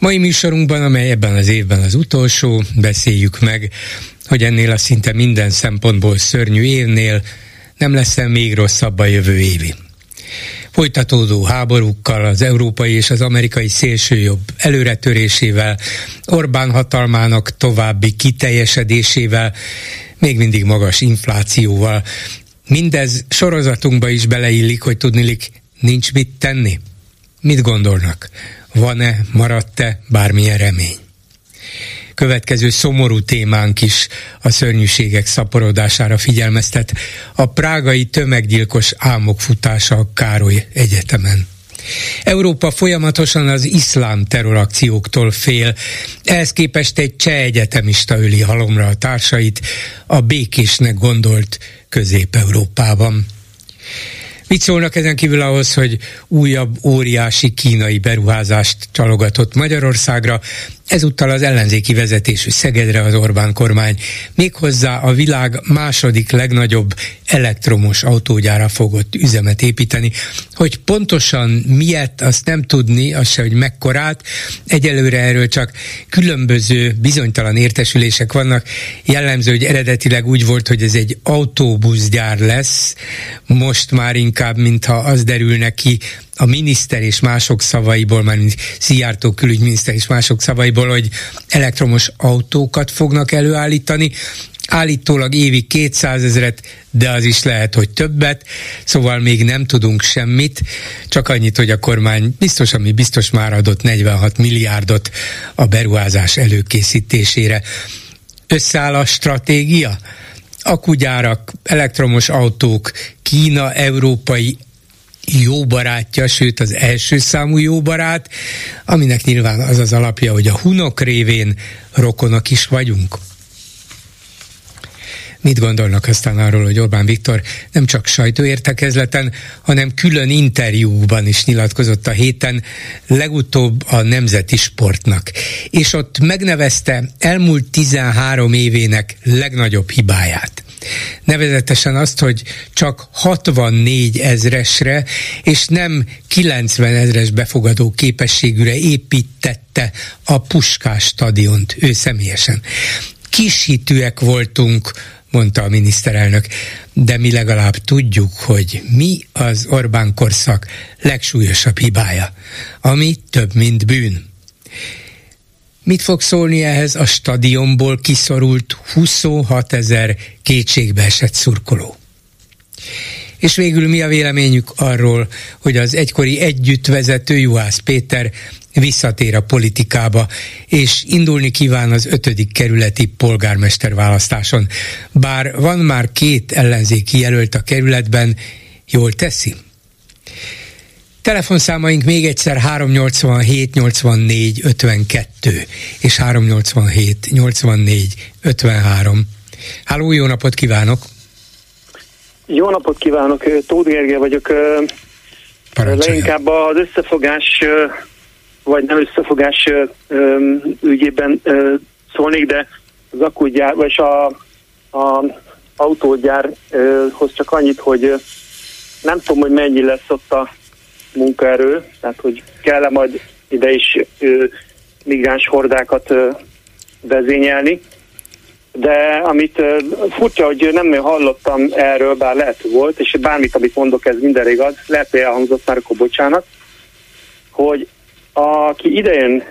Mai műsorunkban, amely ebben az évben az utolsó, beszéljük meg, hogy ennél a szinte minden szempontból szörnyű évnél nem lesz még rosszabb a jövő évi. Folytatódó háborúkkal, az európai és az amerikai szélsőjobb előretörésével, Orbán hatalmának további kiteljesedésével, még mindig magas inflációval. Mindez sorozatunkba is beleillik, hogy tudnilik, nincs mit tenni. Mit gondolnak? Van-e, maradt-e bármilyen remény? következő szomorú témánk is a szörnyűségek szaporodására figyelmeztet, a prágai tömeggyilkos álmok futása a Károly Egyetemen. Európa folyamatosan az iszlám terrorakcióktól fél, ehhez képest egy cseh egyetemista öli halomra a társait a békésnek gondolt Közép-Európában. Mit szólnak ezen kívül ahhoz, hogy újabb óriási kínai beruházást csalogatott Magyarországra, ezúttal az ellenzéki vezetésű Szegedre az Orbán kormány, méghozzá a világ második legnagyobb elektromos autógyára fogott üzemet építeni. Hogy pontosan miért, azt nem tudni, az se, hogy mekkorát. Egyelőre erről csak különböző bizonytalan értesülések vannak. Jellemző, hogy eredetileg úgy volt, hogy ez egy autóbuszgyár lesz, most már inkább, mintha az derül ki, a miniszter és mások szavaiból, már Szijjártó külügyminiszter és mások szavaiból, hogy elektromos autókat fognak előállítani, állítólag évi 200 ezeret, de az is lehet, hogy többet, szóval még nem tudunk semmit, csak annyit, hogy a kormány biztos, ami biztos már adott 46 milliárdot a beruházás előkészítésére. Összeáll a stratégia? Akugyárak, elektromos autók, Kína, európai jó barátja, sőt az első számú jó barát, aminek nyilván az az alapja, hogy a hunok révén rokonok is vagyunk. Mit gondolnak aztán arról, hogy Orbán Viktor nem csak sajtóértekezleten, hanem külön interjúban is nyilatkozott a héten, legutóbb a Nemzeti Sportnak. És ott megnevezte elmúlt 13 évének legnagyobb hibáját. Nevezetesen azt, hogy csak 64 ezresre és nem 90 ezres befogadó képességűre építette a Puskás stadiont ő személyesen. Kishitűek voltunk, mondta a miniszterelnök, de mi legalább tudjuk, hogy mi az Orbán korszak legsúlyosabb hibája, ami több, mint bűn. Mit fog szólni ehhez a stadionból kiszorult 26 ezer kétségbeesett szurkoló? És végül mi a véleményük arról, hogy az egykori együttvezető Juhász Péter visszatér a politikába, és indulni kíván az ötödik kerületi polgármester választáson. Bár van már két ellenzéki jelölt a kerületben, jól teszi? Telefonszámaink még egyszer 387 84 52 és 387 84 53. Háló, jó napot kívánok! Jó napot kívánok, Tóth Gergely vagyok. Parancsolja. Leginkább az összefogás, vagy nem összefogás ügyében szólnék, de az akkugyár, vagy a, a autógyárhoz csak annyit, hogy nem tudom, hogy mennyi lesz ott a munkaerő, tehát hogy kell-e majd ide is ö, migráns hordákat ö, vezényelni. De amit ö, furcsa, hogy nem hallottam erről, bár lehet volt, és bármit, amit mondok, ez minden igaz, lehet, hogy elhangzott már, akkor bocsánat, hogy aki idejön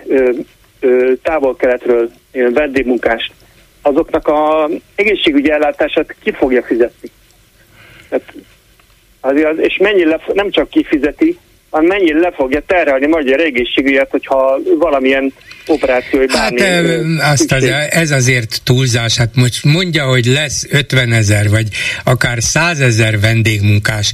távol-keletről vendégmunkást, azoknak a egészségügyi ellátását ki fogja fizetni. Tehát azért, és mennyi le, nem csak kifizeti, mennyi le fogja terhelni magyar egészségügyet, hogyha valamilyen operáció, vagy bármi... Hát azt az, ez azért túlzás, hát most mondja, hogy lesz 50 ezer, vagy akár 100 ezer vendégmunkás,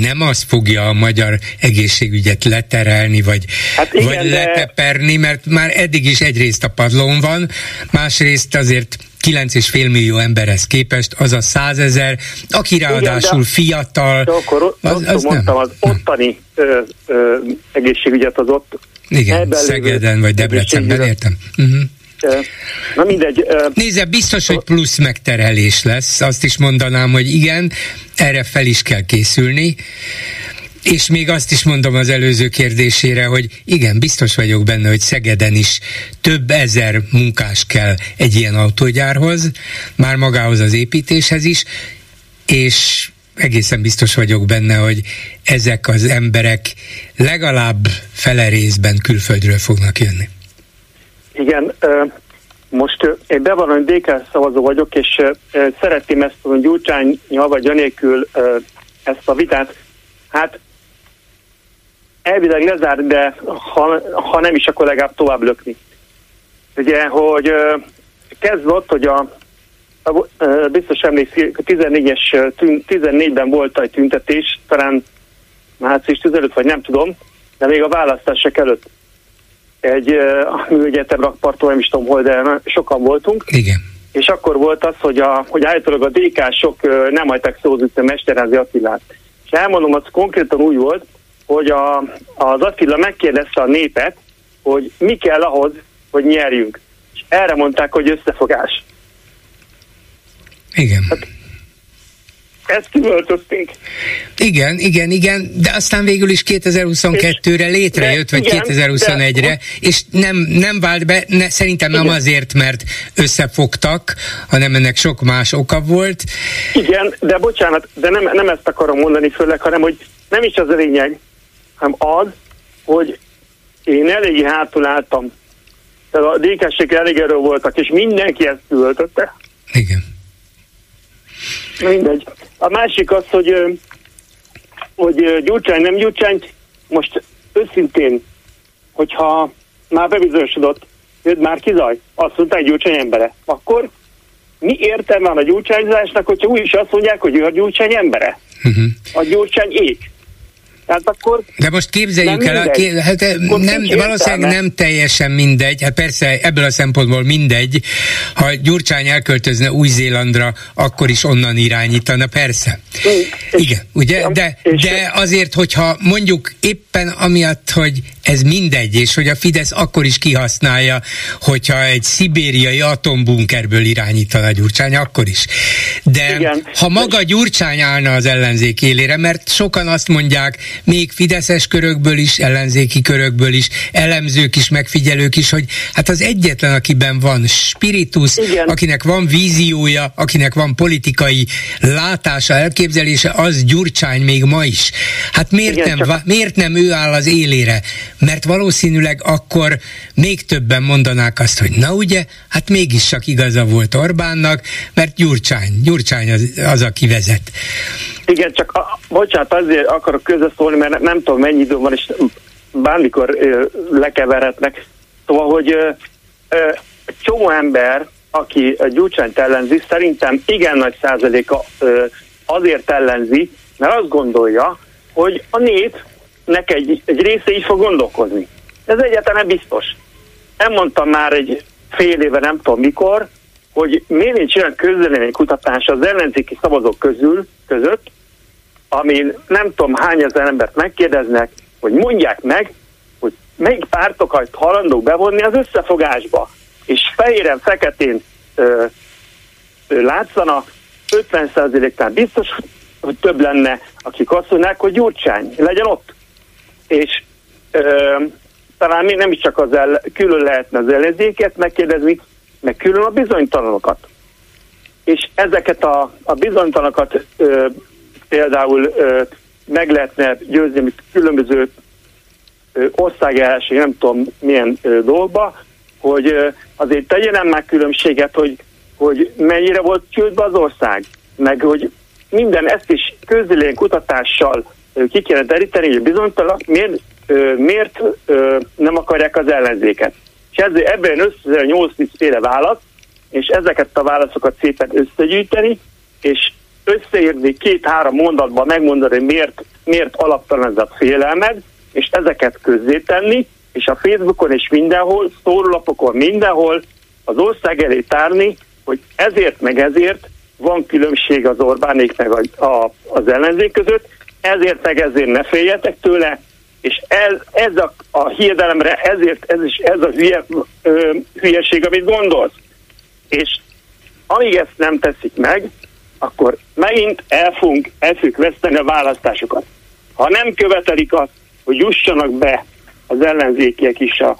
nem az fogja a magyar egészségügyet leterelni, vagy, hát igen, vagy leteperni, mert már eddig is egyrészt a padlón van, másrészt azért 9,5 millió emberhez képest az a százezer, aki ráadásul Igen, fiatal. De akkor az, az mondtam, nem. az ottani ö, ö, egészségügyet az ott igen, Szegeden vagy Debrecenben, értem. Uh-huh. Na mindegy. Nézze, biztos, hogy plusz megterhelés lesz. Azt is mondanám, hogy igen, erre fel is kell készülni. És még azt is mondom az előző kérdésére, hogy igen, biztos vagyok benne, hogy Szegeden is több ezer munkás kell egy ilyen autógyárhoz, már magához az építéshez is, és egészen biztos vagyok benne, hogy ezek az emberek legalább fele részben külföldről fognak jönni. Igen, most én bevallom, DK szavazó vagyok, és szeretném ezt a gyurcsánya vagy anélkül ezt a vitát, hát elvileg lezár, de ha, ha nem is, akkor legalább tovább lökni. Ugye, hogy kezdve ott, hogy a, a biztos emlékszik, 14-es, 14-ben volt egy tüntetés, talán március 15, vagy nem tudom, de még a választások előtt egy a műegyetem rakparton, nem is tudom hol, de sokan voltunk. Igen. És akkor volt az, hogy, a, hogy állítólag a DK-sok nem hagyták szózni a Mesterházi Attilát. És elmondom, az konkrétan úgy volt, hogy a, az Attila megkérdezte a népet, hogy mi kell ahhoz, hogy nyerjünk. És erre mondták, hogy összefogás. Igen. Hát ezt kivöltözték. Igen, igen, igen, de aztán végül is 2022-re létrejött, vagy 2021-re, és nem, nem vált be, ne, szerintem igen. nem azért, mert összefogtak, hanem ennek sok más oka volt. Igen, de bocsánat, de nem, nem ezt akarom mondani főleg, hanem hogy nem is az a lényeg, hanem az, hogy én eléggé hátul álltam. Tehát a dk elég erről voltak, és mindenki ezt töltötte. Igen. Mindegy. A másik az, hogy, hogy Gyurcsány nem Gyurcsány, most őszintén, hogyha már bebizonyosodott, hogy már kizaj, azt mondták Gyurcsány embere, akkor mi értelme van a gyurcsányzásnak, hogyha úgy is azt mondják, hogy ő a gyurcsány embere? Uh-huh. A gyurcsány ég. Tehát akkor De most képzeljük el, a, ké, hát eh, nem, valószínűleg nem teljesen mindegy, hát persze ebből a szempontból mindegy, ha Gyurcsány elköltözne Új-Zélandra, akkor is onnan irányítana, persze. Igen, ugye? De, de azért, hogyha mondjuk éppen amiatt, hogy ez mindegy, és hogy a Fidesz akkor is kihasználja, hogyha egy szibériai atombunkerből irányítana Gyurcsány, akkor is. De Igen. ha maga Gyurcsány állna az ellenzék élére, mert sokan azt mondják, még fideszes körökből is, ellenzéki körökből is, elemzők is, megfigyelők is, hogy hát az egyetlen, akiben van spiritus, Igen. akinek van víziója, akinek van politikai látása, elképzelése, az Gyurcsány még ma is. Hát miért, Igen, nem, csak... miért nem ő áll az élére? Mert valószínűleg akkor még többen mondanák azt, hogy na ugye, hát mégis csak igaza volt Orbánnak, mert Gyurcsány, Gyurcsány az, az aki vezet. Igen, csak a, bocsánat, azért akarok közösszólni, mert nem tudom mennyi idő van, és bármikor ö, lekeverhetnek. Szóval, hogy ö, ö, csomó ember, aki Gyurcsányt ellenzi, szerintem igen nagy százaléka ö, azért ellenzi, mert azt gondolja, hogy a népnek egy, egy része így fog gondolkozni. Ez egyáltalán biztos. Nem mondtam már egy fél éve, nem tudom mikor, hogy miért nincs olyan közleménykutatás az ellenzéki szavazók közül, között, amin nem tudom hány ezer embert megkérdeznek, hogy mondják meg, hogy melyik pártokat halandók bevonni az összefogásba. És fehéren, feketén ö, ö, látszana, 50%-nál biztos, hogy több lenne, akik azt mondják, hogy Gyurcsány legyen ott. És ö, talán még nem is csak az el, külön lehetne az ellenzéket megkérdezni, meg külön a bizonytalanokat. És ezeket a, a bizonytalanokat ö, például meg lehetne győzni amit különböző országjelenség, nem tudom milyen dolgba, hogy azért tegyenem meg különbséget, hogy, hogy mennyire volt csődbe az ország, meg hogy minden ezt is közülén kutatással ki kéne deríteni, hogy bizonytalan, miért, miért nem akarják az ellenzéket. És ezért ebben össze 8 féle válasz, és ezeket a válaszokat szépen összegyűjteni, és összeírni két-három mondatban, megmondani, miért, miért alaptalan ez a félelmed, és ezeket közzétenni, és a Facebookon és mindenhol, szórólapokon mindenhol az ország elé tárni, hogy ezért meg ezért van különbség az Orbánék meg a, a, az ellenzék között, ezért meg ezért ne féljetek tőle, és ez, ez a, a hiedelemre ezért ez is ez a hülye, ö, hülyeség, amit gondolsz. És amíg ezt nem teszik meg, akkor megint el fogunk, el fogjuk veszteni a választásokat. Ha nem követelik azt, hogy jussanak be az ellenzékiek is a,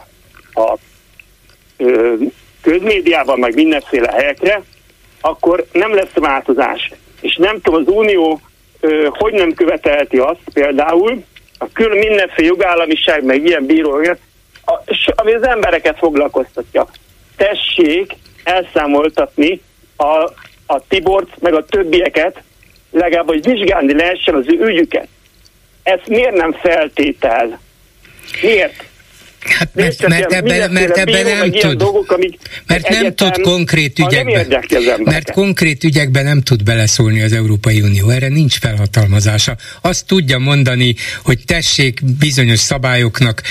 a ö, közmédiában, meg mindenféle helyekre, akkor nem lesz változás. És nem tudom, az Unió ö, hogy nem követelti azt például, a külön mindenféle jogállamiság, meg ilyen bíró, ami az embereket foglalkoztatja. Tessék elszámoltatni a, a Tibort, meg a többieket, legalább, hogy vizsgálni lehessen az ő ügyüket. Ez miért nem feltétel? Miért? Hát mert, mert, ebben, mert ebben nem tud. Dolgok, amik mert nem tud konkrét ügyekben. Mert konkrét ügyekben nem tud beleszólni az Európai Unió. Erre nincs felhatalmazása. Azt tudja mondani, hogy tessék bizonyos szabályoknak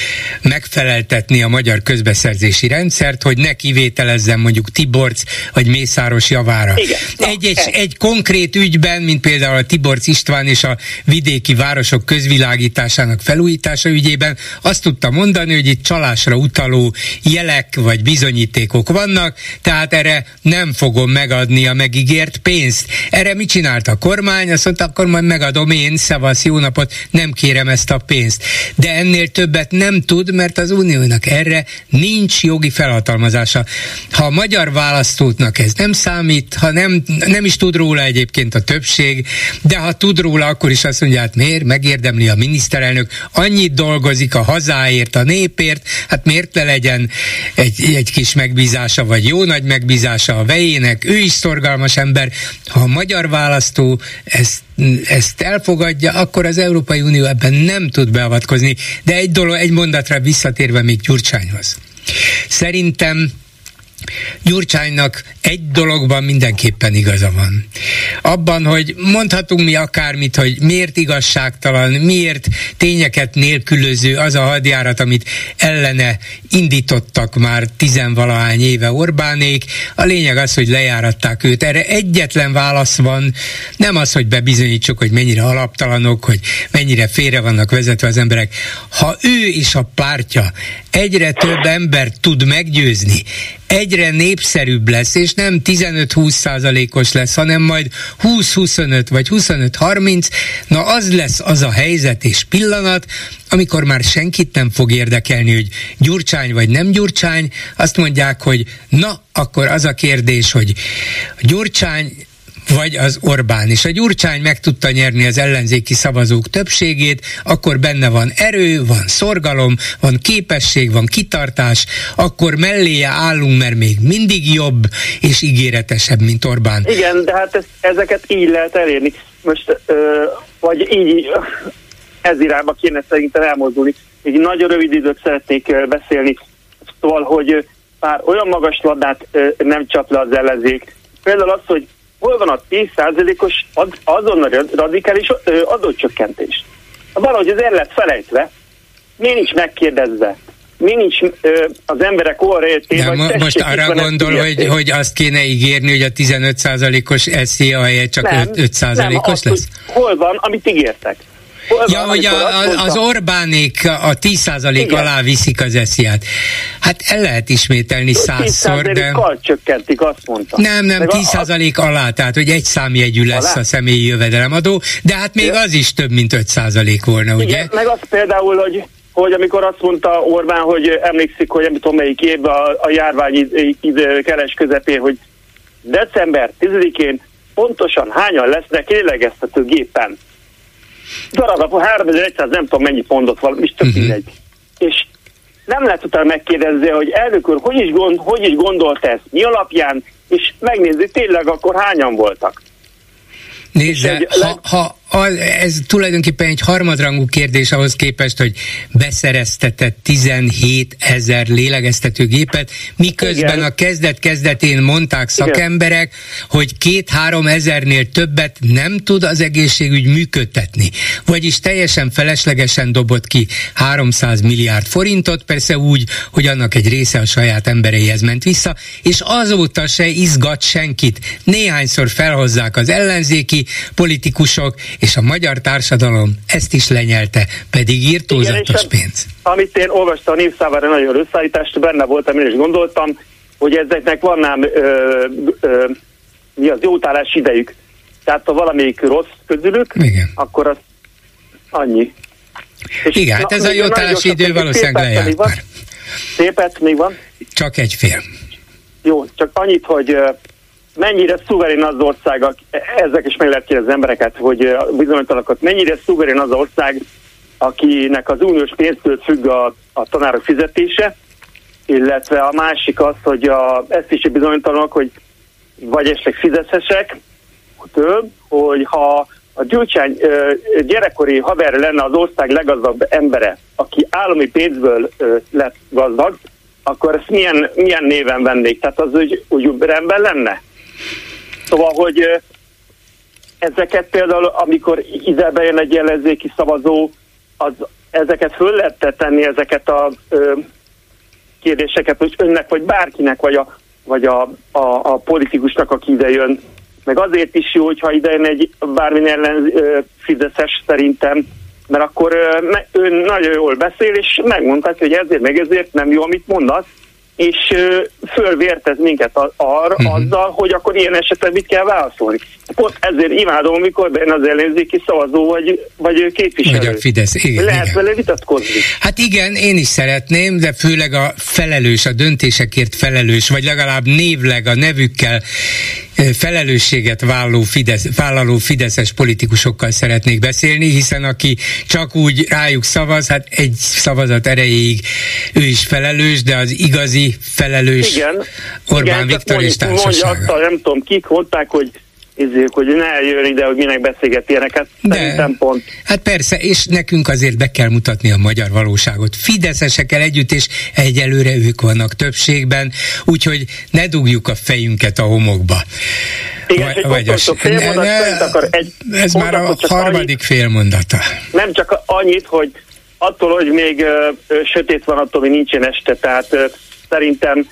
megfeleltetni a magyar közbeszerzési rendszert, hogy ne kivételezzen mondjuk Tiborc vagy Mészáros javára. Igen. Egy, egy, egy konkrét ügyben, mint például a Tiborc István és a vidéki városok közvilágításának felújítása ügyében, azt tudta mondani, hogy itt csalásra utaló jelek vagy bizonyítékok vannak, tehát erre nem fogom megadni a megígért pénzt. Erre mit csinált a kormány? Azt mondta, akkor majd megadom én, szavasz, jó napot, nem kérem ezt a pénzt. De ennél többet nem tud, mert az uniónak erre nincs jogi felhatalmazása. Ha a magyar választóknak ez nem számít, ha nem, nem is tud róla egyébként a többség, de ha tud róla, akkor is azt mondja, hát miért megérdemli a miniszterelnök, annyit dolgozik a hazáért, a népért, miért? Hát miért ne legyen egy, egy kis megbízása, vagy jó nagy megbízása a vejének, ő is szorgalmas ember. Ha a magyar választó ezt ezt elfogadja, akkor az Európai Unió ebben nem tud beavatkozni. De egy dolog, egy mondatra visszatérve még Gyurcsányhoz. Szerintem Gyurcsánynak egy dologban mindenképpen igaza van. Abban, hogy mondhatunk mi akármit, hogy miért igazságtalan, miért tényeket nélkülöző az a hadjárat, amit ellene indítottak már tizenvalahány éve Orbánék. A lényeg az, hogy lejáratták őt. Erre egyetlen válasz van, nem az, hogy bebizonyítsuk, hogy mennyire alaptalanok, hogy mennyire félre vannak vezetve az emberek. Ha ő és a pártja egyre több ember tud meggyőzni, egyre népszerűbb lesz, és nem 15-20 százalékos lesz, hanem majd 20-25 vagy 25-30, na az lesz az a helyzet és pillanat, amikor már senkit nem fog érdekelni, hogy gyurcsány vagy nem gyurcsány, azt mondják, hogy na, akkor az a kérdés, hogy gyurcsány vagy az Orbán. És a Gyurcsány meg tudta nyerni az ellenzéki szavazók többségét, akkor benne van erő, van szorgalom, van képesség, van kitartás, akkor melléje állunk, mert még mindig jobb és ígéretesebb, mint Orbán. Igen, de hát ezt, ezeket így lehet elérni. Most, ö, vagy így ez irányba kéne szerintem elmozdulni. Még nagyon rövid időt szeretnék beszélni, szóval, hogy már olyan magas labdát nem csap le az ellenzék. Például az, hogy hol van a 10%-os azonnal radikális adócsökkentés? Valahogy ez el lett felejtve, mi nincs megkérdezve, mi nincs ö, az emberek óra De mo- most arra gondol, hogy, hogy azt kéne ígérni, hogy a 15%-os SZIA helyett csak nem, 5%-os nem, lesz? Hogy hol van, amit ígértek? Ja, hogy a, a, az Orbánék a 10% Igen. alá viszik az esziát. Hát el lehet ismételni százszor, de... csökkentik, azt mondta. Nem, nem, 10% a... alá, tehát hogy egy számjegyű lesz alá? a személyi jövedelemadó, de hát még ja. az is több, mint 5% volna, ugye? Igen, meg az például, hogy hogy amikor azt mondta Orbán, hogy emlékszik, hogy nem tudom melyik évben a, a járvány keres közepén, hogy december 10-én pontosan hányan lesznek lélegeztető gépen darab, 3100 nem tudom mennyi pontot valami, és tök uh-huh. És nem lehet utána megkérdezni, hogy elnök úr, hogy is, gond, hogy is gondolt ezt, mi alapján, és megnézzük tényleg akkor hányan voltak. Nézze, ha, ha ez tulajdonképpen egy harmadrangú kérdés ahhoz képest, hogy beszereztetett 17 ezer lélegeztetőgépet, miközben Igen. a kezdet-kezdetén mondták szakemberek, Igen. hogy két-három ezernél többet nem tud az egészségügy működtetni. Vagyis teljesen feleslegesen dobott ki 300 milliárd forintot, persze úgy, hogy annak egy része a saját embereihez ment vissza, és azóta se izgat senkit. Néhányszor felhozzák az ellenzéki politikusok, és a magyar társadalom ezt is lenyelte, pedig írtózatos Igen, pénz. Amit én olvastam a népszámára nagyon összeállítást, benne voltam, én is gondoltam, hogy ezeknek van nem ö, ö, mi az jótállás idejük. Tehát ha valamelyik rossz közülük, Igen. akkor az annyi. És Igen, hát ez a jótállási idő valószínűleg lejárt már. Szépet még van? Csak egy fél. Jó, csak annyit, hogy mennyire szuverén az ország, ezek is meg lehet kérdezni az embereket, hogy bizonytalanokat, mennyire szuverén az ország, akinek az uniós pénztől függ a, a tanárok fizetése, illetve a másik az, hogy a, ezt is bizonytalanok, hogy vagy esetleg fizethessek több, hogy ha a Gyurcsány gyerekkori haver lenne az ország leggazdagabb embere, aki állami pénzből lett gazdag, akkor ezt milyen, milyen néven vennék? Tehát az úgy, úgy rendben lenne? Szóval, hogy ezeket például, amikor ide bejön egy ellenzéki szavazó, az, ezeket föl lehet tenni, ezeket a ö, kérdéseket, hogy önnek, vagy bárkinek, vagy a, vagy a, a, a politikusnak, aki ide jön. Meg azért is jó, hogyha ide jön egy bármilyen ellen ö, Fideszes szerintem, mert akkor ö, ő nagyon jól beszél, és megmondhatja, hogy ezért meg ezért nem jó, amit mondasz, és fölvértez minket arra uh-huh. azzal, hogy akkor ilyen esetben mit kell válaszolni. Pont ezért imádom, amikor benne az ellenzéki szavazó vagy, vagy képviselő. Vagy a Fidesz, igen. Lehet igen. vele vitatkozni. Hát igen, én is szeretném, de főleg a felelős, a döntésekért felelős, vagy legalább névleg a nevükkel felelősséget vállaló, Fidesz, vállaló fideszes politikusokkal szeretnék beszélni, hiszen aki csak úgy rájuk szavaz, hát egy szavazat erejéig ő is felelős, de az igazi felelős Igen. Orbán Igen, Viktor és társasága. Mondja azt, nem tudom kik mondták, hogy ezért, hogy ne jön ide, hogy minek beszélget ilyeneket. De, pont. Hát persze, és nekünk azért be kell mutatni a magyar valóságot. Fideszesekkel együtt, és egyelőre ők vannak többségben, úgyhogy ne dugjuk a fejünket a homokba. Igen, vagy, vagy a, félmondat ne, akar egy Ez már a harmadik annyit, félmondata. Nem csak annyit, hogy attól, hogy még ö, sötét van, attól még nincsen este, tehát ö, szerintem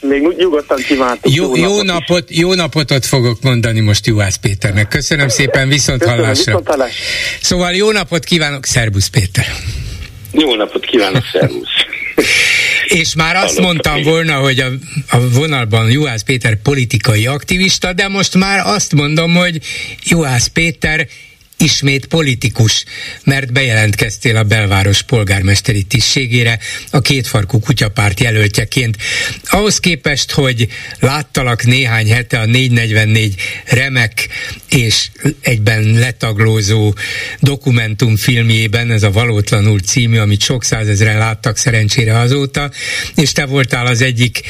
még nyugodtan kívántok. Jó, jó, jó napot, napot jó napotot fogok mondani most Juhász Péternek. Köszönöm szépen, viszont Köszönöm, hallásra. Viszont hallás. Szóval jó napot kívánok, szervusz Péter. Jó napot kívánok, szervusz. És már azt Hallottam mondtam én. volna, hogy a, a vonalban Juhász Péter politikai aktivista, de most már azt mondom, hogy Juhász Péter ismét politikus, mert bejelentkeztél a belváros polgármesteri tisztségére a kétfarkú kutyapárt jelöltjeként. Ahhoz képest, hogy láttalak néhány hete a 444 remek és egyben letaglózó dokumentumfilmjében, ez a Valótlanul című, amit sok százezren láttak szerencsére azóta, és te voltál az egyik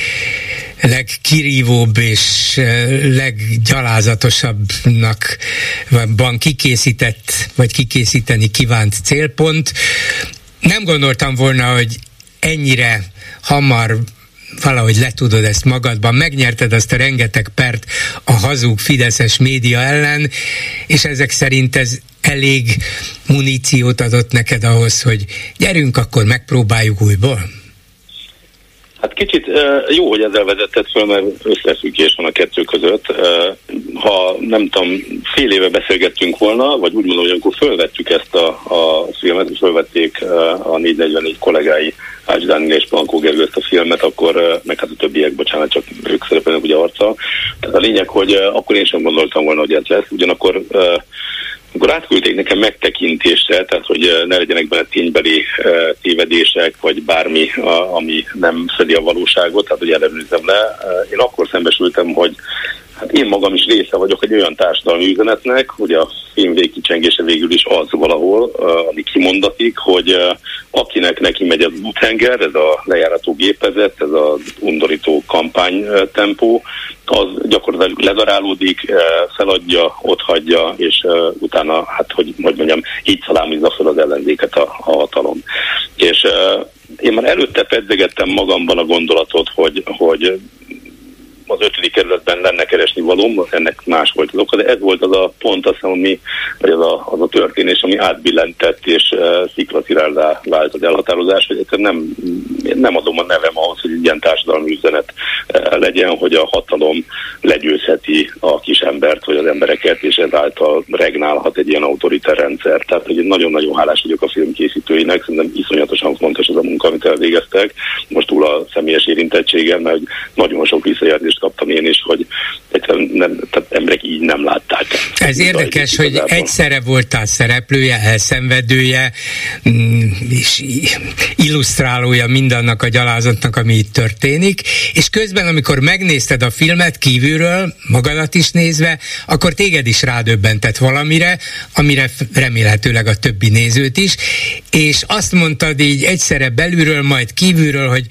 legkirívóbb és leggyalázatosabbnak van kikészített, vagy kikészíteni kívánt célpont. Nem gondoltam volna, hogy ennyire hamar valahogy letudod ezt magadban, megnyerted azt a rengeteg pert a hazug fideszes média ellen, és ezek szerint ez elég muníciót adott neked ahhoz, hogy gyerünk, akkor megpróbáljuk újból? Hát kicsit jó, hogy ezzel vezetett föl, mert összefüggés van a kettő között. Ha nem tudom, fél éve beszélgettünk volna, vagy úgy mondom, hogy amikor fölvettük ezt a, a filmet, és fölvették a 444 kollégái Ács Dániel és Plankó Gergő ezt a filmet, akkor, meg hát a többiek, bocsánat, csak ők szerepelnek ugye arca. Tehát a lényeg, hogy akkor én sem gondoltam volna, hogy ez lesz. Ugyanakkor akkor átküldték nekem megtekintésre, tehát hogy ne legyenek benne ténybeli tévedések, vagy bármi, ami nem szedi a valóságot, tehát hogy ellenőrizem le. Én akkor szembesültem, hogy hát én magam is része vagyok egy olyan társadalmi üzenetnek, hogy a film végkicsengése végül is az valahol, ami kimondatik, hogy akinek neki megy az úthenger, ez a lejárató gépezet, ez az undorító kampánytempó, az gyakorlatilag ledarálódik, feladja, ott hagyja, és utána, hát hogy, hogy mondjam, így szalámizza fel az ellenzéket a, a hatalom. És én már előtte pedzegettem magamban a gondolatot, hogy, hogy az ötödik kerületben lenne keresni valóm, ennek más volt az oka, de ez volt az a pont, azt hiszem, ami, vagy az a, az a történés, ami átbillentett és uh, sziklaciráldá vált az elhatározás, hogy nem, nem adom a nevem ahhoz, hogy egy ilyen társadalmi üzenet uh, legyen, hogy a hatalom legyőzheti a kisembert vagy az embereket, és ezáltal regnálhat egy ilyen autoritár rendszer. Tehát, hogy nagyon-nagyon hálás vagyok a filmkészítőinek, szerintem iszonyatosan fontos az a munka, amit elvégeztek. Most túl a személyes érintettségem, mert nagyon sok visszajelzést kaptam én is, hogy nem, tehát emberek így nem látták. Ez érdekes, hogy igazából. egyszerre voltál szereplője, elszenvedője, mm, és illusztrálója mindannak a gyalázatnak, ami itt történik, és közben, amikor megnézted a filmet kívülről, magadat is nézve, akkor téged is rádöbbentett valamire, amire remélhetőleg a többi nézőt is, és azt mondtad így egyszerre belülről, majd kívülről, hogy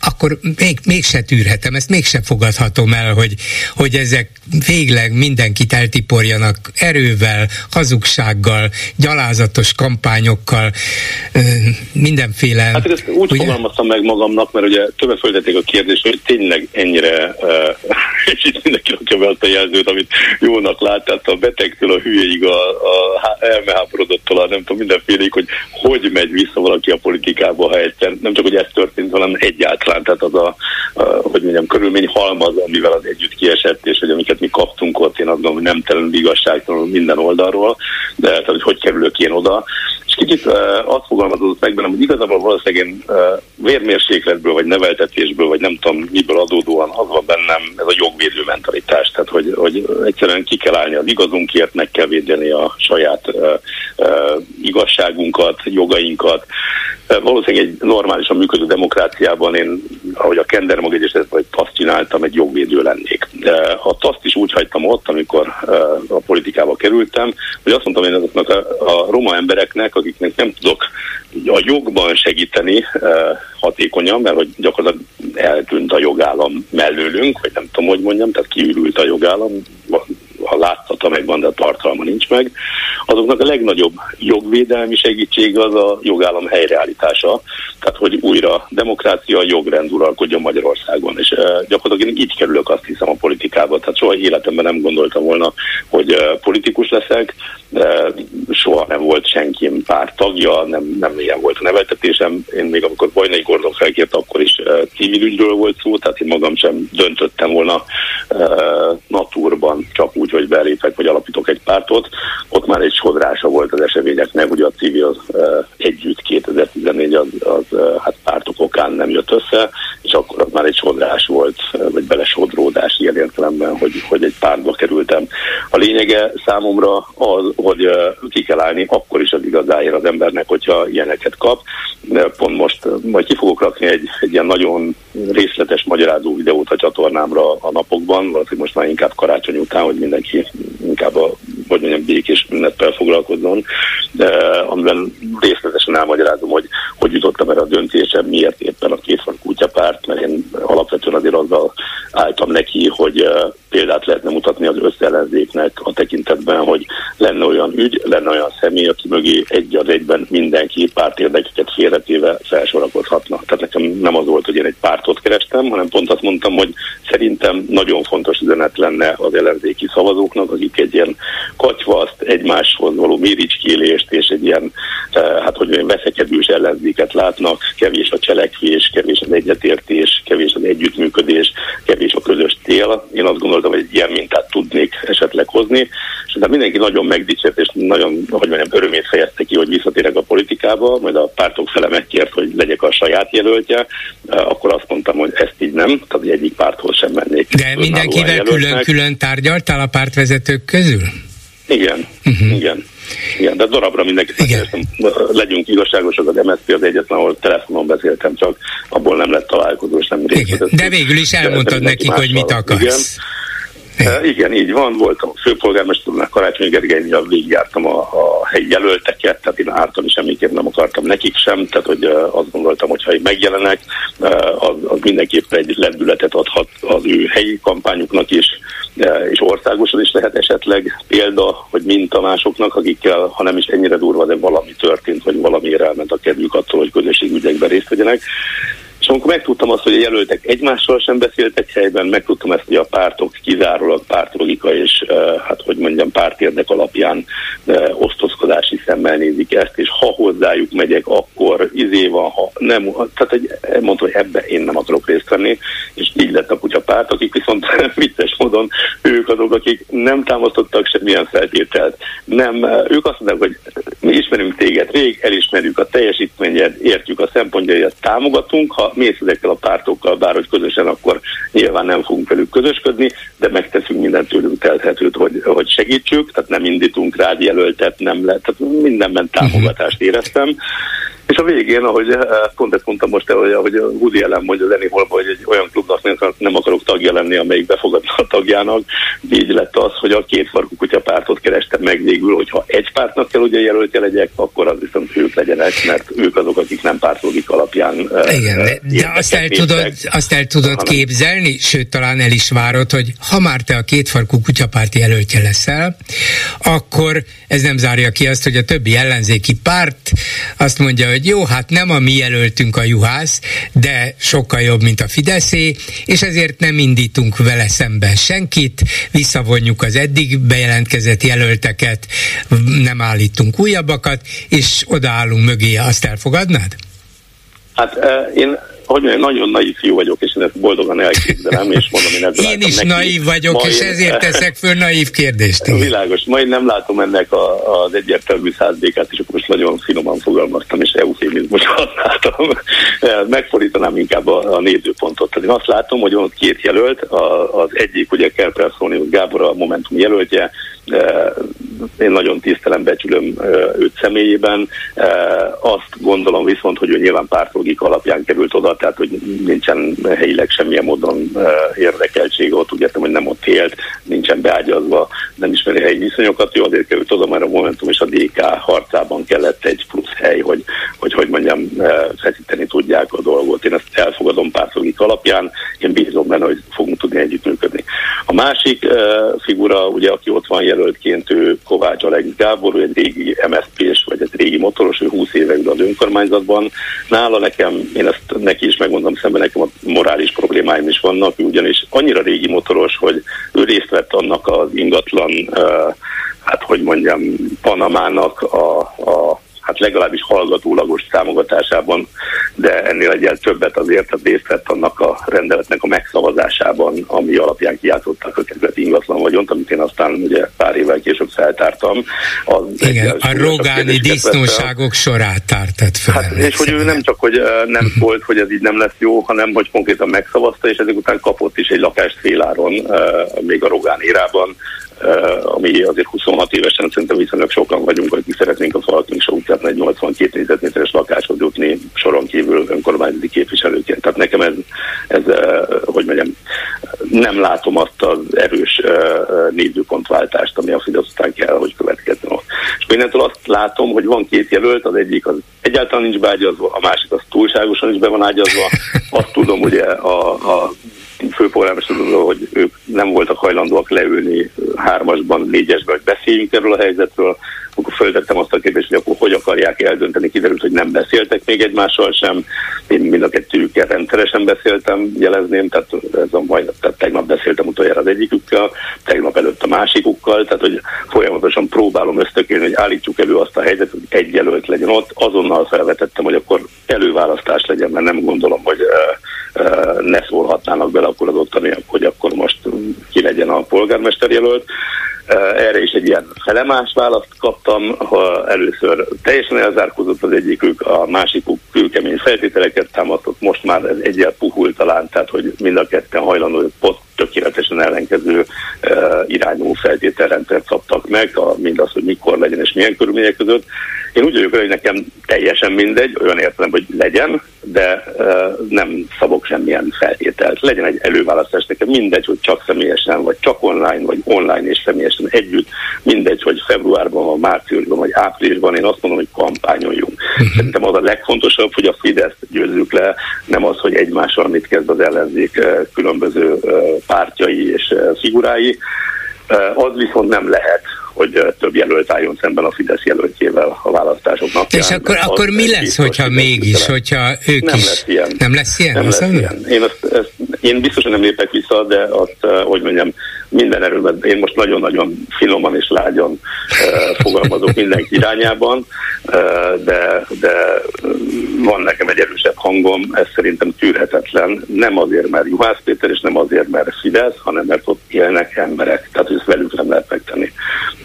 akkor még, mégse tűrhetem, ezt mégse fogadhatom el, hogy, hogy ezek végleg mindenkit eltiporjanak erővel, hazugsággal, gyalázatos kampányokkal, mindenféle... Hát ezt úgy ugye? fogalmaztam meg magamnak, mert ugye többet föltették a kérdést, hogy tényleg ennyire, és itt mindenki rakja be azt a jelzőt, amit jónak lát, tehát a betegtől a hülyeig, a, a elmeháborodottól, a nem tudom, mindenféleig, hogy hogy megy vissza valaki a politikába, ha egyszer, nem csak, hogy ez történt, hanem egyáltalán egyáltalán, tehát az a, a hogy mondjam, körülmény halmaz, amivel az együtt kiesett, és hogy amiket mi kaptunk ott, én azt hogy nem telenül igazságtalanul minden oldalról, de tehát, hogy hogy kerülök én oda. És kicsit uh, azt fogalmazódott meg bennem, hogy igazából valószínűleg én uh, vérmérsékletből, vagy neveltetésből, vagy nem tudom miből adódóan az van bennem ez a jogvédő mentalitás, tehát hogy, hogy egyszerűen ki kell állni az igazunkért, meg kell védeni a saját uh, uh, igazságunkat, jogainkat. Uh, valószínűleg egy normálisan működő demokráciában én ahogy a Kender ezt vagy azt csináltam, egy jogvédő lennék. A taszt is úgy hagytam ott, amikor a politikába kerültem, hogy azt mondtam én azoknak a, a roma embereknek, akiknek nem tudok a jogban segíteni hatékonyan, mert hogy gyakorlatilag eltűnt a jogállam mellőlünk, vagy nem tudom, hogy mondjam, tehát kiürült a jogállam, ha látszata megvan, de a tartalma nincs meg, azoknak a legnagyobb jogvédelmi segítség az a jogállam helyreállítása, tehát hogy újra demokrácia, jogrend uralkodjon Magyarországon, és gyakorlatilag én így kerülök azt hiszem a politikába, tehát soha életemben nem gondoltam volna, hogy politikus leszek, soha nem volt senki pár tagja, nem, nem ilyen volt a neveltetésem. Én még amikor Bajnai Gordon felkért, akkor is uh, civil ügyről volt szó, tehát én magam sem döntöttem volna uh, naturban, csak úgy, hogy belépek, vagy alapítok egy pártot. Ott már egy sodrása volt az eseményeknek, ugye a civil uh, együtt 2014 az, az hát pártok okán nem jött össze, és akkor az már egy sodrás volt, vagy belesodródás ilyen értelemben, hogy, hogy egy pártba kerültem. A lényege számomra az, hogy ki kell állni akkor is az igazáért az embernek, hogyha ilyeneket kap. Pont most majd ki fogok rakni egy, egy ilyen nagyon részletes magyarázó videót a csatornámra a napokban, valószínűleg most már inkább karácsony után, hogy mindenki inkább a, hogy mondjam, békés ünnettel foglalkozzon, de amiben részletesen elmagyarázom, hogy hogy jutottam erre a döntésre, miért éppen a kétfan kutyapárt, mert én alapvetően azért azzal álltam neki, hogy példát lehetne mutatni az összellenzéknek a tekintetben, hogy lenne olyan ügy, lenne olyan személy, aki mögé egy az egyben mindenki párt érdekeket félretéve felsorakozhatna. Tehát nekem nem az volt, hogy én egy pártot kerestem, hanem pont azt mondtam, hogy szerintem nagyon fontos üzenet lenne az ellenzéki szavazóknak, akik egy ilyen katyvaszt, egymáshoz való méricskélést és egy ilyen, eh, hát hogy olyan veszekedős ellenzéket látnak, kevés a cselekvés, kevés az egyetértés, kevés az együttműködés, kevés a közös tél. Én azt gondoltam, hogy egy ilyen mintát tudnék esetleg hozni, de mindenki nagyon megdicsért, és nagyon, hogy mondjam, örömét fejezte ki, hogy visszatérek a politikába, majd a pártok fele megkért, hogy legyek a saját jelöltje, eh, akkor azt mondtam, hogy ezt így nem, tehát egyik párthoz sem mennék. De mindenkivel külön-külön tárgyaltál a pártvezetők közül? Igen, uh-huh. igen. Igen, de darabra mindenki legyünk igazságosak, az MSZP az egyetlen, ahol telefonon beszéltem, csak abból nem lett találkozó, és nem részletes. De végül is elmondtad nekik, hogy mit akarsz. Igen. Igen. igen, így van, voltam a főpolgármesternek, Karácsony Gergelynél végigjártam a, a helyi jelölteket, tehát én ártani semmiképp nem akartam nekik sem, tehát hogy azt gondoltam, hogy ha megjelenek, az, az mindenképp egy lendületet adhat az ő helyi kampányuknak is, és országosan is lehet esetleg példa, hogy minta másoknak, akikkel, ha nem is ennyire durva, de valami történt, vagy valamiért elment a kedvük attól, hogy közösségügyekben részt vegyenek. És amikor megtudtam azt, hogy a jelöltek egymással sem beszéltek helyben, megtudtam ezt, hogy a pártok kizárólag pártlogika és hát hogy mondjam pártérdek alapján osztozkodási szemmel nézik ezt, és ha hozzájuk megyek, akkor izé van, ha nem, tehát egy, mondta, hogy ebbe én nem akarok részt venni, és így lett a kutyapárt, akik viszont vicces módon ők azok, akik nem támasztottak semmilyen feltételt. Nem, ők azt mondták, hogy mi ismerünk téged rég, elismerjük a teljesítményed, értjük a szempontjaidat, támogatunk, ha mész ezekkel a pártokkal, bár hogy közösen, akkor nyilván nem fogunk velük közösködni, de megteszünk mindent tőlünk telthetőt, hogy, hogy segítsük, tehát nem indítunk rád jelöltet, nem lehet, tehát mindenben támogatást éreztem. És a végén, ahogy eh, pont ezt mondtam most ahogy a Woody Allen mondja Lenny Holba, hogy egy olyan klubnak nem akarok tagja lenni, amelyik befogadna a tagjának, így lett az, hogy a két farkú kutyapártot kerestem meg végül, hogyha egy pártnak kell ugye jelöltje legyek, akkor az viszont ők legyenek, mert ők azok, akik nem pártlogik alapján. Eh, Igen, de, de azt el, tudod, azt el tudod hanem... képzelni, sőt talán el is várod, hogy ha már te a két farkú kutyapárt jelöltje leszel, akkor ez nem zárja ki azt, hogy a többi ellenzéki párt azt mondja, hogy jó, hát nem a mi jelöltünk a juhász, de sokkal jobb, mint a Fideszé, és ezért nem indítunk vele szemben senkit, visszavonjuk az eddig bejelentkezett jelölteket, nem állítunk újabbakat, és odaállunk mögé, azt elfogadnád? Hát én hogy mondjam, nagyon naív fiú vagyok, és én ezt boldogan elképzelem, és mondom, én ezzel Én is neki. naív vagyok, ma és ezért teszek föl naív kérdést. Világos, ma én nem látom ennek a, az egyértelmű százdékát, és akkor most nagyon finoman fogalmaztam, és eufémizmus használtam. Megfordítanám inkább a, a nézőpontot. Tehát én azt látom, hogy van két jelölt, a, az egyik ugye Kerper Szónius Gábor a Momentum jelöltje, én nagyon tisztelem, becsülöm őt személyében. Azt gondolom viszont, hogy ő nyilván pártlogik alapján került oda, tehát hogy nincsen helyileg semmilyen módon érdekeltség ott, úgy értem, hogy nem ott élt, nincsen beágyazva, nem ismeri helyi viszonyokat, ő azért került oda, mert a Momentum és a DK harcában kellett egy plusz hely, hogy, hogy, hogy mondjam, feszíteni tudják a dolgot. Én ezt elfogadom pártlogik alapján, én bízom benne, hogy fogunk tudni együttműködni. A másik figura, ugye, aki ott van jelöltként, ő Kovács Alex Gábor, ő egy régi MSZP-s, vagy egy régi motoros, ő 20 éve ül az önkormányzatban. Nála nekem, én ezt neki is megmondom szemben, nekem a morális problémáim is vannak, ugyanis annyira régi motoros, hogy ő részt vett annak az ingatlan, hát hogy mondjam, Panamának a, a hát legalábbis hallgatólagos támogatásában, de ennél egyel többet azért a részt vett annak a rendeletnek a megszavazásában, ami alapján kiátszották a kerületi ingatlan vagyont, amit én aztán ugye pár évvel később feltártam. Az Igen, a rogáni disznóságok sorát tártad fel. Hát, és hogy ő nem csak, hogy nem uh-huh. volt, hogy ez így nem lesz jó, hanem hogy konkrétan megszavazta, és ezek után kapott is egy lakást féláron, még a Rogán érában, ami azért 26 évesen szerintem viszonylag sokan vagyunk, akik szeretnénk a Falkinksa utcát egy 82 négyzetméteres lakáshoz jutni soron kívül önkormányzati képviselőként. Tehát nekem ez, ez uh, hogy mondjam, nem látom azt az erős uh, nézőpontváltást, ami a Fidesz után kell, hogy következzen ott. És innentől azt látom, hogy van két jelölt, az egyik az egyáltalán nincs beágyazva, a másik az túlságosan is be van ágyazva. Azt tudom, ugye a, a főpolgármester hogy ők nem voltak hajlandóak leülni hármasban, négyesben, hogy beszéljünk erről a helyzetről, akkor föltettem azt a kérdést, hogy akkor hogy akarják eldönteni, kiderült, hogy nem beszéltek még egymással sem. Én mind a kettőjükkel rendszeresen beszéltem, jelezném, tehát, ez a majd, tehát tegnap beszéltem utoljára az egyikükkel, tegnap előtt a másikukkal, tehát hogy folyamatosan próbálom ösztökélni, hogy állítsuk elő azt a helyzetet, hogy egy jelölt legyen ott. Azonnal felvetettem, hogy akkor előválasztás legyen, mert nem gondolom, hogy ne szólhatnának bele akkor az ottaniak, hogy akkor most ki legyen a polgármester jelölt. Erre is egy ilyen felemás választ kaptam, ha először teljesen elzárkózott az egyikük, a másikuk kőkemény feltételeket támadott, most már ez egyel puhult talán, tehát hogy mind a ketten hajlandó, pot tökéletesen ellenkező uh, irányú feltételrendszert szabtak meg, a, mindaz, hogy mikor legyen és milyen körülmények között. Én úgy vagyok, hogy nekem teljesen mindegy, olyan értelem, hogy legyen, de nem szabok semmilyen feltételt. Legyen egy előválasztás, nekem mindegy, hogy csak személyesen, vagy csak online, vagy online és személyesen együtt, mindegy, hogy februárban, vagy márciusban, vagy áprilisban, én azt mondom, hogy kampányoljunk. Uh-huh. Szerintem az a legfontosabb, hogy a Fidesz győzzük le, nem az, hogy egymással mit kezd az ellenzék különböző pártjai és figurái. Az viszont nem lehet, hogy több jelölt álljon szemben a Fidesz jelöltjével a választásoknak. És akkor, akkor mi lesz, hogyha mégis, hogyha ők nem is... Lesz ilyen. Nem lesz ilyen? Nem lesz ilyen. Én, azt, ezt, én biztosan nem lépek vissza, de azt, hogy mondjam, minden erőben, én most nagyon-nagyon finoman és lágyan uh, fogalmazok mindenki irányában, uh, de, de van nekem egy erősebb hangom, ez szerintem tűrhetetlen, nem azért, mert Juhász Péter, és nem azért, mert Fidesz, hanem mert ott élnek emberek, tehát ezt velük nem lehet megtenni.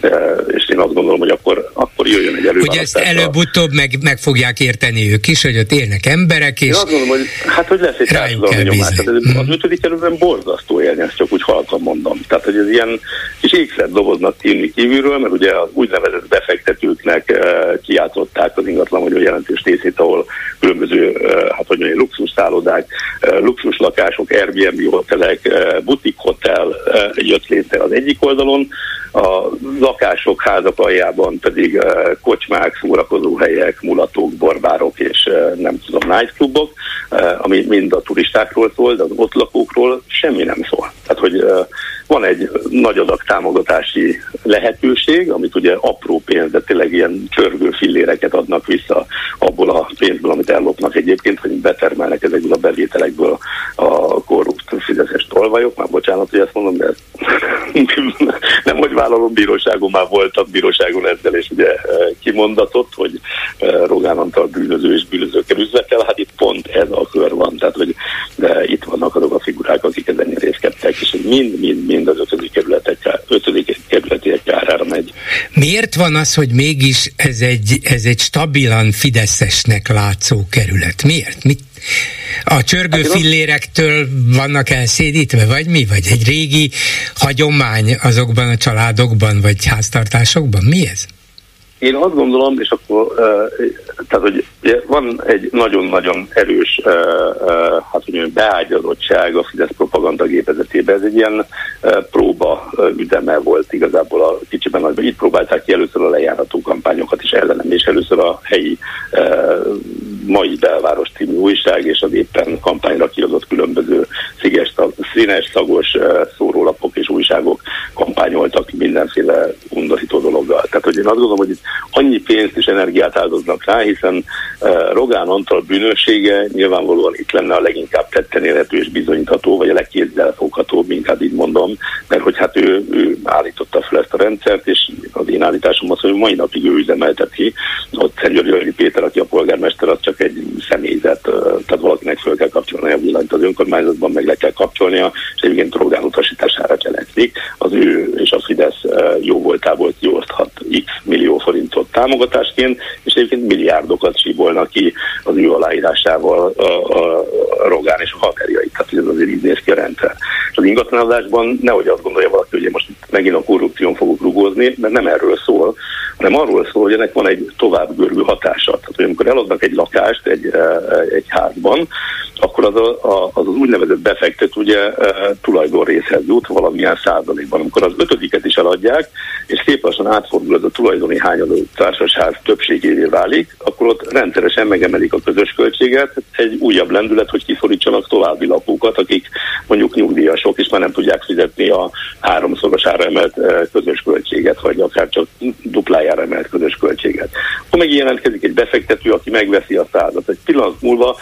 Uh, és én azt gondolom, hogy akkor, akkor jöjjön egy előválasztás. Hogy ezt előbb-utóbb meg, meg fogják érteni ők is, hogy ott élnek emberek, és Én azt gondolom, hogy hát hogy lesz egy társadalmi nyomás. Hát az ötödik kerületben borzasztó élni, ezt csak úgy halkan mondom. Tehát, hogy ez ilyen kis ékszert doboznak tűnni kívülről, mert ugye az úgynevezett befektetőknek uh, kiátszották az ingatlan vagy a jelentős részét, ahol különböző, uh, hát hogy mondjam, luxus szállodák, luxus lakások, Airbnb hotelek, butik hotel jött létre az egyik oldalon, a lakások házak aljában pedig kocsmák, szórakozóhelyek, mulatók, borbárok és nem tudom, nightclubok, ami mind a turistákról szól, de az ott lakókról semmi nem szól. Tehát, hogy van egy nagy adag támogatási lehetőség, amit ugye apró pénz, de tényleg ilyen csörgő filléreket adnak vissza abból a pénzből, amit ellopnak egyébként, hogy betermelnek ezekből a bevételekből a fideszes tolvajok. Már bocsánat, hogy ezt mondom, de nem, hogy vállalom bíróságon, már voltam bíróságon ezzel, és ugye kimondatott, hogy Rogán Antal bűnöző és bűnözőkkel üzletel, hát itt pont ez a kör van, tehát hogy itt vannak azok a figurák, akik ezen részkedtek, és mind-mind mind az ötödik kerületek, ötödik kerületiek kárára megy. Miért van az, hogy mégis ez egy, ez egy stabilan fideszesnek látszó kerület? Miért? Mit, a csörgő hát fillérektől vannak elszédítve, vagy mi? Vagy egy régi hagyomány azokban a családokban, vagy háztartásokban? Mi ez? Én azt gondolom, és akkor tehát, hogy van egy nagyon-nagyon erős hát, hogy beágyazottság a Fidesz propaganda gépezetében. Ez egy ilyen próba üzeme volt igazából a kicsiben nagyban. Itt próbálták ki először a lejárató kampányokat is ellenem, és először a helyi mai belváros című újság, és az éppen kampányra kiadott különböző sziges, színes, szagos szórólapok és újságok kampányoltak mindenféle undorító dologgal. Tehát, hogy én azt gondolom, hogy itt annyi pénzt és energiát áldoznak rá, hiszen uh, Rogán Antal bűnössége nyilvánvalóan itt lenne a leginkább tetten érhető és bizonyítható, vagy a legkézzelfoghatóbb, inkább így mondom, mert hogy hát ő, ő állította fel ezt a rendszert, és az én állításom az, hogy mai napig ő üzemelteti. Ott Szentgyörgyi Péter, aki a polgármester, az csak egy személyzet, tehát valakinek föl kell kapcsolni a villanyt az önkormányzatban, meg le kell kapcsolnia, és egyébként Rogán utasítására cselekszik. Az ő és a Fidesz jó voltából kioszthat x millió forintot támogatásként, és egyébként milliárdokat síbolnak ki az ő aláírásával a, a, a Rogán és a haverjait. Tehát ez azért így néz ki a rendszer. És az ingatlanozásban nehogy azt gondolja valaki, hogy én most megint a korrupción fogok rugózni, mert nem erről szól, hanem arról szól, hogy ennek van egy tovább görgő hatása. Tehát, hogy amikor eladnak egy lakást egy, egy házban, akkor az, a, az, az úgynevezett befektet ugye tulajdonrészhez jut valamilyen százalékban. Amikor az ötödiket is eladják, és szép lassan átfordul ez a tulajdoni hányadó társasház többségévé válik, akkor ott rendszeresen megemelik a közös költséget, egy újabb lendület, hogy kiszorítsanak további lakókat, akik mondjuk nyugdíjasok, és már nem tudják fizetni a háromszorosára emelt közös költséget, vagy akár csak duplájára emelt közös költséget. Akkor meg jelentkezik egy befektető, aki megveszi a százat. Egy pillanat múlva,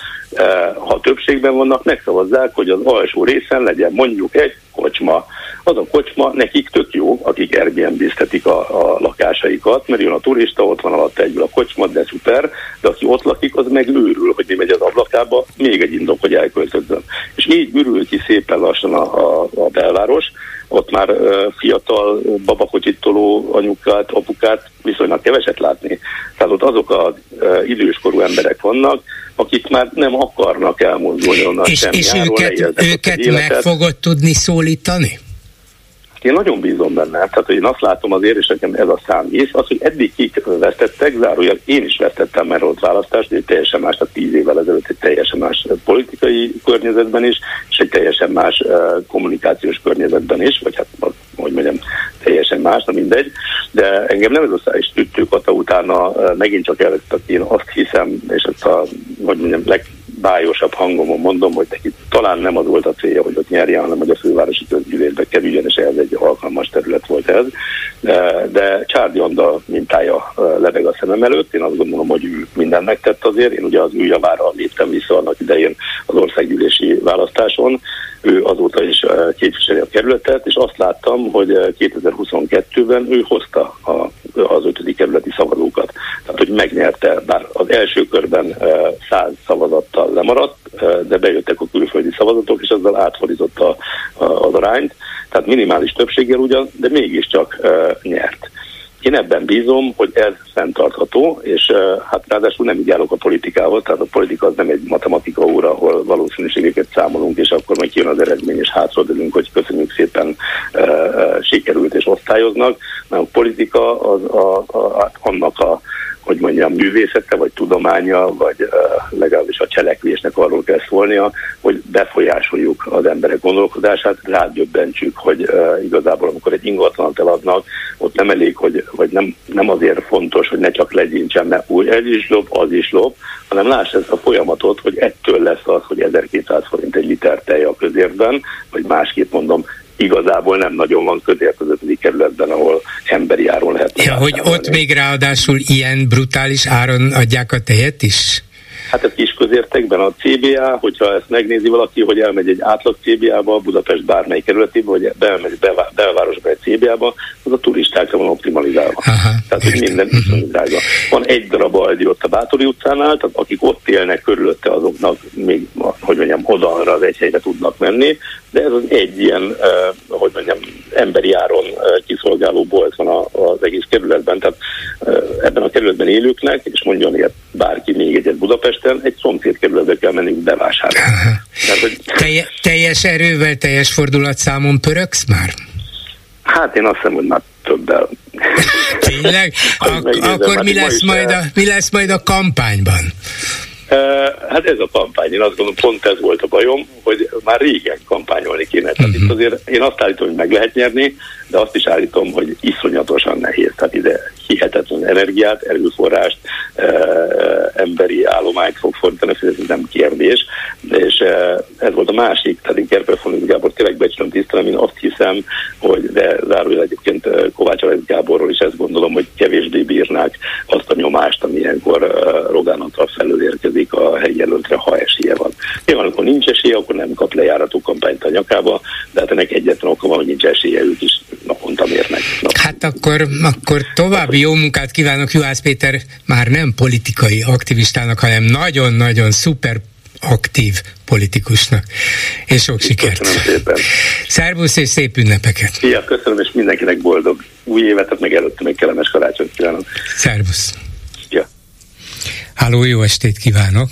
ha többségben vannak, megszavazzák, hogy az alsó részen legyen mondjuk egy kocsma. Az a kocsma nekik tök jó, akik Airbnb-ztetik a, a lakásaikat, mert jön a turista, ott van alatt egyből a kocsma, de szuper, de aki ott lakik, az meg őrül, hogy mi megy az ablakába, még egy indok, hogy elköltözzön. És így ürül ki szépen lassan a, a, a belváros, ott már uh, fiatal babakocsit toló anyukát, apukát viszonylag keveset látni. Tehát ott azok az uh, időskorú emberek vannak, akik már nem akarnak elmozdulni onnan és, És őket, őket meg fogod tudni szólítani? Én nagyon bízom benne, tehát hogy én azt látom azért, és nekem ez a szám és az, hogy eddig kik vesztettek, zárójel én is vesztettem mert ott választást, egy teljesen más, tehát tíz évvel ezelőtt egy teljesen más politikai környezetben is, és egy teljesen más uh, kommunikációs környezetben is, vagy hát hogy mondjam, teljesen más, na mindegy, de engem nem ez a száj tüttők, utána megint csak előtt, én azt hiszem, és ezt a, hogy mondjam, leg, bájosabb hangomon mondom, hogy neki talán nem az volt a célja, hogy ott nyerjen, hanem hogy a fővárosi közgyűlésbe kerüljön, és ez egy alkalmas terület volt ez. De, de Csárdi Anda mintája lebeg a szemem előtt. Én azt gondolom, hogy ő mindent megtett azért. Én ugye az ő javára léptem vissza annak idején az országgyűlési választáson. Ő azóta is képviseli a kerületet, és azt láttam, hogy 2022-ben ő hozta a, az ötödik kerületi szavazókat. Tehát, hogy megnyerte, bár az első körben száz szavazattal lemaradt, de bejöttek a külföldi szavazatok, és ezzel átfordította az arányt, tehát minimális többséggel ugyan, de mégiscsak nyert. Én ebben bízom, hogy ez fenntartható, és hát ráadásul nem így állok a politikával, tehát a politika az nem egy matematika óra, ahol valószínűségeket számolunk, és akkor majd kijön az eredmény, és hátradőlünk, hogy köszönjük szépen uh, uh, sikerült és osztályoznak, mert a politika az a, a, a, annak a hogy mondjam, művészete, vagy tudománya, vagy uh, legalábbis a cselekvésnek arról kell szólnia, hogy befolyásoljuk az emberek gondolkodását, rádöbbentsük, hogy igazából amikor egy ingatlant eladnak, ott nem elég, hogy vagy nem, nem azért fontos, hogy ne csak legyintsen, mert úgy ez is lob, az is lob, hanem láss ezt a folyamatot, hogy ettől lesz az, hogy 1200 forint egy liter tej a közérben, vagy másképp mondom, igazából nem nagyon van közért az ötödik kerületben, ahol emberi áron lehet. Ja, hogy ott még ráadásul ilyen brutális áron adják a tejet is? Hát ez kis közértekben a CBA, hogyha ezt megnézi valaki, hogy elmegy egy átlag CBA-ba, Budapest bármely kerületébe, vagy bemegy belvárosba egy CBA-ba, az a turistákra van optimalizálva. Aha, tehát, hogy minden uh-huh. drága. Van egy darab aldi ott a Bátori utcánál, tehát akik ott élnek körülötte, azoknak még, hogy mondjam, oda arra az egy helyre tudnak menni, de ez az egy ilyen, uh, hogy mondjam, emberi áron uh, kiszolgáló bolt van a, az egész kerületben, tehát uh, ebben a kerületben élőknek, és mondjon ilyet bárki még egyet Budapesten, egy szomszéd kerületbe kell menni bevásárolni. Tehát, hogy... Telje, teljes erővel, teljes fordulatszámon pöröksz már? Hát én azt hiszem, hogy már többel. Tényleg? Ak- akkor hát mi lesz, majd a, mi lesz majd a kampányban? Hát ez a kampány, én azt gondolom, pont ez volt a bajom, hogy már régen kampányolni kéne. Tehát uh-huh. itt azért én azt állítom, hogy meg lehet nyerni, de azt is állítom, hogy iszonyatosan nehéz. Tehát ide hihetetlen energiát, erőforrást, emberi állományt fog fordítani, ez nem kérdés. És ez volt a másik, tehát én Kerperfoni Gábor tényleg becsülöm tisztelem, én azt hiszem, hogy de zárójel egyébként Kovács Alajz Gáborról is ezt gondolom, hogy kevésbé bírnák azt a nyomást, ami ilyenkor Rogán Antal felől érkezik a helyi jelöltre, ha esélye van. Nyilván, akkor nincs esélye, akkor nem kap lejárató kampányt a nyakába, de hát ennek egyetlen oka van, hogy nincs esélye, ők is naponta mérnek. Naponta. Hát akkor, akkor további jó munkát kívánok Juhász Péter már nem politikai aktivistának, hanem nagyon-nagyon szuper aktív politikusnak. És sok sikert! Köszönöm szépen! Szervusz és szép ünnepeket! Szia, köszönöm, és mindenkinek boldog új évet, meg előtte meg kellemes karácsonyt kívánok! Szervusz! Ja. Háló, jó estét kívánok!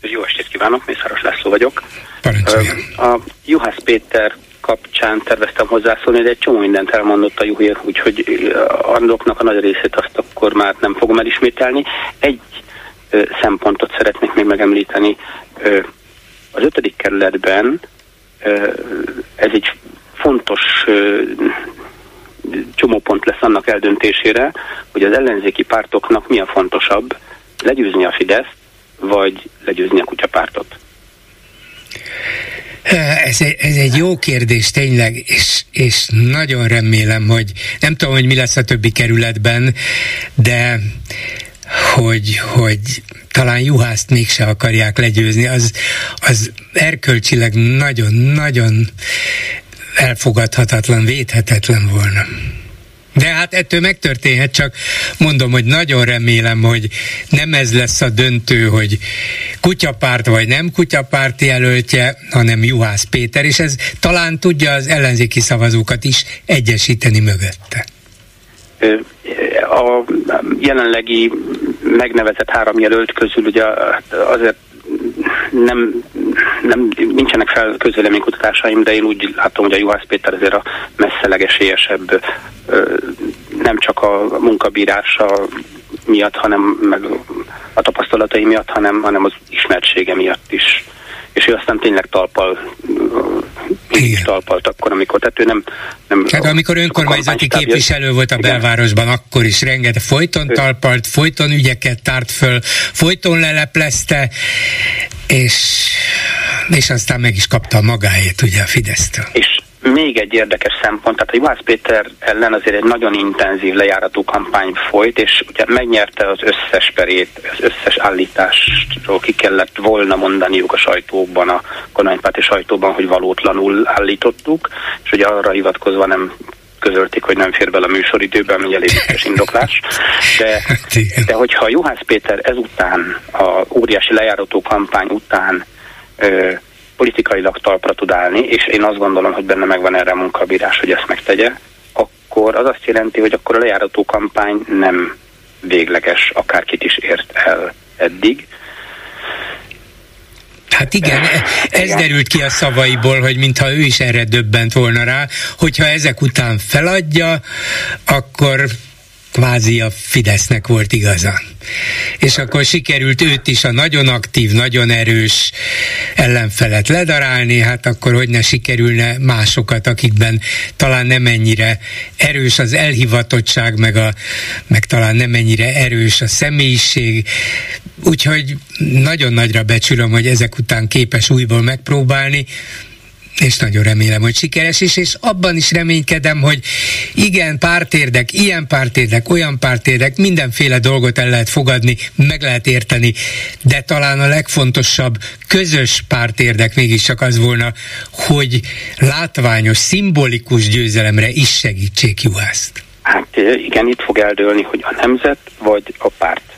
Jó estét kívánok, Mészáros László vagyok. Parancsoljon. A Juhász Péter kapcsán terveztem hozzászólni, de egy csomó mindent elmondott a Juhér, úgyhogy andoknak a nagy részét azt akkor már nem fogom elismételni. Egy szempontot szeretnék még megemlíteni. Az ötödik kerületben ez egy fontos csomópont lesz annak eldöntésére, hogy az ellenzéki pártoknak mi a fontosabb, legyőzni a Fidesz, vagy legyőzni a kutyapártot. Ez egy, ez egy jó kérdés tényleg, és, és nagyon remélem, hogy nem tudom, hogy mi lesz a többi kerületben, de hogy, hogy talán Juhászt mégse akarják legyőzni, az, az erkölcsileg nagyon-nagyon elfogadhatatlan, védhetetlen volna. De hát ettől megtörténhet, csak mondom, hogy nagyon remélem, hogy nem ez lesz a döntő, hogy kutyapárt vagy nem kutyapárt jelöltje, hanem Juhász Péter, és ez talán tudja az ellenzéki szavazókat is egyesíteni mögötte. A jelenlegi megnevezett három jelölt közül ugye azért nem nem, nincsenek fel közvéleménykutatásaim, de én úgy látom, hogy a Juhász Péter azért a messze legesélyesebb, nem csak a munkabírása miatt, hanem meg a tapasztalatai miatt, hanem, hanem az ismertsége miatt is. És ő aztán tényleg talpal, is talpalt akkor, amikor, tehát ő nem... nem hát amikor önkormányzati képviselő volt a igen. belvárosban, akkor is rengeteg folyton ő. talpalt, folyton ügyeket tárt föl, folyton leleplezte, és, és aztán meg is kapta a magáét ugye a Fidesztől. És még egy érdekes szempont, tehát a Juhász Péter ellen azért egy nagyon intenzív lejárató kampány folyt, és ugye megnyerte az összes perét, az összes állításról ki kellett volna mondaniuk a sajtóban, a kormánypárti sajtóban, hogy valótlanul állítottuk, és ugye arra hivatkozva nem közölték, hogy nem fér bele a műsoridőben, ami elég indoklás. De, hát de hogyha Juhász Péter ezután, a óriási lejárató kampány után ö, politikailag talpra tud állni, és én azt gondolom, hogy benne megvan erre a munkabírás, hogy ezt megtegye, akkor az azt jelenti, hogy akkor a lejárató kampány nem végleges, akárkit is ért el eddig. Hát igen, ez igen. derült ki a szavaiból, hogy mintha ő is erre döbbent volna rá, hogyha ezek után feladja, akkor kvázi a Fidesznek volt igaza. És akkor sikerült őt is a nagyon aktív, nagyon erős ellenfelet ledarálni, hát akkor hogy ne sikerülne másokat, akikben talán nem ennyire erős az elhivatottság, meg, a, meg talán nem ennyire erős a személyiség. Úgyhogy nagyon nagyra becsülöm, hogy ezek után képes újból megpróbálni, és nagyon remélem, hogy sikeres is, és abban is reménykedem, hogy igen, pártérdek, ilyen pártérdek, olyan pártérdek, mindenféle dolgot el lehet fogadni, meg lehet érteni, de talán a legfontosabb közös pártérdek mégiscsak az volna, hogy látványos, szimbolikus győzelemre is segítsék Juhászt. Hát igen, itt fog eldőlni, hogy a nemzet vagy a párt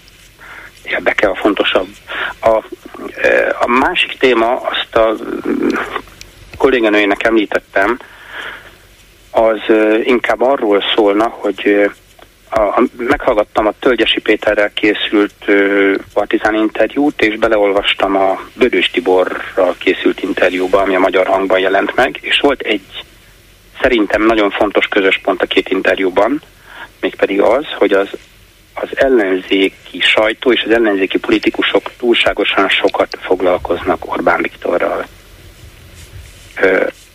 érdeke a fontosabb. A, a másik téma azt a kolléganőjének említettem, az inkább arról szólna, hogy a, a, meghallgattam a Tölgyesi Péterrel készült uh, partizán interjút, és beleolvastam a Bödős Tiborral készült interjúba, ami a Magyar Hangban jelent meg, és volt egy szerintem nagyon fontos közös pont a két interjúban, mégpedig az, hogy az, az ellenzéki sajtó és az ellenzéki politikusok túlságosan sokat foglalkoznak Orbán Viktorral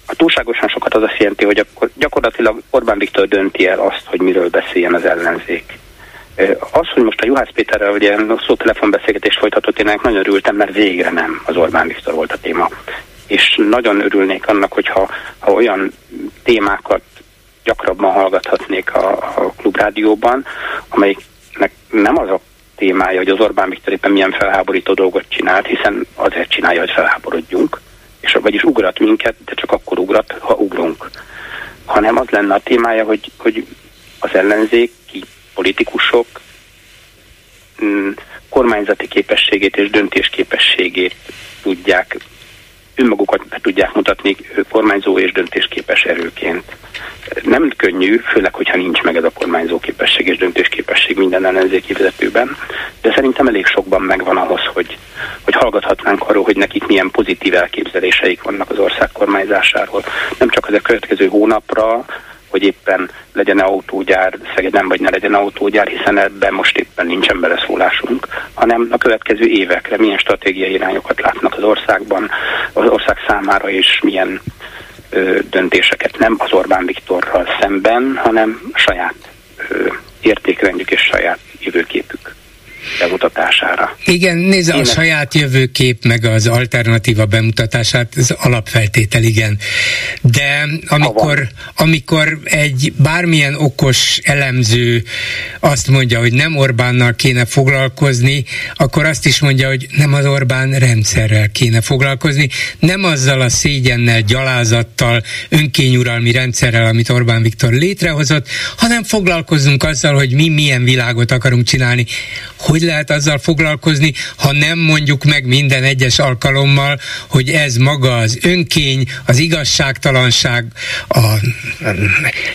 a túlságosan sokat az azt jelenti, hogy akkor gyakorlatilag Orbán Viktor dönti el azt, hogy miről beszéljen az ellenzék. Az, hogy most a Juhász Péterrel ugye szó telefonbeszélgetést folytatott, én nagyon örültem, mert végre nem az Orbán Viktor volt a téma. És nagyon örülnék annak, hogyha ha olyan témákat gyakrabban hallgathatnék a, a klubrádióban, amelyiknek nem az a témája, hogy az Orbán Viktor éppen milyen felháborító dolgot csinált, hiszen azért csinálja, hogy felháborodjunk, és vagyis ugrat minket, de csak akkor ugrat, ha ugrunk. Hanem az lenne a témája, hogy, hogy az ellenzéki politikusok mm, kormányzati képességét és döntésképességét tudják önmagukat be tudják mutatni kormányzó és döntésképes erőként. Nem könnyű, főleg, hogyha nincs meg ez a kormányzó képesség és döntésképesség minden ellenzéki vezetőben, de szerintem elég sokban megvan ahhoz, hogy, hogy hallgathatnánk arról, hogy nekik milyen pozitív elképzeléseik vannak az ország kormányzásáról. Nem csak az a következő hónapra, hogy éppen legyen autógyár Szegeden, vagy ne legyen autógyár, hiszen ebben most éppen nincsen beleszólásunk, hanem a következő évekre milyen stratégiai irányokat látnak az országban, az ország számára, és milyen ö, döntéseket nem az Orbán Viktorral szemben, hanem saját ö, értékrendjük és saját jövőképük bemutatására. Igen, nézze, a saját jövőkép meg az alternatíva bemutatását, az alapfeltétel, igen. De amikor, amikor egy bármilyen okos elemző azt mondja, hogy nem Orbánnal kéne foglalkozni, akkor azt is mondja, hogy nem az Orbán rendszerrel kéne foglalkozni, nem azzal a szégyennel, gyalázattal, önkényuralmi rendszerrel, amit Orbán Viktor létrehozott, hanem foglalkozunk azzal, hogy mi milyen világot akarunk csinálni, hogy lehet azzal foglalkozni, ha nem mondjuk meg minden egyes alkalommal, hogy ez maga az önkény, az igazságtalanság, a,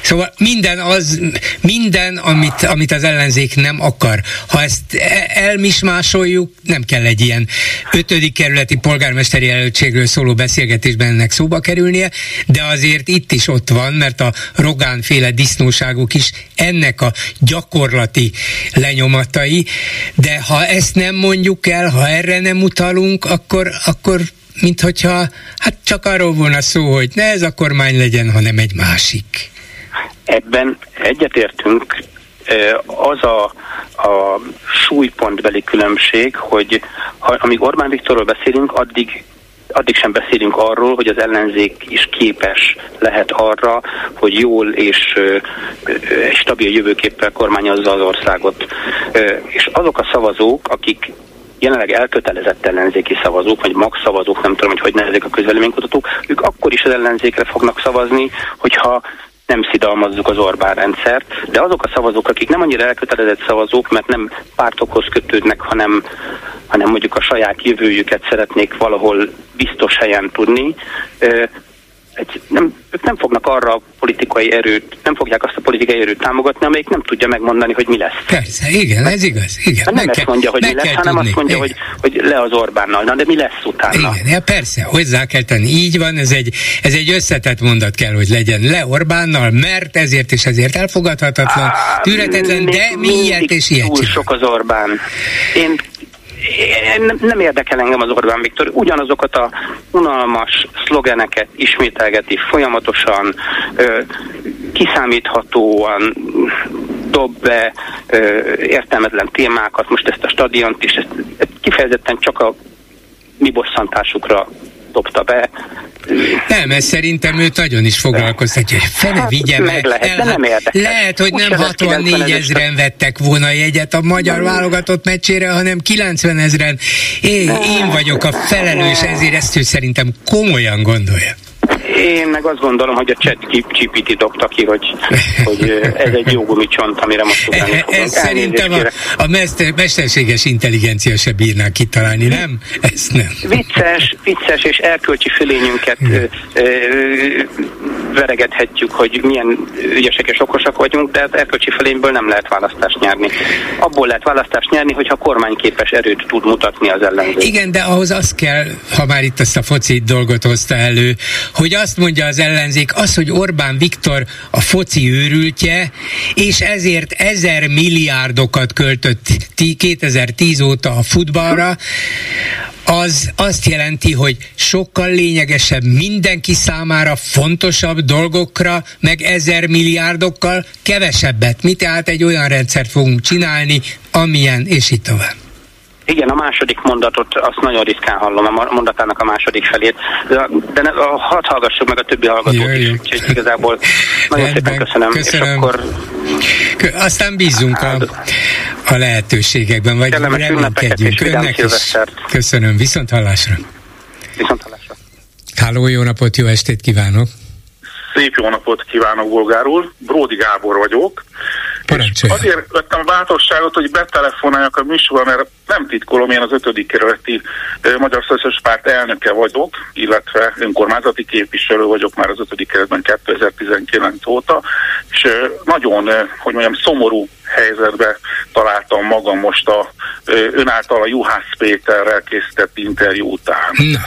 szóval minden az, minden, amit, amit az ellenzék nem akar. Ha ezt e, elmismásoljuk, nem kell egy ilyen ötödik kerületi polgármesteri jelöltségről szóló beszélgetésben ennek szóba kerülnie, de azért itt is ott van, mert a Rogán féle disznóságok is ennek a gyakorlati lenyomatai, de ha ezt nem mondjuk el, ha erre nem utalunk, akkor, akkor mint hogyha hát csak arról volna szó, hogy ne ez a kormány legyen, hanem egy másik. Ebben egyetértünk, az a, a súlypontbeli különbség, hogy ha, amíg Orbán Viktorról beszélünk, addig addig sem beszélünk arról, hogy az ellenzék is képes lehet arra, hogy jól és stabil jövőképpel kormányozza az országot. És azok a szavazók, akik jelenleg elkötelezett ellenzéki szavazók, vagy magszavazók, nem tudom, hogy hogy nevezik a közveleménykutatók, ők akkor is az ellenzékre fognak szavazni, hogyha nem szidalmazzuk az Orbán rendszert, de azok a szavazók, akik nem annyira elkötelezett szavazók, mert nem pártokhoz kötődnek, hanem, hanem mondjuk a saját jövőjüket szeretnék valahol biztos helyen tudni, egy, nem, ők nem fognak arra a politikai erőt, nem fogják azt a politikai erőt támogatni, amelyik nem tudja megmondani, hogy mi lesz. Persze, igen, ez igaz. Igen, nem ezt mondja, hogy mi lesz, hanem tudni. azt mondja, hogy, hogy le az Orbánnal. Na, de mi lesz utána? Igen, ja, persze, hozzá kell tenni. Így van, ez egy, ez egy összetett mondat kell, hogy legyen le Orbánnal, mert ezért és ezért elfogadhatatlan, tűretetlen, de mi ilyet és ilyet túl sok az Orbán. Én nem, érdekel engem az Orbán Viktor. Ugyanazokat a unalmas szlogeneket ismételgeti folyamatosan, kiszámíthatóan dob be értelmetlen témákat, most ezt a stadiont is, ezt kifejezetten csak a mi bosszantásukra dobta be. Nem, ez szerintem őt nagyon is foglalkoztatja, fene hát, vigye meg. Lehet, el, nem érdekel. Lehet, hogy nem 64 ezeren vettek volna jegyet a magyar nem. válogatott meccsére, hanem 90 ezeren. Én, én vagyok a felelős, ezért ezt ő szerintem komolyan gondolja. Én meg azt gondolom, hogy a chat GPT dobta ki, hogy, hogy ez egy jó gumicsont, amire most utáni fogunk. Ez szerintem a, a mester, mesterséges intelligencia se bírná kitalálni, nem? Ez nem. Vicces, vicces és erkölcsi ö, ö, veregethetjük, hogy milyen ügyesek és okosak vagyunk, de az erkölcsi fölényből nem lehet választást nyerni. Abból lehet választást nyerni, hogyha kormányképes erőt tud mutatni az ellenzék. Igen, de ahhoz az kell, ha már itt ezt a foci dolgot hozta elő, hogy azt mondja az ellenzék, az, hogy Orbán Viktor a foci őrültje, és ezért ezer milliárdokat költött 2010 óta a futballra, az azt jelenti, hogy sokkal lényegesebb mindenki számára fontosabb dolgokra, meg ezer milliárdokkal kevesebbet. Mi tehát egy olyan rendszert fogunk csinálni, amilyen, és itt tovább. Igen, a második mondatot, azt nagyon ritkán hallom, a mondatának a második felét, de, de ne, hadd hallgassuk meg a többi hallgatót is, úgyhogy igazából nagyon Rendben, szépen köszönöm. köszönöm. És akkor... Aztán bízunk a, a lehetőségekben, vagy reménykedjünk. Önnek is. Köszönöm, viszont hallásra. Viszont hallásra. Háló, jó napot, jó estét kívánok! Szép jó napot kívánok, Bolgár úr. Bródi Gábor vagyok. Parancsolja. Azért vettem a bátorságot, hogy betelefonáljak a műsorba, mert nem titkolom, én az ötödik kerületi Magyar Szociális Párt elnöke vagyok, illetve önkormányzati képviselő vagyok már az ötödik kerületben 2019 óta, és nagyon, hogy mondjam, szomorú helyzetbe találtam magam most a ön által a Juhász Péterrel készített interjú után. Na.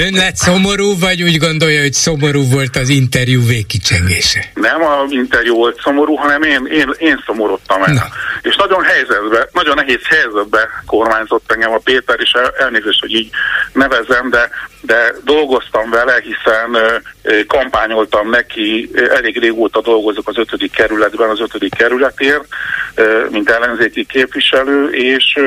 Ön lett szomorú, vagy úgy gondolja, hogy szomorú volt az interjú végkicsengése? Nem a interjú volt szomorú, hanem én, én, én szomorodtam el. Na. És nagyon helyzetbe, nagyon nehéz helyzetbe kormányzott engem a Péter, és elnézést, hogy így nevezem, de, de dolgoztam vele, hiszen kampányoltam neki, elég régóta dolgozok az ötödik kerületben, az ötödik kerületért, mint ellenzéki képviselő, és,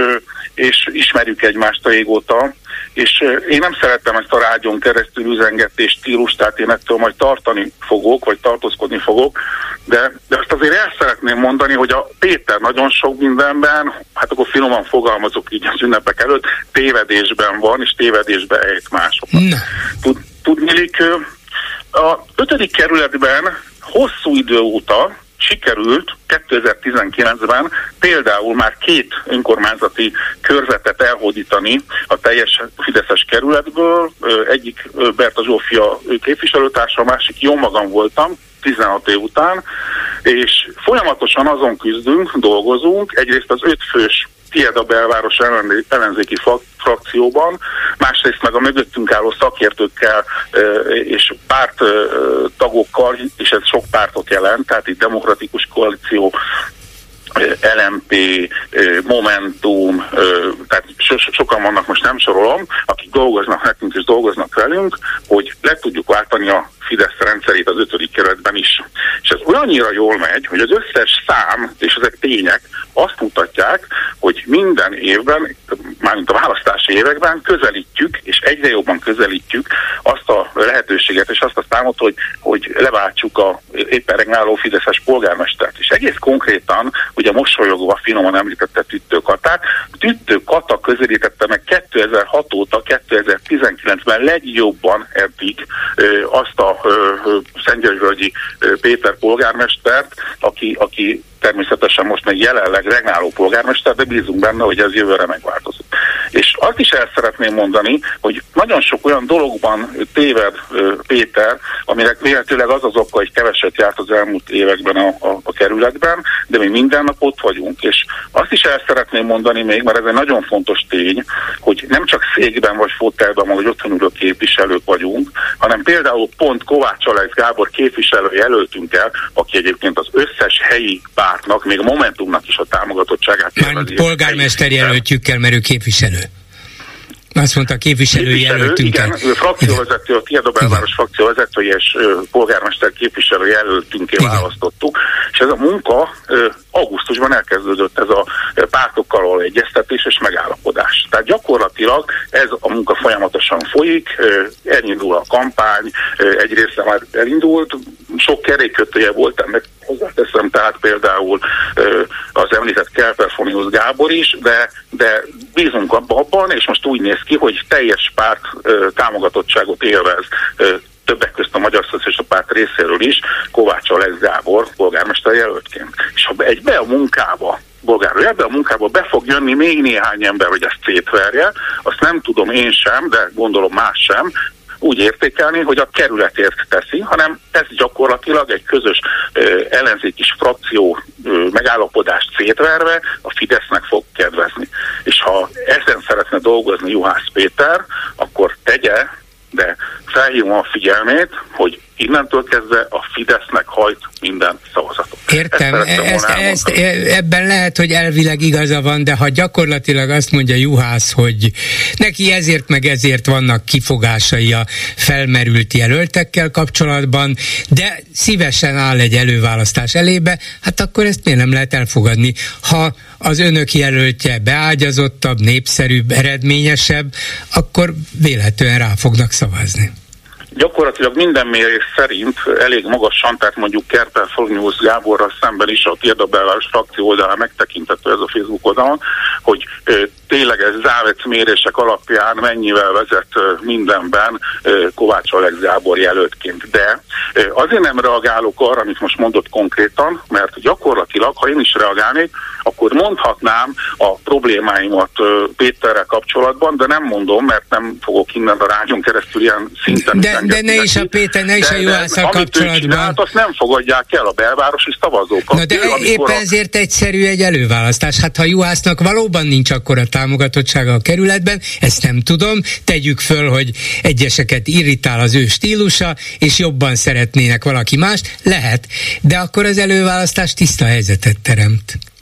és ismerjük egymást régóta, és én nem szerettem ezt a rádión keresztül üzengetés stílus, tehát én ettől majd tartani fogok, vagy tartózkodni fogok, de, de azt azért el szeretném mondani, hogy a Péter nagyon sok mindenben, hát akkor finoman fogalmazok így az ünnepek előtt, tévedésben van, és tévedésbe ejt másokat. Tud, tudnélik, a ötödik kerületben hosszú idő óta sikerült 2019-ben például már két önkormányzati körzetet elhódítani a teljes Fideszes kerületből. Egyik Berta Zsófia képviselőtársa, a másik jó magam voltam, 16 év után, és folyamatosan azon küzdünk, dolgozunk, egyrészt az ötfős tied a belváros ellenzéki frakcióban, másrészt meg a mögöttünk álló szakértőkkel és párt tagokkal, és ez sok pártot jelent, tehát itt demokratikus koalíció, LMP, Momentum, tehát so, sokan vannak, most nem sorolom, akik dolgoznak nekünk és dolgoznak velünk, hogy le tudjuk váltani a Fidesz rendszerét az ötödik kerületben is. És ez olyannyira jól megy, hogy az összes szám, és ezek tények, azt mutatják, hogy minden évben, mármint a választási években közelítjük, és egyre jobban közelítjük azt a lehetőséget, és azt a számot, hogy, hogy leváltsuk a éppen regnáló Fideszes polgármestert. És egész konkrétan, ugye mosolyogva finoman említette Tüttő Katát, Tüttő Kata közelítette meg 2006 óta, 2019-ben legjobban eddig azt a Szentgyörgyvölgyi Péter polgármestert, aki, aki természetesen most még jelenleg regnáló polgármester, de bízunk benne, hogy ez jövőre megváltozik. És azt is el szeretném mondani, hogy nagyon sok olyan dologban téved Péter, aminek véletőleg az az oka, hogy keveset járt az elmúlt években a, a, a kerületben, de mi minden nap ott vagyunk. És azt is el szeretném mondani még, mert ez egy nagyon fontos tény, hogy nem csak székben vagy fotelben, vagy otthon ülő képviselők vagyunk, hanem például pont Kovács Alex Gábor képviselő jelöltünk el, aki egyébként az összes helyi bár pártnak, még a Momentumnak is a támogatottságát. Mármint polgármester jelöltjükkel, mert ő képviselő. Azt mondta a képviselő, jelöltünk Igen, ő frakcióvezető, a Tiada belváros frakcióvezető és polgármester képviselő jelöltünké választottuk, és ez a munka augusztusban elkezdődött ez a pártokkal való egyeztetés és megállapodás. Tehát gyakorlatilag ez a munka folyamatosan folyik, elindul a kampány, egyrészt már elindult, sok kerékkötője volt ennek hozzáteszem, tehát például az említett Kelperfonius Gábor is, de, de bízunk abban, és most úgy néz ki, hogy teljes párt támogatottságot élvez többek között a Magyar Szocialista Párt részéről is, Kovács Alex Gábor polgármester jelöltként. És ha egy be a munkába bolgárról ebbe a munkába be fog jönni még néhány ember, hogy ezt szétverje, azt nem tudom én sem, de gondolom más sem, úgy értékelni, hogy a kerületért teszi, hanem ez gyakorlatilag egy közös ö, ellenzékis frakció ö, megállapodást szétverve a Fidesznek fog kedvezni. És ha ezen szeretne dolgozni Juhász Péter, akkor tegye, de felhívom a figyelmét, hogy innentől kezdve a Fidesznek hajt minden szavazatot. Értem, ezt, ezt, ezt, ebben lehet, hogy elvileg igaza van, de ha gyakorlatilag azt mondja Juhász, hogy neki ezért meg ezért vannak kifogásai a felmerült jelöltekkel kapcsolatban, de szívesen áll egy előválasztás elébe, hát akkor ezt miért nem lehet elfogadni? Ha az önök jelöltje beágyazottabb, népszerűbb, eredményesebb, akkor véletlenül rá fognak szavazni gyakorlatilag minden mérés szerint elég magasan, tehát mondjuk Kerpel Fognyúz Gáborral szemben is a Tirdabellás frakció oldalán megtekinthető ez a Facebook oldalon, hogy tényleg ez závec mérések alapján mennyivel vezet mindenben Kovács Alex Gábor jelöltként. De azért nem reagálok arra, amit most mondott konkrétan, mert gyakorlatilag, ha én is reagálnék, akkor mondhatnám a problémáimat Péterrel kapcsolatban, de nem mondom, mert nem fogok innen a rádión keresztül ilyen szinten de, de ne is a Péter, ne is a Juhászal kapcsolatban. Csinált, azt nem fogadják el a belvárosi szavazók. Na de ő, éppen a... ezért egyszerű egy előválasztás. Hát ha Juhásznak valóban nincs akkor a támogatottsága a kerületben, ezt nem tudom, tegyük föl, hogy egyeseket irritál az ő stílusa, és jobban szeretnének valaki mást, lehet, de akkor az előválasztás tiszta helyzetet teremt.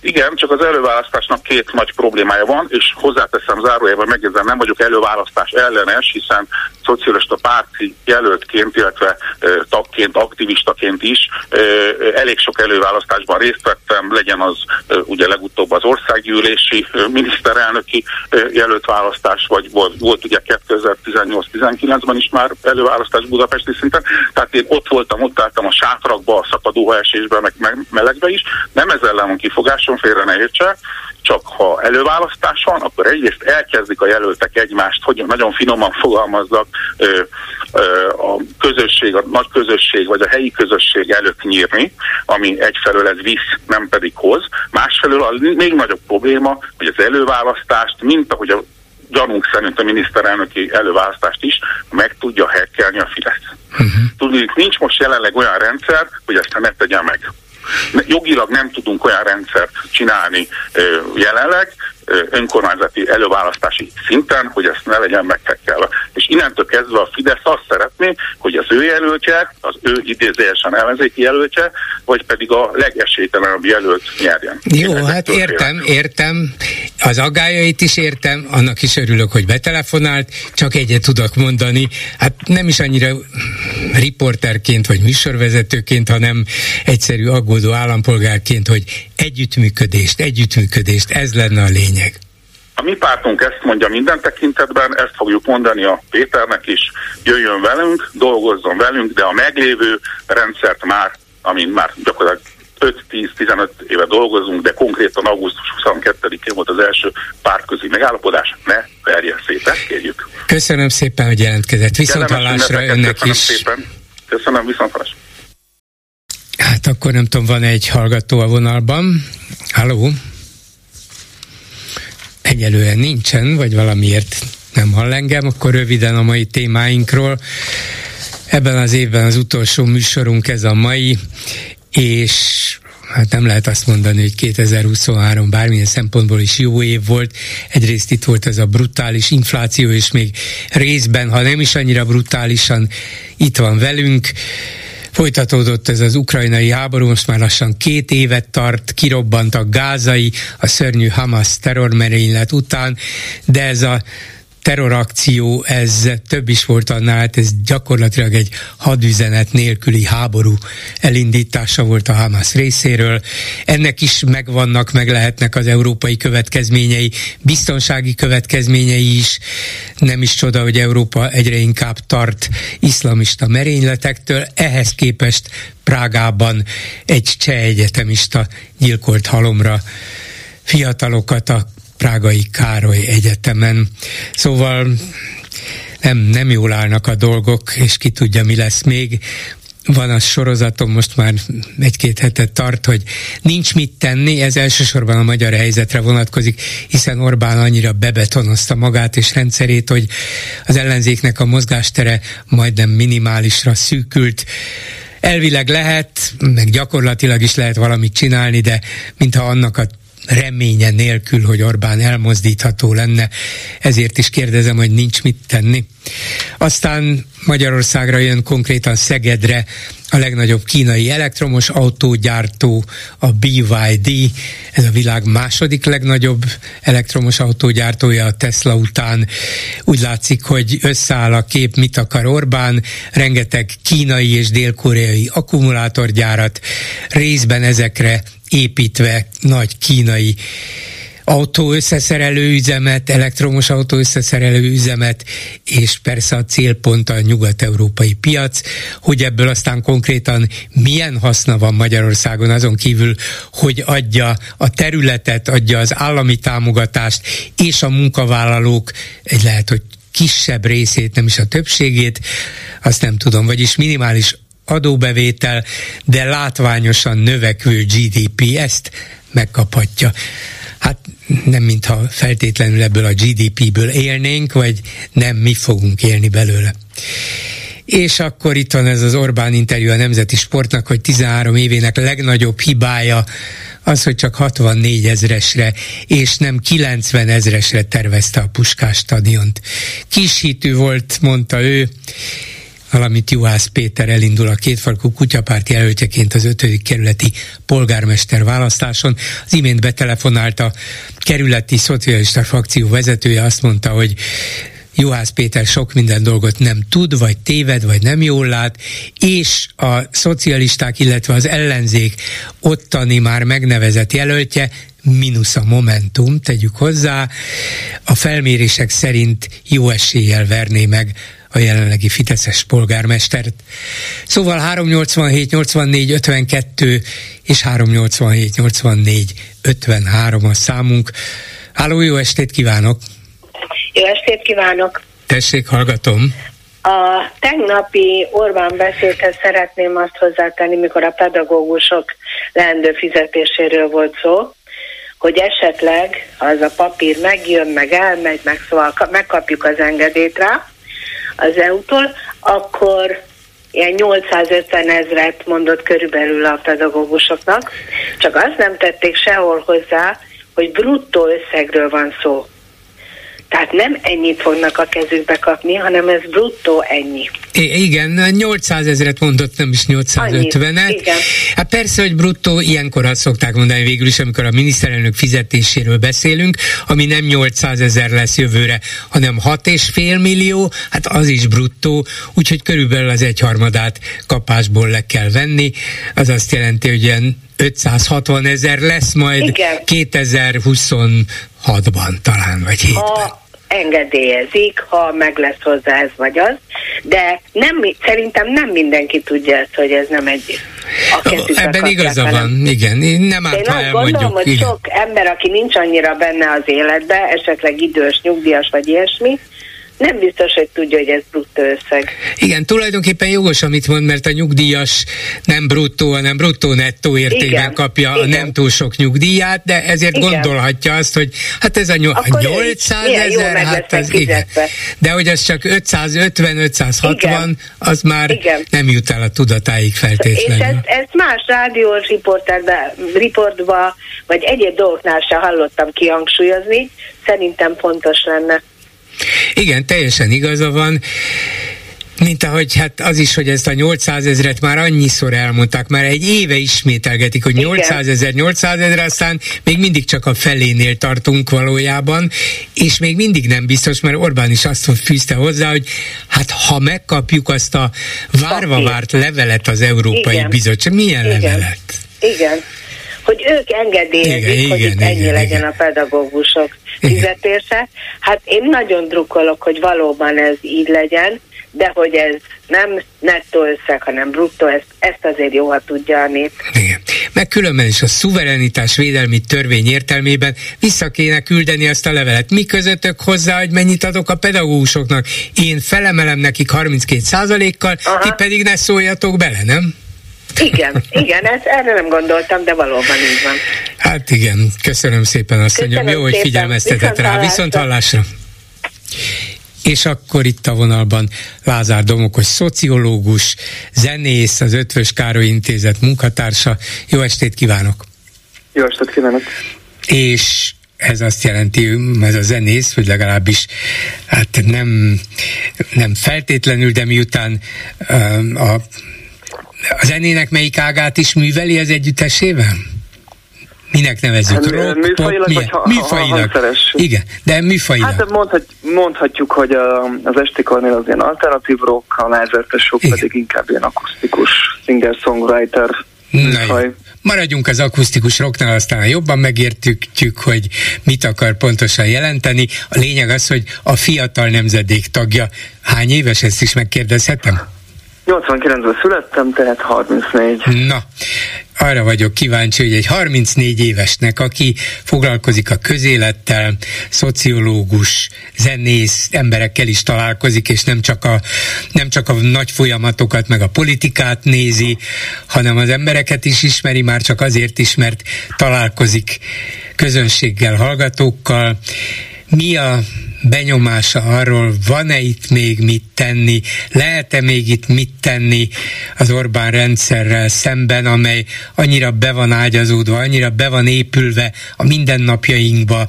Igen, csak az előválasztásnak két nagy problémája van, és hozzáteszem zárójelben megjegyzem, nem vagyok előválasztás ellenes, hiszen szocialista párti jelöltként, illetve e, tagként, aktivistaként is e, elég sok előválasztásban részt vettem, legyen az e, ugye legutóbb az országgyűlési e, miniszterelnöki e, jelölt választás, vagy volt, volt ugye 2018-19-ben is már előválasztás budapesti szinten, tehát én ott voltam, ott álltam a sátrakba, a szakadóhaesésbe, meg, meg melegbe is, nem ezzel ellen van kifogás, lássunk félre, ne értse, csak ha előválasztás van, akkor egyrészt elkezdik a jelöltek egymást, hogy nagyon finoman fogalmazzak, a közösség, a nagy közösség vagy a helyi közösség előtt nyírni, ami egyfelől ez visz, nem pedig hoz. Másfelől a még nagyobb probléma, hogy az előválasztást, mint ahogy a gyanunk szerint a miniszterelnöki előválasztást is meg tudja hekkelni a Fidesz. Uh-huh. Tudni, nincs most jelenleg olyan rendszer, hogy ezt ne tegye meg. Jogilag nem tudunk olyan rendszert csinálni jelenleg, önkormányzati előválasztási szinten, hogy ezt ne legyen meghekkelve. És innentől kezdve a Fidesz azt szeretné, hogy az ő jelöltje, az ő idézőjesen ellenzéki jelöltje, vagy pedig a legesélytelenebb jelölt nyerjen. Jó, Én hát értem, félek. értem. Az aggájait is értem, annak is örülök, hogy betelefonált, csak egyet tudok mondani. Hát nem is annyira riporterként vagy műsorvezetőként, hanem egyszerű aggódó állampolgárként, hogy együttműködést, együttműködést, ez lenne a lényeg. A mi pártunk ezt mondja minden tekintetben, ezt fogjuk mondani a Péternek is, jöjjön velünk, dolgozzon velünk, de a meglévő rendszert már, amin már gyakorlatilag 5-10-15 éve dolgozunk, de konkrétan augusztus 22-én volt az első párközi megállapodás, ne verje szét, kérjük. Köszönöm szépen, hogy jelentkezett. Viszont hallásra önnek köszönöm is. Szépen. Köszönöm, viszont hallásra. Hát akkor nem tudom, van egy hallgató a vonalban. Halló? Egyelően nincsen, vagy valamiért nem hall engem, akkor röviden a mai témáinkról. Ebben az évben az utolsó műsorunk ez a mai, és hát nem lehet azt mondani, hogy 2023 bármilyen szempontból is jó év volt. Egyrészt itt volt ez a brutális infláció, és még részben, ha nem is annyira brutálisan, itt van velünk. Folytatódott ez az ukrajnai háború, most már lassan két évet tart, kirobbant a gázai, a szörnyű Hamas terrormerénylet után, de ez a terrorakció, ez több is volt annál, hát ez gyakorlatilag egy hadüzenet nélküli háború elindítása volt a Hamas részéről. Ennek is megvannak, meg lehetnek az európai következményei, biztonsági következményei is. Nem is csoda, hogy Európa egyre inkább tart iszlamista merényletektől. Ehhez képest Prágában egy cseh egyetemista gyilkolt halomra fiatalokat a Prágai Károly Egyetemen. Szóval nem, nem jól állnak a dolgok, és ki tudja, mi lesz még van a sorozatom, most már egy-két hetet tart, hogy nincs mit tenni, ez elsősorban a magyar helyzetre vonatkozik, hiszen Orbán annyira bebetonozta magát és rendszerét, hogy az ellenzéknek a mozgástere majdnem minimálisra szűkült. Elvileg lehet, meg gyakorlatilag is lehet valamit csinálni, de mintha annak a reménye nélkül, hogy Orbán elmozdítható lenne. Ezért is kérdezem, hogy nincs mit tenni. Aztán Magyarországra jön konkrétan Szegedre a legnagyobb kínai elektromos autógyártó, a BYD, ez a világ második legnagyobb elektromos autógyártója a Tesla után. Úgy látszik, hogy összeáll a kép, mit akar Orbán, rengeteg kínai és dél-koreai akkumulátorgyárat, részben ezekre építve nagy kínai autó összeszerelő üzemet, elektromos autó összeszerelő üzemet, és persze a célpont a nyugat-európai piac, hogy ebből aztán konkrétan milyen haszna van Magyarországon azon kívül, hogy adja a területet, adja az állami támogatást, és a munkavállalók egy lehet, hogy kisebb részét, nem is a többségét, azt nem tudom, vagyis minimális adóbevétel, de látványosan növekvő GDP ezt megkaphatja. Nem mintha feltétlenül ebből a GDP-ből élnénk, vagy nem mi fogunk élni belőle. És akkor itt van ez az Orbán interjú a Nemzeti Sportnak, hogy 13 évének legnagyobb hibája az, hogy csak 64 ezresre és nem 90 ezresre tervezte a Puskás stadiont. Kis hitű volt, mondta ő, valamint Juhász Péter elindul a kétfarkú kutyapárt jelöltjeként az ötödik kerületi polgármester választáson. Az imént betelefonált a kerületi szocialista frakció vezetője, azt mondta, hogy Juhász Péter sok minden dolgot nem tud, vagy téved, vagy nem jól lát, és a szocialisták, illetve az ellenzék ottani már megnevezett jelöltje mínusz a Momentum, tegyük hozzá, a felmérések szerint jó eséllyel verné meg a jelenlegi Fideszes polgármestert. Szóval 387 84 52 és 387 84 53 a számunk. Háló, jó estét kívánok! Jó estét kívánok! Tessék, hallgatom! A tegnapi Orbán beszédhez szeretném azt hozzátenni, mikor a pedagógusok leendő fizetéséről volt szó, hogy esetleg az a papír megjön, meg elmegy, meg szóval megkapjuk az engedélyt rá az EU-tól, akkor ilyen 850 ezret mondott körülbelül a pedagógusoknak, csak azt nem tették sehol hozzá, hogy bruttó összegről van szó. Tehát nem ennyit fognak a kezükbe kapni, hanem ez bruttó ennyi. I- igen, 800 ezeret mondott, nem is 850-et. Hát persze, hogy bruttó, ilyenkor azt szokták mondani végül is, amikor a miniszterelnök fizetéséről beszélünk, ami nem 800 ezer lesz jövőre, hanem 6,5 millió, hát az is bruttó, úgyhogy körülbelül az egyharmadát kapásból le kell venni. Az azt jelenti, hogy ilyen 560 ezer lesz majd Igen. 2026-ban talán, vagy 7-ben. Ha engedélyezik, ha meg lesz hozzá ez vagy az, de nem, szerintem nem mindenki tudja ezt, hogy ez nem egy Ebben igaza van, igen. Nem árt, Én azt elmondjuk, gondolom, hogy igen. sok ember, aki nincs annyira benne az életbe, esetleg idős, nyugdíjas vagy ilyesmi, nem biztos, hogy tudja, hogy ez bruttó összeg. Igen, tulajdonképpen jogos, amit mond, mert a nyugdíjas nem bruttó, hanem bruttó nettó értékben Igen. kapja Igen. a nem túl sok nyugdíját, de ezért igen. gondolhatja azt, hogy hát ez a ny- 800 ezer, hát ez igen. De hogy az csak 550-560, az már igen. nem jut el a tudatáig feltétlenül. És ezt, ezt más rádiós riportba, vagy egyéb dolgoknál sem hallottam kihangsúlyozni, szerintem fontos lenne. Igen, teljesen igaza van mint ahogy hát az is, hogy ezt a 800 ezeret már annyiszor elmondták, már egy éve ismételgetik, hogy 800 ezer, 800 ezer, aztán még mindig csak a felénél tartunk valójában, és még mindig nem biztos, mert Orbán is azt fűzte hozzá, hogy hát ha megkapjuk azt a várva várt levelet az Európai Igen. Bizottság, milyen Igen. levelet? Igen hogy ők engedélyezik, igen, hogy igen, itt ennyi igen, legyen igen. a pedagógusok fizetése. Hát én nagyon drukkolok, hogy valóban ez így legyen, de hogy ez nem nettó összeg, hanem bruttó, ezt, ezt azért jó, ha tudja a nép. Igen. Meg különben is a szuverenitás védelmi törvény értelmében vissza kéne küldeni azt a levelet. Mi közöttök hozzá, hogy mennyit adok a pedagógusoknak? Én felemelem nekik 32 kal ti pedig ne szóljatok bele, nem? Igen, igen, ezt, erre nem gondoltam, de valóban így van. Hát igen, köszönöm szépen, azt mondjam, jó, hogy figyelmeztetett rá, viszont hallásra. És akkor itt a vonalban Lázár Domokos szociológus, zenész, az Ötvös Károly Intézet munkatársa. Jó estét kívánok! Jó estét kívánok! És ez azt jelenti, ez a zenész, hogy legalábbis hát nem, nem feltétlenül, de miután a a zenének melyik ágát is műveli az együttesével? Minek nevezzük? Hát, rock, műfajilag, pop, vagy ha, műfajilag. Ha, Igen, de műfajilag. Hát mondhat, mondhatjuk, hogy a, az estikornél az ilyen alternatív rock, a lázertesok pedig inkább ilyen akusztikus singer-songwriter műfaj. Maradjunk az akusztikus rocknál, aztán jobban megértjük, hogy mit akar pontosan jelenteni. A lényeg az, hogy a fiatal nemzedék tagja. Hány éves, ezt is megkérdezhetem? 89-ben születtem, tehát 34. Na, arra vagyok kíváncsi, hogy egy 34 évesnek, aki foglalkozik a közélettel, szociológus, zenész, emberekkel is találkozik, és nem csak a, nem csak a nagy folyamatokat, meg a politikát nézi, hanem az embereket is ismeri, már csak azért is, mert találkozik közönséggel, hallgatókkal. Mi a benyomása arról, van-e itt még mit tenni, lehet-e még itt mit tenni az Orbán rendszerrel szemben, amely annyira be van ágyazódva, annyira be van épülve a mindennapjainkba,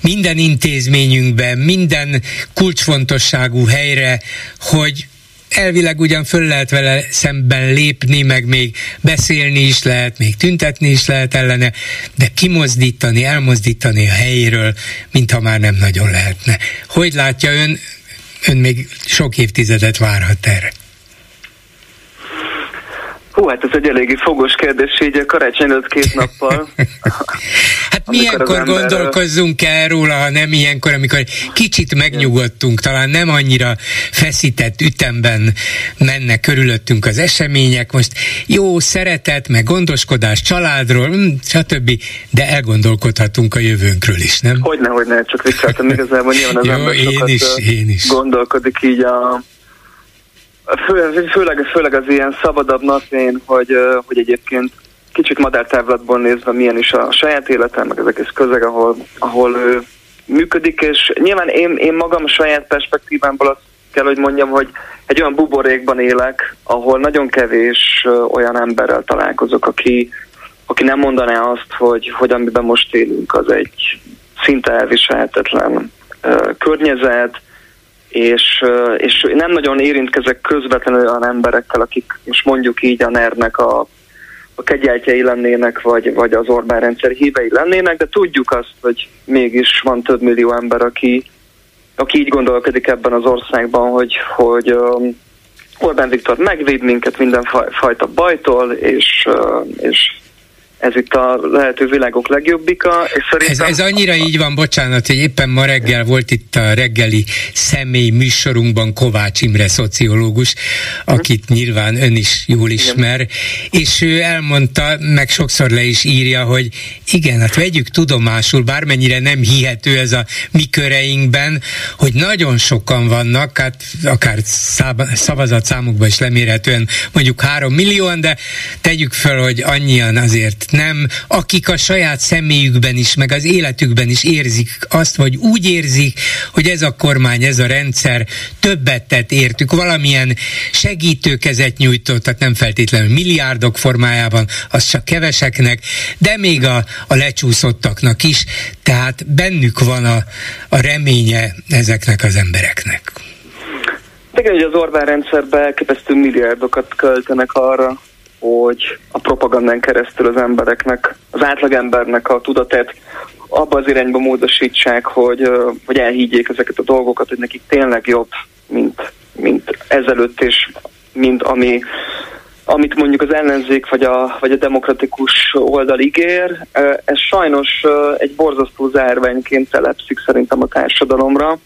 minden intézményünkbe, minden kulcsfontosságú helyre, hogy elvileg ugyan föl lehet vele szemben lépni, meg még beszélni is lehet, még tüntetni is lehet ellene, de kimozdítani, elmozdítani a helyéről, mintha már nem nagyon lehetne. Hogy látja ön, ön még sok évtizedet várhat erre? Hú, hát ez egy eléggé fogos kérdés így karácsony előtt két nappal. hát milyenkor ember... gondolkozzunk el róla, ha nem ilyenkor, amikor kicsit megnyugodtunk, talán nem annyira feszített ütemben mennek körülöttünk az események, most jó szeretet, meg gondoskodás családról, hm, stb., de elgondolkodhatunk a jövőnkről is, nem? Hogyne, hogyne, csak vicceltem igazából nyilván az jó, ember én is, én is. gondolkodik így a Fő, főleg, főleg az ilyen szabadabb napjén, hogy, hogy egyébként kicsit madártávlatból nézve milyen is a saját életem, meg az egész közeg, ahol, ahol ő működik, és nyilván én, én magam saját perspektívámból azt kell, hogy mondjam, hogy egy olyan buborékban élek, ahol nagyon kevés olyan emberrel találkozok, aki, aki nem mondaná azt, hogy, hogy amiben most élünk, az egy szinte elviselhetetlen környezet, és, és nem nagyon érintkezek közvetlenül olyan emberekkel, akik most mondjuk így a nernek a, a kegyeltjei lennének, vagy, vagy az Orbán rendszer hívei lennének, de tudjuk azt, hogy mégis van több millió ember, aki, aki így gondolkodik ebben az országban, hogy, hogy um, Orbán Viktor megvéd minket mindenfajta bajtól, és, uh, és ez itt a lehető világok legjobbika. És szerintem... ez, ez annyira így van, bocsánat, hogy éppen ma reggel volt itt a reggeli személy műsorunkban Kovács Imre szociológus, akit nyilván ön is jól ismer, igen. és ő elmondta, meg sokszor le is írja, hogy igen, hát vegyük tudomásul, bármennyire nem hihető ez a mi köreinkben, hogy nagyon sokan vannak, hát akár szavazatszámukban is lemérhetően mondjuk három millióan, de tegyük fel, hogy annyian azért nem, akik a saját személyükben is, meg az életükben is érzik azt, vagy úgy érzik, hogy ez a kormány, ez a rendszer többet tett értük, valamilyen segítőkezet nyújtott, tehát nem feltétlenül milliárdok formájában, az csak keveseknek, de még a, a lecsúszottaknak is, tehát bennük van a, a reménye ezeknek az embereknek. Igen, hogy az Orbán rendszerbe elképesztő milliárdokat költenek arra, hogy a propagandán keresztül az embereknek, az átlagembernek a tudatát abba az irányba módosítsák, hogy, hogy elhiggyék ezeket a dolgokat, hogy nekik tényleg jobb, mint, mint ezelőtt, és mint ami, amit mondjuk az ellenzék vagy a, vagy a demokratikus oldal ígér. Ez sajnos egy borzasztó zárványként telepszik szerintem a társadalomra.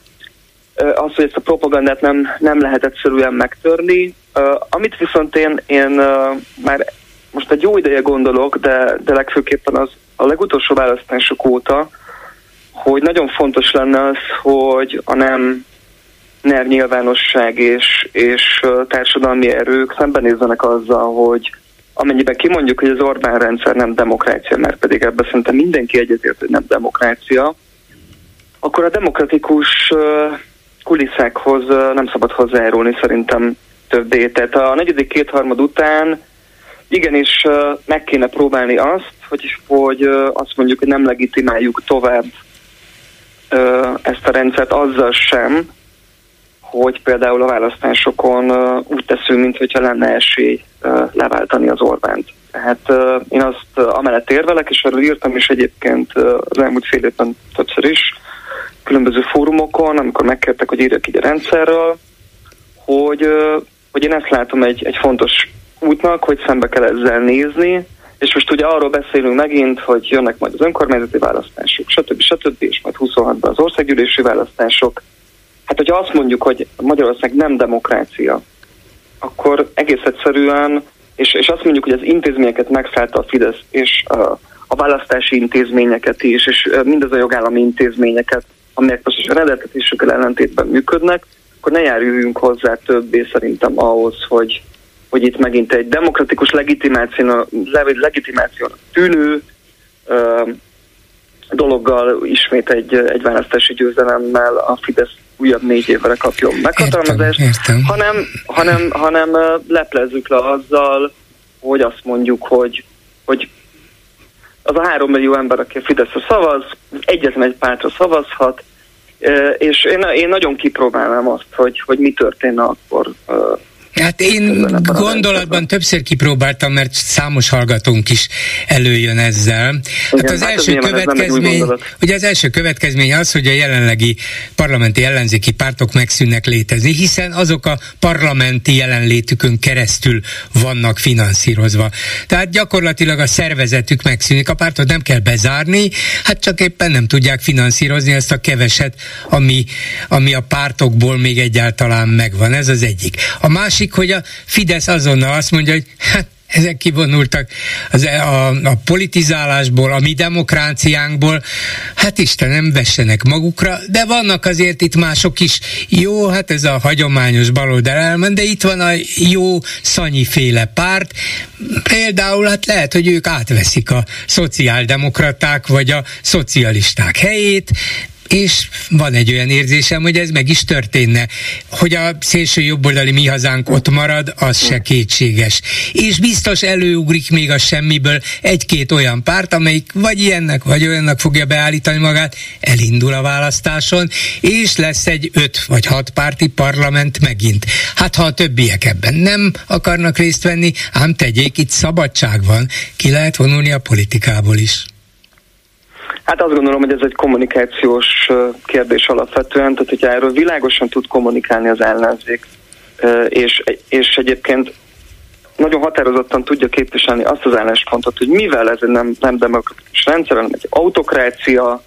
Az, hogy ezt a propagandát nem, nem lehet egyszerűen megtörni, amit viszont én, én már most egy jó ideje gondolok, de, de legfőképpen az a legutolsó választások óta, hogy nagyon fontos lenne az, hogy a nem NER nyilvánosság és, és társadalmi erők szembenézzenek azzal, hogy amennyiben kimondjuk, hogy az Orbán rendszer nem demokrácia, mert pedig ebben szerintem mindenki egyetért, hogy nem demokrácia, akkor a demokratikus kuliszákhoz nem szabad hozzájárulni szerintem többé. Tehát a negyedik kétharmad után igenis meg kéne próbálni azt, hogy, hogy azt mondjuk, hogy nem legitimáljuk tovább ezt a rendszert azzal sem, hogy például a választásokon úgy teszünk, mintha lenne esély leváltani az Orbánt. Tehát én azt amellett érvelek, és erről írtam is egyébként az elmúlt fél évben többször is, különböző fórumokon, amikor megkértek, hogy írjak így a rendszerről, hogy hogy én ezt látom egy, egy fontos útnak, hogy szembe kell ezzel nézni, és most ugye arról beszélünk megint, hogy jönnek majd az önkormányzati választások, stb. stb. és majd 26-ban az országgyűlési választások. Hát, hogyha azt mondjuk, hogy Magyarország nem demokrácia, akkor egész egyszerűen, és, és azt mondjuk, hogy az intézményeket megszállta a Fidesz, és a, a választási intézményeket is, és mindaz a jogállami intézményeket, amelyek most a rendeltetésükkel ellentétben működnek, akkor ne járjunk hozzá többé szerintem ahhoz, hogy, hogy itt megint egy demokratikus legitimáció, legitimáció tűnő uh, dologgal ismét egy, egy választási győzelemmel a Fidesz újabb négy évre kapjon meghatalmazást, hanem, hanem, hanem leplezzük le azzal, hogy azt mondjuk, hogy, hogy az a három millió ember, aki a Fideszre szavaz, egyetlen egy pártra szavazhat, és én, én nagyon kipróbálnám azt, hogy, hogy mi történne akkor. Hát én gondolatban többször kipróbáltam, mert számos hallgatónk is előjön ezzel. Igen, hát az hát első következmény, ugye az első következmény az, hogy a jelenlegi parlamenti ellenzéki pártok megszűnnek létezni, hiszen azok a parlamenti jelenlétükön keresztül vannak finanszírozva. Tehát gyakorlatilag a szervezetük megszűnik, a pártot nem kell bezárni, hát csak éppen nem tudják finanszírozni ezt a keveset, ami, ami a pártokból még egyáltalán megvan. Ez az egyik. A másik, hogy a Fidesz azonnal azt mondja, hogy hát ezek kivonultak az, e, a, a politizálásból, a mi demokráciánkból, hát Istenem, vessenek magukra, de vannak azért itt mások is. Jó, hát ez a hagyományos baloldal elment, de itt van a jó szanyiféle párt, például hát lehet, hogy ők átveszik a szociáldemokraták vagy a szocialisták helyét, és van egy olyan érzésem, hogy ez meg is történne. Hogy a szélső jobboldali mi hazánk ott marad, az se kétséges. És biztos előugrik még a semmiből egy-két olyan párt, amelyik vagy ilyennek, vagy olyannak fogja beállítani magát, elindul a választáson, és lesz egy öt vagy hat párti parlament megint. Hát ha a többiek ebben nem akarnak részt venni, ám tegyék, itt szabadság van, ki lehet vonulni a politikából is. Hát azt gondolom, hogy ez egy kommunikációs kérdés alapvetően, tehát hogyha erről világosan tud kommunikálni az ellenzék, és, és egyébként nagyon határozottan tudja képviselni azt az álláspontot, hogy mivel ez nem, nem demokratikus rendszer, hanem egy autokrácia,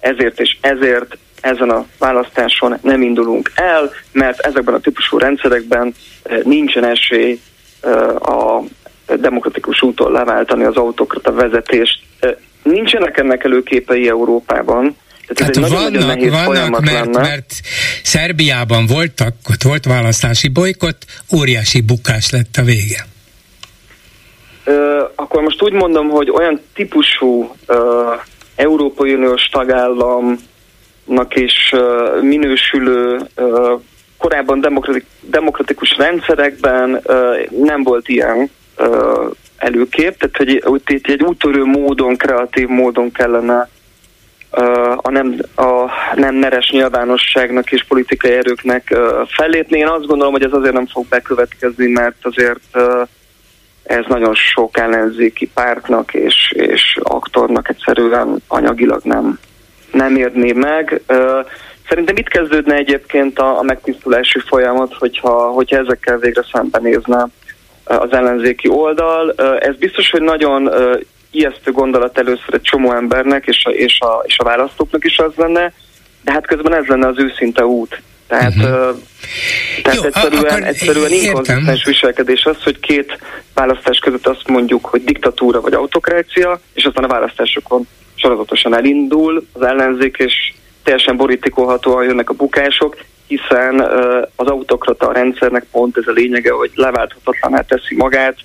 ezért és ezért ezen a választáson nem indulunk el, mert ezekben a típusú rendszerekben nincsen esély a demokratikus úton leváltani az autokrata vezetést nincsenek ennek előképei Európában. Tehát, Tehát vannak, vannak mert, mert Szerbiában voltak, ott volt választási bolykott, óriási bukás lett a vége. Ö, akkor most úgy mondom, hogy olyan típusú ö, Európai Uniós tagállamnak is ö, minősülő ö, korábban demokratik, demokratikus rendszerekben ö, nem volt ilyen előkép, tehát hogy, hogy itt egy úttörő módon, kreatív módon kellene a nem, a nem neres nyilvánosságnak és politikai erőknek fellépni. Én azt gondolom, hogy ez azért nem fog bekövetkezni, mert azért ez nagyon sok ellenzéki pártnak és, és aktornak egyszerűen anyagilag nem, nem érné meg. Szerintem itt kezdődne egyébként a, a megtisztulási folyamat, hogyha, hogyha ezekkel végre szembenézne az ellenzéki oldal. Ez biztos, hogy nagyon ijesztő gondolat először egy csomó embernek és a, és, a, és a választóknak is az lenne, de hát közben ez lenne az őszinte út. Tehát, uh-huh. tehát Jó, egyszerűen, akkor egyszerűen inkonzisztens viselkedés az, hogy két választás között azt mondjuk, hogy diktatúra vagy autokrácia, és aztán a választásokon sorozatosan elindul az ellenzék, és teljesen borítékolhatóan jönnek a bukások, hiszen az autokrata rendszernek pont ez a lényege, hogy leválthatatlaná teszi magát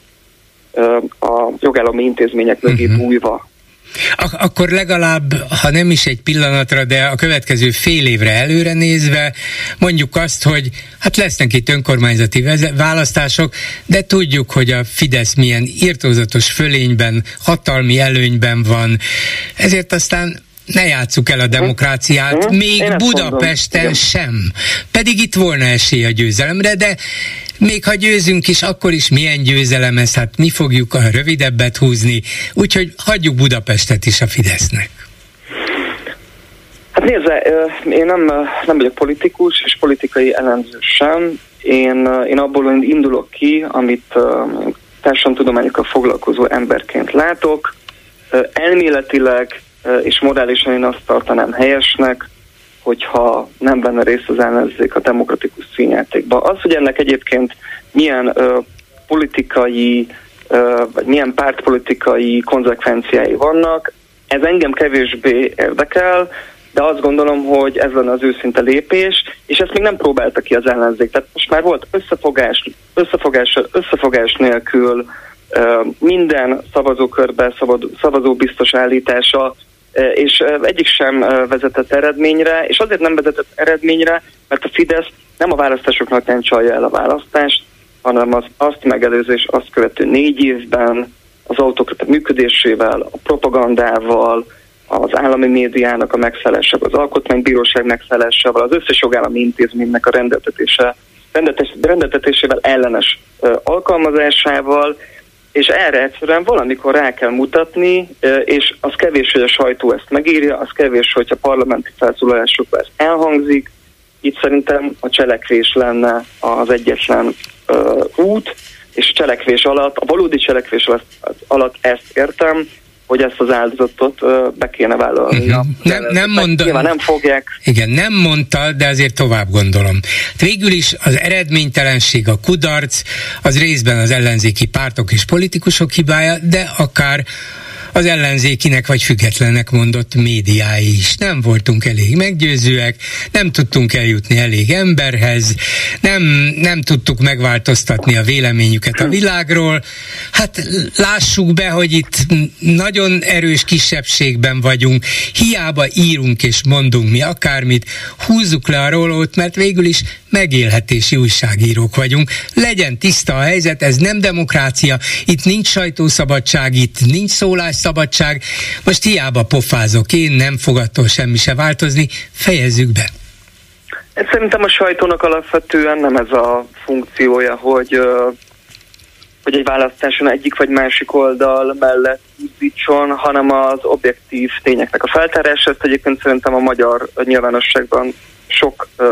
a jogállami intézmények mögé uh-huh. bújva. Ak- akkor legalább, ha nem is egy pillanatra, de a következő fél évre előre nézve, mondjuk azt, hogy hát lesznek itt önkormányzati választások, de tudjuk, hogy a Fidesz milyen írtózatos fölényben, hatalmi előnyben van, ezért aztán ne játsszuk el a demokráciát, hmm. még Én Budapesten sem. Pedig itt volna esély a győzelemre, de még ha győzünk is, akkor is milyen győzelem ez, hát mi fogjuk a rövidebbet húzni, úgyhogy hagyjuk Budapestet is a Fidesznek. Hát nézze, én nem, nem vagyok politikus, és politikai elemző sem. Én, én abból indulok ki, amit társadalomtudományokkal foglalkozó emberként látok. Elméletileg és morálisan én azt tartanám helyesnek, hogyha nem venne részt az ellenzék a demokratikus színjátékba. Az, hogy ennek egyébként milyen ö, politikai, ö, vagy milyen pártpolitikai konzekvenciái vannak, ez engem kevésbé érdekel, de azt gondolom, hogy ez lenne az őszinte lépés, és ezt még nem próbálta ki az ellenzék. Tehát most már volt összefogás, összefogás, összefogás nélkül minden szavazókörbe szavazó biztos állítása és egyik sem vezetett eredményre, és azért nem vezetett eredményre, mert a Fidesz nem a választásoknak nem csalja el a választást, hanem az azt megelőző és azt követő négy évben az autokrata működésével, a propagandával, az állami médiának a megfelelésával, az alkotmánybíróság megfelelésával, az összes jogállami intézménynek a rendeltetése rendetetésével ellenes alkalmazásával, és erre egyszerűen valamikor rá kell mutatni, és az kevés, hogy a sajtó ezt megírja, az kevés, hogyha parlamenti felszólalásokban ez elhangzik. Itt szerintem a cselekvés lenne az egyetlen uh, út, és a cselekvés alatt, a valódi cselekvés alatt, alatt ezt értem, hogy ezt az áldozatot be kéne vállalni. Uh-huh. Nem, nem mondta. nem fogják. Igen, nem mondta, de azért tovább gondolom. Végül is az eredménytelenség, a kudarc, az részben az ellenzéki pártok és politikusok hibája, de akár az ellenzékinek vagy függetlenek mondott médiái is. Nem voltunk elég meggyőzőek, nem tudtunk eljutni elég emberhez, nem, nem tudtuk megváltoztatni a véleményüket a világról. Hát lássuk be, hogy itt nagyon erős kisebbségben vagyunk, hiába írunk és mondunk mi akármit, húzzuk le a rólót, mert végül is megélhetési újságírók vagyunk. Legyen tiszta a helyzet, ez nem demokrácia, itt nincs sajtószabadság, itt nincs szólásszabadság. Most hiába pofázok én, nem fog attól semmi se változni, fejezzük be. Szerintem a sajtónak alapvetően nem ez a funkciója, hogy hogy egy választáson egyik vagy másik oldal mellett üzdítson, hanem az objektív tényeknek a feltárása. Ezt egyébként szerintem a magyar nyilvánosságban sok uh,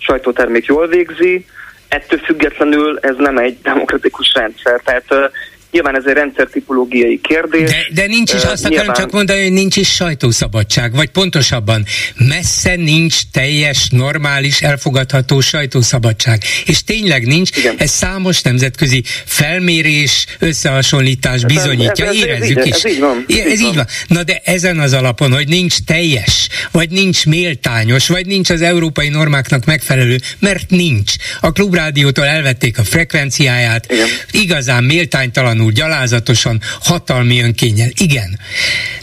sajtótermék jól végzi, ettől függetlenül ez nem egy demokratikus rendszer. Tehát Nyilván ez egy rendszertipológiai kérdés. De, de nincs is, azt nyilván... akarom csak mondani, hogy nincs is sajtószabadság, vagy pontosabban messze nincs teljes, normális, elfogadható sajtószabadság. És tényleg nincs, Igen. ez számos nemzetközi felmérés, összehasonlítás bizonyítja, ez, ez, érezzük ez, is. Ez így van. Ez, ez így van. van. Na de ezen az alapon, hogy nincs teljes, vagy nincs méltányos, vagy nincs az európai normáknak megfelelő, mert nincs. A klubrádiótól elvették a frekvenciáját, Igen. igazán méltánytalan gyalázatlanul, gyalázatosan, hatalmi önkényel. Igen.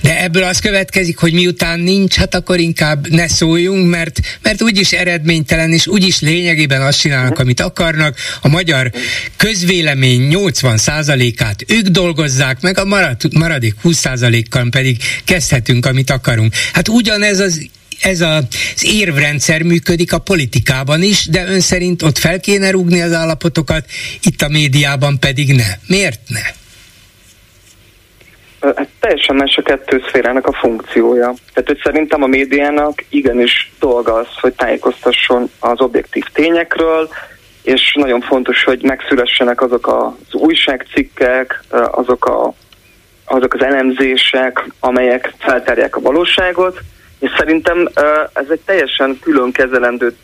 De ebből az következik, hogy miután nincs, hát akkor inkább ne szóljunk, mert, mert úgyis eredménytelen, és úgyis lényegében azt csinálnak, amit akarnak. A magyar közvélemény 80%-át ők dolgozzák meg, a marad, maradék 20%-kal pedig kezdhetünk, amit akarunk. Hát ugyanez az ez az érvrendszer működik a politikában is, de ön szerint ott fel kéne rúgni az állapotokat, itt a médiában pedig ne. Miért ne? Hát teljesen más a kettő a funkciója. Tehát, hogy szerintem a médiának igenis dolga az, hogy tájékoztasson az objektív tényekről, és nagyon fontos, hogy megszülessenek azok az újságcikkek, azok, a, azok az elemzések, amelyek feltárják a valóságot, és szerintem ez egy teljesen külön kezelendő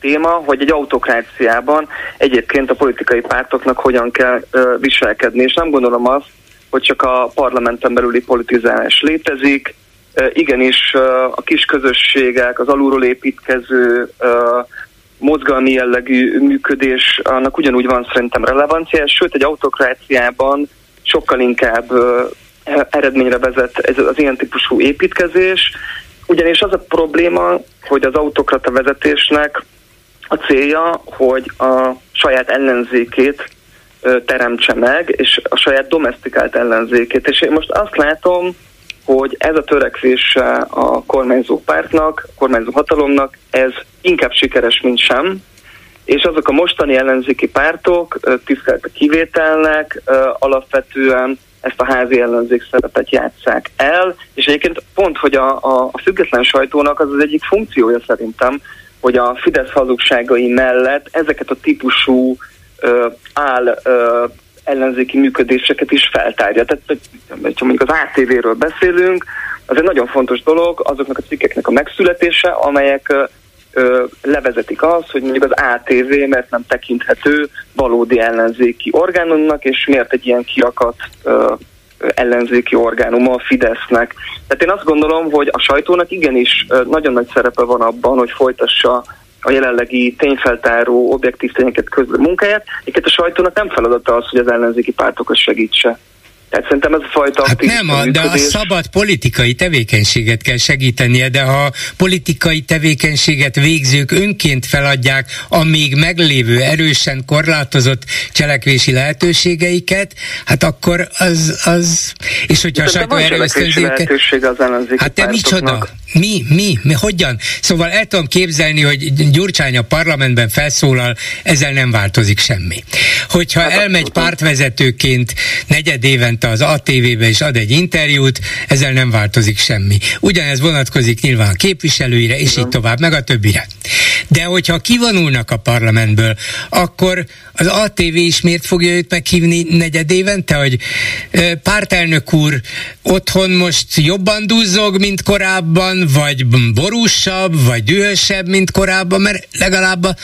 téma, hogy egy autokráciában egyébként a politikai pártoknak hogyan kell viselkedni, és nem gondolom azt, hogy csak a parlamenten belüli politizálás létezik, igenis a kis közösségek, az alulról építkező mozgalmi jellegű működés, annak ugyanúgy van szerintem relevancia, sőt egy autokráciában sokkal inkább eredményre vezet ez az ilyen típusú építkezés, ugyanis az a probléma, hogy az autokrata vezetésnek a célja, hogy a saját ellenzékét teremtse meg, és a saját domestikált ellenzékét. És én most azt látom, hogy ez a törekvése a kormányzó pártnak, a kormányzó hatalomnak, ez inkább sikeres, mint sem, és azok a mostani ellenzéki pártok tisztelt a kivételnek, alapvetően ezt a házi ellenzék szerepet játszák el, és egyébként pont, hogy a, a, a független sajtónak az az egyik funkciója szerintem, hogy a Fidesz hazugságai mellett ezeket a típusú ö, áll ö, ellenzéki működéseket is feltárja. Tehát, ha mondjuk az ATV-ről beszélünk, az egy nagyon fontos dolog azoknak a cikkeknek a megszületése, amelyek levezetik azt, hogy mondjuk az ATV mert nem tekinthető valódi ellenzéki orgánumnak, és miért egy ilyen kiakat ö, ellenzéki orgánuma a Fidesznek. Tehát én azt gondolom, hogy a sajtónak igenis nagyon nagy szerepe van abban, hogy folytassa a jelenlegi tényfeltáró, objektív tényeket közlő munkáját. Egyébként a sajtónak nem feladata az, hogy az ellenzéki pártokat segítse. Tehát szerintem ez a fajta Hát nem, a, de a szabad politikai tevékenységet kell segítenie, de ha politikai tevékenységet végzők önként feladják a még meglévő erősen korlátozott cselekvési lehetőségeiket, hát akkor az, az és hogyha a sajtó erő Hát te micsoda? Mi, mi, mi, hogyan? Szóval el tudom képzelni, hogy Gyurcsány a parlamentben felszólal, ezzel nem változik semmi. Hogyha hát elmegy pártvezetőként negyed évente az ATV-be és ad egy interjút, ezzel nem változik semmi. Ugyanez vonatkozik nyilván a képviselőire, és így tovább, meg a többire. De hogyha kivonulnak a parlamentből, akkor az ATV is miért fogja őt meghívni negyed évente, hogy pártelnök úr otthon most jobban duzzog, mint korábban, vagy borúsabb, vagy dühösebb, mint korábban, mert legalább a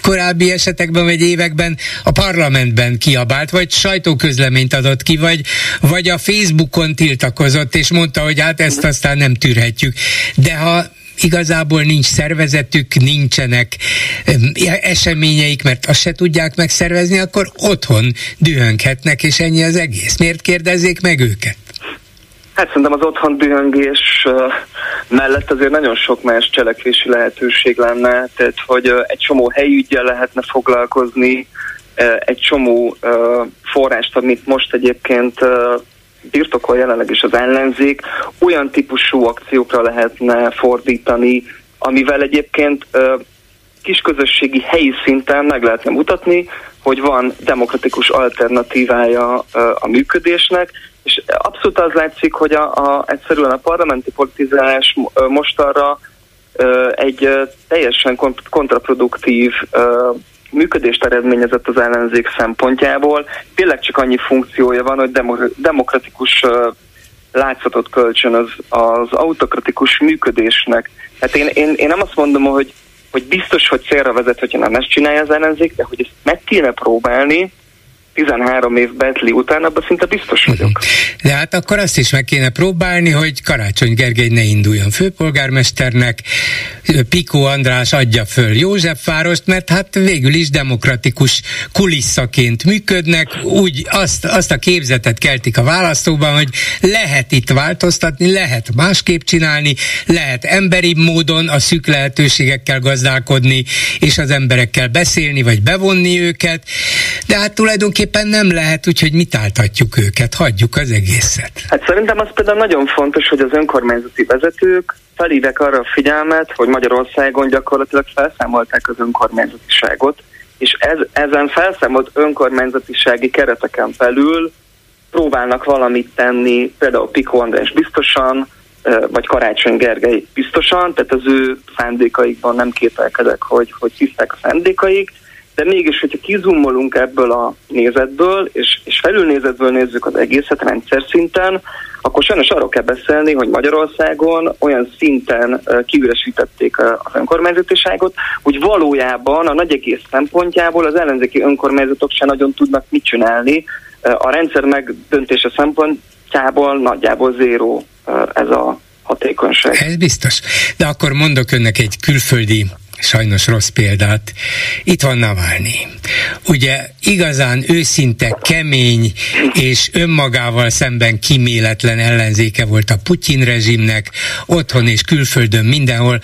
korábbi esetekben vagy években a parlamentben kiabált, vagy sajtóközleményt adott ki, vagy, vagy a Facebookon tiltakozott, és mondta, hogy hát ezt aztán nem tűrhetjük. De ha igazából nincs szervezetük, nincsenek eseményeik, mert azt se tudják megszervezni, akkor otthon dühönghetnek, és ennyi az egész. Miért kérdezzék meg őket? Hát szerintem az otthon dühöngés mellett azért nagyon sok más cselekvési lehetőség lenne, tehát hogy egy csomó helyügyel lehetne foglalkozni, egy csomó forrást, amit most egyébként birtokol jelenleg is az ellenzék, olyan típusú akciókra lehetne fordítani, amivel egyébként kisközösségi helyi szinten meg lehetne mutatni, hogy van demokratikus alternatívája a működésnek, és abszolút az látszik, hogy a, a, egyszerűen a parlamenti politizálás mostanra egy teljesen kontraproduktív működést eredményezett az ellenzék szempontjából. Tényleg csak annyi funkciója van, hogy demokratikus látszatot kölcsön az, az autokratikus működésnek. Hát én, én, én nem azt mondom, hogy, hogy biztos, hogy célra vezet, hogyha nem ezt csinálja az ellenzék, de hogy ezt meg kéne próbálni, 13 év Bentley után, abban szinte biztos vagyok. De hát akkor azt is meg kéne próbálni, hogy Karácsony Gergely ne induljon főpolgármesternek, Pikó András adja föl Józsefvárost, mert hát végül is demokratikus kulisszaként működnek, úgy azt, azt a képzetet keltik a választóban, hogy lehet itt változtatni, lehet másképp csinálni, lehet emberi módon a szűk lehetőségekkel gazdálkodni, és az emberekkel beszélni, vagy bevonni őket, de hát tulajdonképpen tulajdonképpen nem lehet, úgyhogy mit áltatjuk őket, hagyjuk az egészet. Hát szerintem az például nagyon fontos, hogy az önkormányzati vezetők felhívják arra a figyelmet, hogy Magyarországon gyakorlatilag felszámolták az önkormányzatiságot, és ez, ezen felszámolt önkormányzatisági kereteken belül próbálnak valamit tenni, például Piko András biztosan, vagy Karácsony Gergely biztosan, tehát az ő szándékaikban nem kételkedek, hogy, hogy tiszták a szándékaik, de mégis, hogyha kizumolunk ebből a nézetből, és, és felülnézetből nézzük az egészet rendszer szinten, akkor sajnos arról kell beszélni, hogy Magyarországon olyan szinten kiüresítették az önkormányzatiságot, hogy valójában a nagy egész szempontjából az ellenzéki önkormányzatok se nagyon tudnak mit csinálni. A rendszer megdöntése szempontjából nagyjából zéró ez a hatékonyság. Ez biztos. De akkor mondok önnek egy külföldi sajnos rossz példát. Itt van Navalnyi. Ugye igazán őszinte, kemény és önmagával szemben kiméletlen ellenzéke volt a Putyin rezsimnek, otthon és külföldön mindenhol,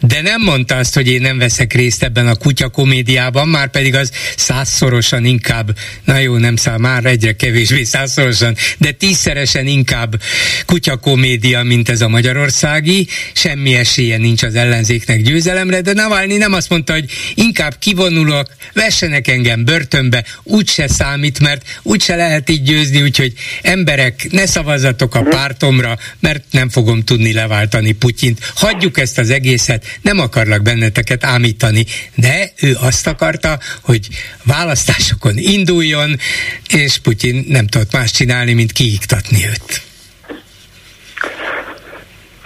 de nem mondta azt, hogy én nem veszek részt ebben a kutya komédiában, már pedig az százszorosan inkább, na jó, nem száll már egyre kevésbé százszorosan, de tízszeresen inkább kutya komédia, mint ez a magyarországi, semmi esélye nincs az ellenzéknek győzelemre, de Navalnyi nem azt mondta, hogy inkább kivonulok, vessenek engem börtönbe, úgyse számít, mert úgyse lehet így győzni, úgyhogy emberek, ne szavazatok a pártomra, mert nem fogom tudni leváltani Putyint. Hagyjuk ezt az egészet, nem akarlak benneteket ámítani, de ő azt akarta, hogy választásokon induljon, és Putyin nem tudott más csinálni, mint kiiktatni őt.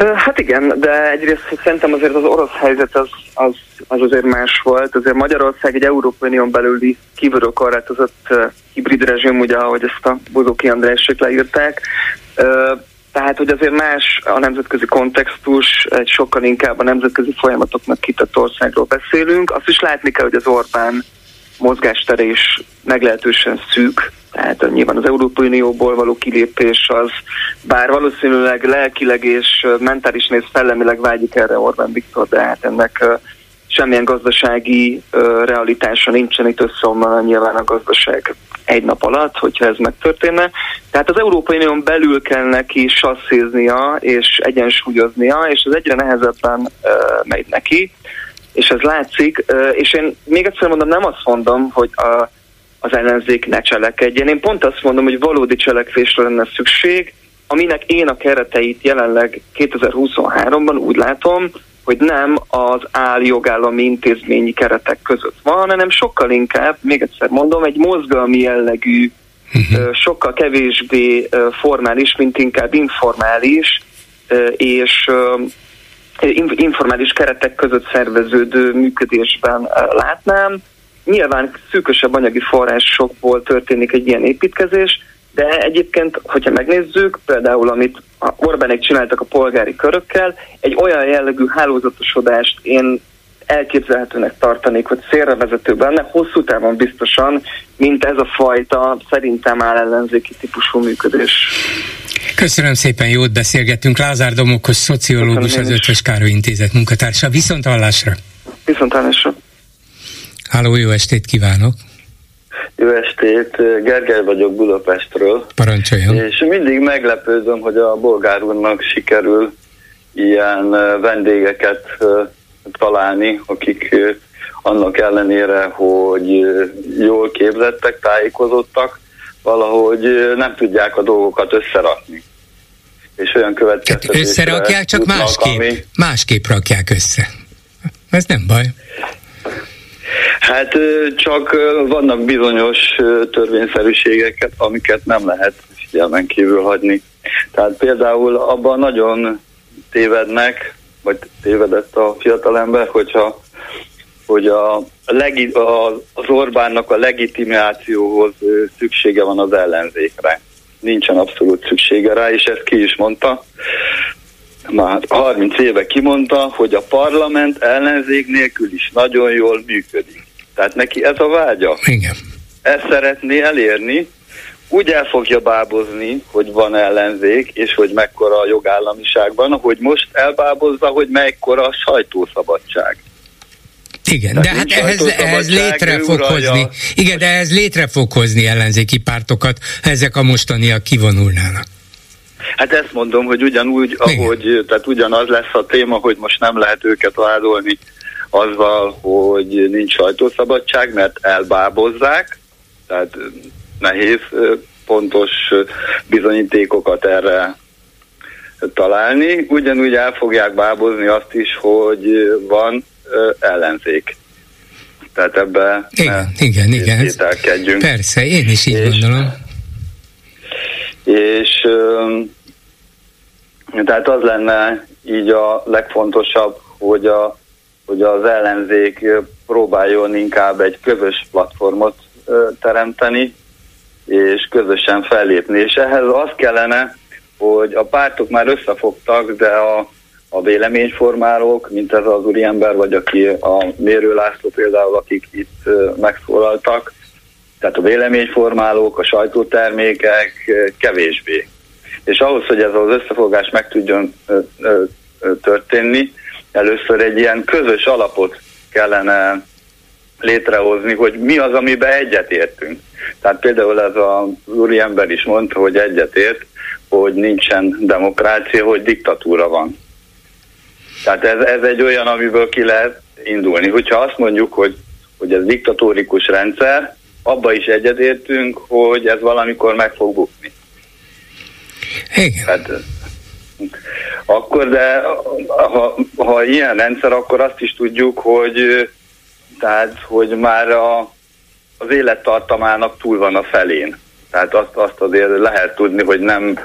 Hát igen, de egyrészt szerintem azért az orosz helyzet az, az, az azért más volt. Azért Magyarország egy Európai Unión belüli kívülről korlátozott hibrid rezsim, ugye ahogy ezt a Bozóki Andrásék leírták. Tehát, hogy azért más a nemzetközi kontextus, egy sokkal inkább a nemzetközi folyamatoknak kitett országról beszélünk. Azt is látni kell, hogy az Orbán mozgástere is meglehetősen szűk, tehát nyilván az Európai Unióból való kilépés az, bár valószínűleg lelkileg és mentális néz szellemileg vágyik erre Orbán Viktor, de hát ennek semmilyen gazdasági realitása nincsen, itt összeomlana nyilván a gazdaság egy nap alatt, hogyha ez megtörténne. Tehát az Európai Unión belül kell neki sasszéznia és egyensúlyoznia, és ez egyre nehezebben megy neki, és ez látszik, és én még egyszer mondom, nem azt mondom, hogy a, az ellenzék ne cselekedjen. Én pont azt mondom, hogy valódi cselekvésre lenne szükség, aminek én a kereteit jelenleg 2023-ban úgy látom, hogy nem az álljogállami intézményi keretek között van, hanem sokkal inkább, még egyszer mondom, egy mozgalmi jellegű, uh-huh. sokkal kevésbé formális, mint inkább informális, és informális keretek között szerveződő működésben látnám. Nyilván szűkösebb anyagi forrásokból történik egy ilyen építkezés, de egyébként, hogyha megnézzük, például amit Orbánék csináltak a polgári körökkel, egy olyan jellegű hálózatosodást én elképzelhetőnek tartanék, hogy szélrevezető benne, hosszú távon biztosan, mint ez a fajta szerintem áll ellenzéki típusú működés. Köszönöm szépen, jót beszélgettünk. Lázár Domokos, szociológus, az Ötvös Károly Intézet munkatársa. Viszont hallásra! Viszont hallásra! Háló, jó estét kívánok! Jó estét, Gergely vagyok Budapestről. Parancsoljon. És mindig meglepődöm, hogy a bolgár úrnak sikerül ilyen vendégeket találni, akik annak ellenére, hogy jól képzettek, tájékozottak, valahogy nem tudják a dolgokat összerakni. És olyan következtetésre hát Összerakják, csak másképp, ami... másképp rakják össze. Ez nem baj. Hát csak vannak bizonyos törvényszerűségeket, amiket nem lehet figyelmen kívül hagyni. Tehát például abban nagyon tévednek, vagy tévedett a fiatalember, hogyha hogy a, legi, a, az Orbánnak a legitimációhoz szüksége van az ellenzékre. Nincsen abszolút szüksége rá, és ezt ki is mondta már 30 éve kimondta, hogy a parlament ellenzék nélkül is nagyon jól működik. Tehát neki ez a vágya. Igen. Ezt szeretné elérni, úgy el fogja bábozni, hogy van ellenzék, és hogy mekkora a jogállamiság van, hogy most elbábozza, hogy mekkora a sajtószabadság. Igen, Tehát de hát ehhez, ehhez létre fog hozni, igen, de ehhez létre fog hozni ellenzéki pártokat, ezek a mostaniak kivonulnának. Hát ezt mondom, hogy ugyanúgy, ahogy, tehát ugyanaz lesz a téma, hogy most nem lehet őket vádolni azzal, hogy nincs sajtószabadság, mert elbábozzák, tehát nehéz pontos bizonyítékokat erre találni. Ugyanúgy el fogják bábozni azt is, hogy van ellenzék. Tehát ebbe igen, igen, igen. Persze, én is így és, gondolom. És tehát az lenne így a legfontosabb, hogy, a, hogy az ellenzék próbáljon inkább egy közös platformot teremteni, és közösen fellépni. És ehhez az kellene, hogy a pártok már összefogtak, de a, a véleményformálók, mint ez az úriember, vagy aki a Mérő László például, akik itt megszólaltak, tehát a véleményformálók, a sajtótermékek kevésbé. És ahhoz, hogy ez az összefogás meg tudjon történni, először egy ilyen közös alapot kellene létrehozni, hogy mi az, amiben egyetértünk. Tehát például ez a úriember is mondta, hogy egyetért, hogy nincsen demokrácia, hogy diktatúra van. Tehát ez, ez egy olyan, amiből ki lehet indulni. Hogyha azt mondjuk, hogy, hogy ez diktatórikus rendszer, abba is egyetértünk, hogy ez valamikor meg fog bukni. Igen. Hát, akkor, de ha, ha ilyen rendszer, akkor azt is tudjuk, hogy tehát, hogy már a, az élettartamának túl van a felén. Tehát azt, azt azért lehet tudni, hogy nem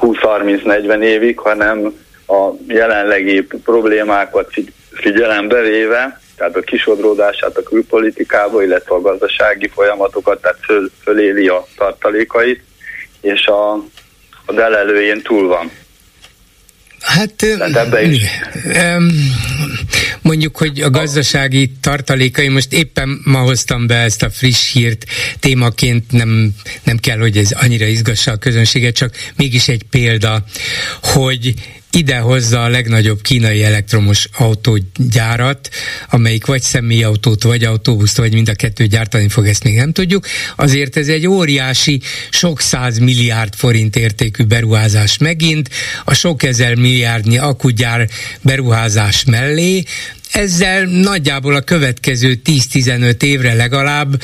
20-30-40 évig, hanem a jelenlegi problémákat figyelembe véve, tehát a kisodródását a külpolitikába, illetve a gazdasági folyamatokat, tehát föl, föléli a tartalékait, és a, a delelőjén túl van. Hát, Tehát ebbe is. Mondjuk, hogy a gazdasági tartalékai, most éppen ma hoztam be ezt a friss hírt témaként, nem, nem kell, hogy ez annyira izgassa a közönséget, csak mégis egy példa, hogy ide hozza a legnagyobb kínai elektromos autógyárat, amelyik vagy személyautót, vagy autóbuszt, vagy mind a kettő gyártani fog, ezt még nem tudjuk. Azért ez egy óriási, sok száz milliárd forint értékű beruházás megint, a sok ezer milliárdnyi akugyár beruházás mellé, ezzel nagyjából a következő 10-15 évre legalább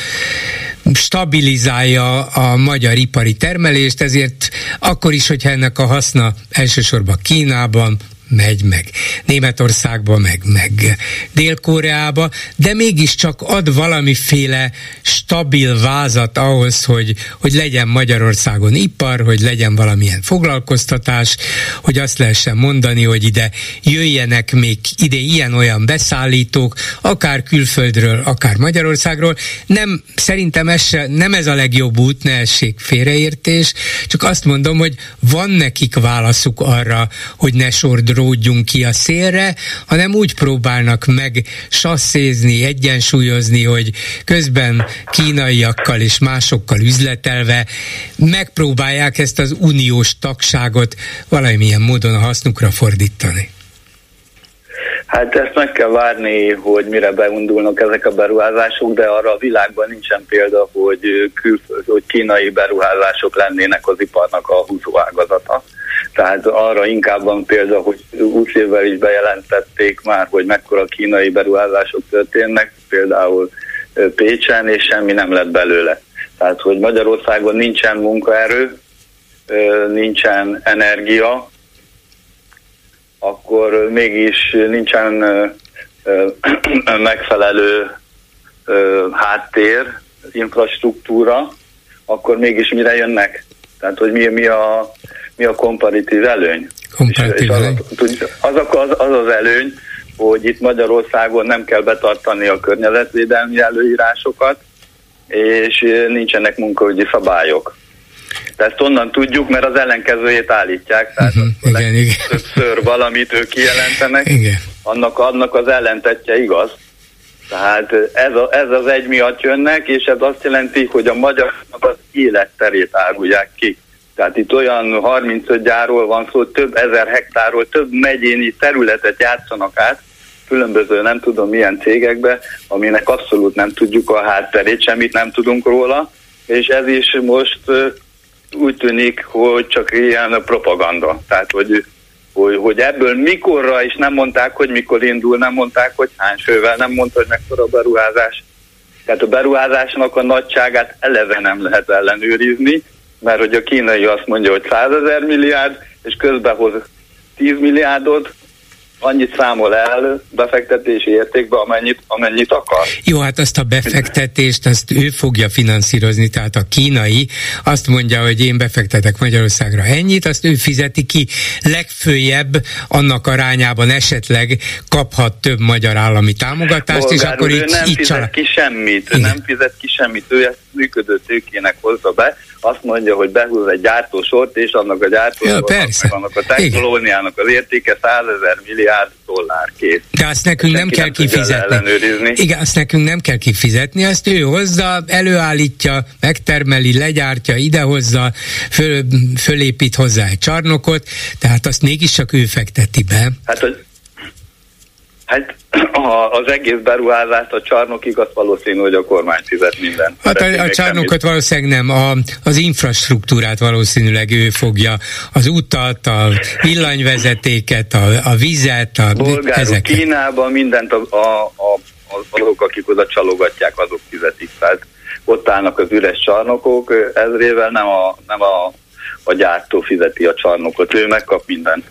stabilizálja a magyar ipari termelést, ezért akkor is, hogyha ennek a haszna elsősorban Kínában, megy meg Németországba, meg, meg Dél-Koreába, de mégiscsak ad valamiféle stabil vázat ahhoz, hogy, hogy legyen Magyarországon ipar, hogy legyen valamilyen foglalkoztatás, hogy azt lehessen mondani, hogy ide jöjjenek még ide ilyen-olyan beszállítók, akár külföldről, akár Magyarországról. Nem, szerintem ez se, nem ez a legjobb út, ne essék félreértés, csak azt mondom, hogy van nekik válaszuk arra, hogy ne sord ródjunk ki a szélre, hanem úgy próbálnak meg sasszézni, egyensúlyozni, hogy közben kínaiakkal és másokkal üzletelve megpróbálják ezt az uniós tagságot valamilyen módon a hasznukra fordítani. Hát ezt meg kell várni, hogy mire beundulnak ezek a beruházások, de arra a világban nincsen példa, hogy, külföld, hogy kínai beruházások lennének az iparnak a húzóágazata. Tehát arra inkább van példa, hogy 20 évvel is bejelentették már, hogy mekkora kínai beruházások történnek, például Pécsen, és semmi nem lett belőle. Tehát, hogy Magyarországon nincsen munkaerő, nincsen energia, akkor mégis nincsen megfelelő háttér, infrastruktúra, akkor mégis mire jönnek? Tehát, hogy mi, mi, a, mi a komparatív előny? Komparatív előny. És az, az, az, az az előny, hogy itt Magyarországon nem kell betartani a környezetvédelmi előírásokat, és nincsenek munkaügyi szabályok. De ezt onnan tudjuk, mert az ellenkezőjét állítják, tehát uh-huh, igen, igen. többször valamit ők kijelentenek, igen. Annak, annak az ellentetje igaz. Tehát ez, a, ez az egy miatt jönnek, és ez azt jelenti, hogy a magyarnak az életterét árulják ki. Tehát itt olyan 35 gyárról van szó, több ezer hektárról, több megyéni területet játszanak át, különböző nem tudom milyen cégekbe, aminek abszolút nem tudjuk a hátterét, semmit nem tudunk róla, és ez is most úgy tűnik, hogy csak ilyen propaganda. Tehát, hogy, hogy, hogy ebből mikorra, és nem mondták, hogy mikor indul, nem mondták, hogy hány fővel, nem mondta, hogy mekkora a beruházás. Tehát a beruházásnak a nagyságát eleve nem lehet ellenőrizni, mert hogy a kínai azt mondja, hogy 100 ezer milliárd, és közben hoz 10 milliárdot, annyit számol el befektetési értékbe, amennyit, amennyit akar. Jó, hát azt a befektetést, azt ő fogja finanszírozni, tehát a kínai azt mondja, hogy én befektetek Magyarországra ennyit, azt ő fizeti ki. Legfőjebb annak arányában esetleg kaphat több magyar állami támogatást, Bolgár, és akkor így, nem így fizet csal... ki semmit, ő nem fizet ki semmit, ő ezt működő tőkének hozza be, azt mondja, hogy behúz egy gyártósort, és annak a gyártósornak, ja, annak a technológiának az értéke 100 ezer milliárd dollár kész. De azt nekünk nem kell kifizetni. Igen, azt nekünk nem kell kifizetni, azt ő hozza, előállítja, megtermeli, legyártja, idehozza, föl, fölépít hozzá egy csarnokot, tehát azt mégiscsak ő fekteti be. Hát, hogy Hát a, az egész beruházást a csarnokig azt valószínű, hogy a kormány fizet minden. Hát a, a csarnokot valószínűleg nem, a, az infrastruktúrát valószínűleg ő fogja, az utat, a villanyvezetéket, a, a vizet, a Bolgárok, ezeket. Kínában mindent a, a, a, azok, akik oda csalogatják, azok fizetik. Tehát ott állnak az üres csarnokok, ezrével nem a, nem a a gyártó fizeti a csarnokot, ő megkap mindent.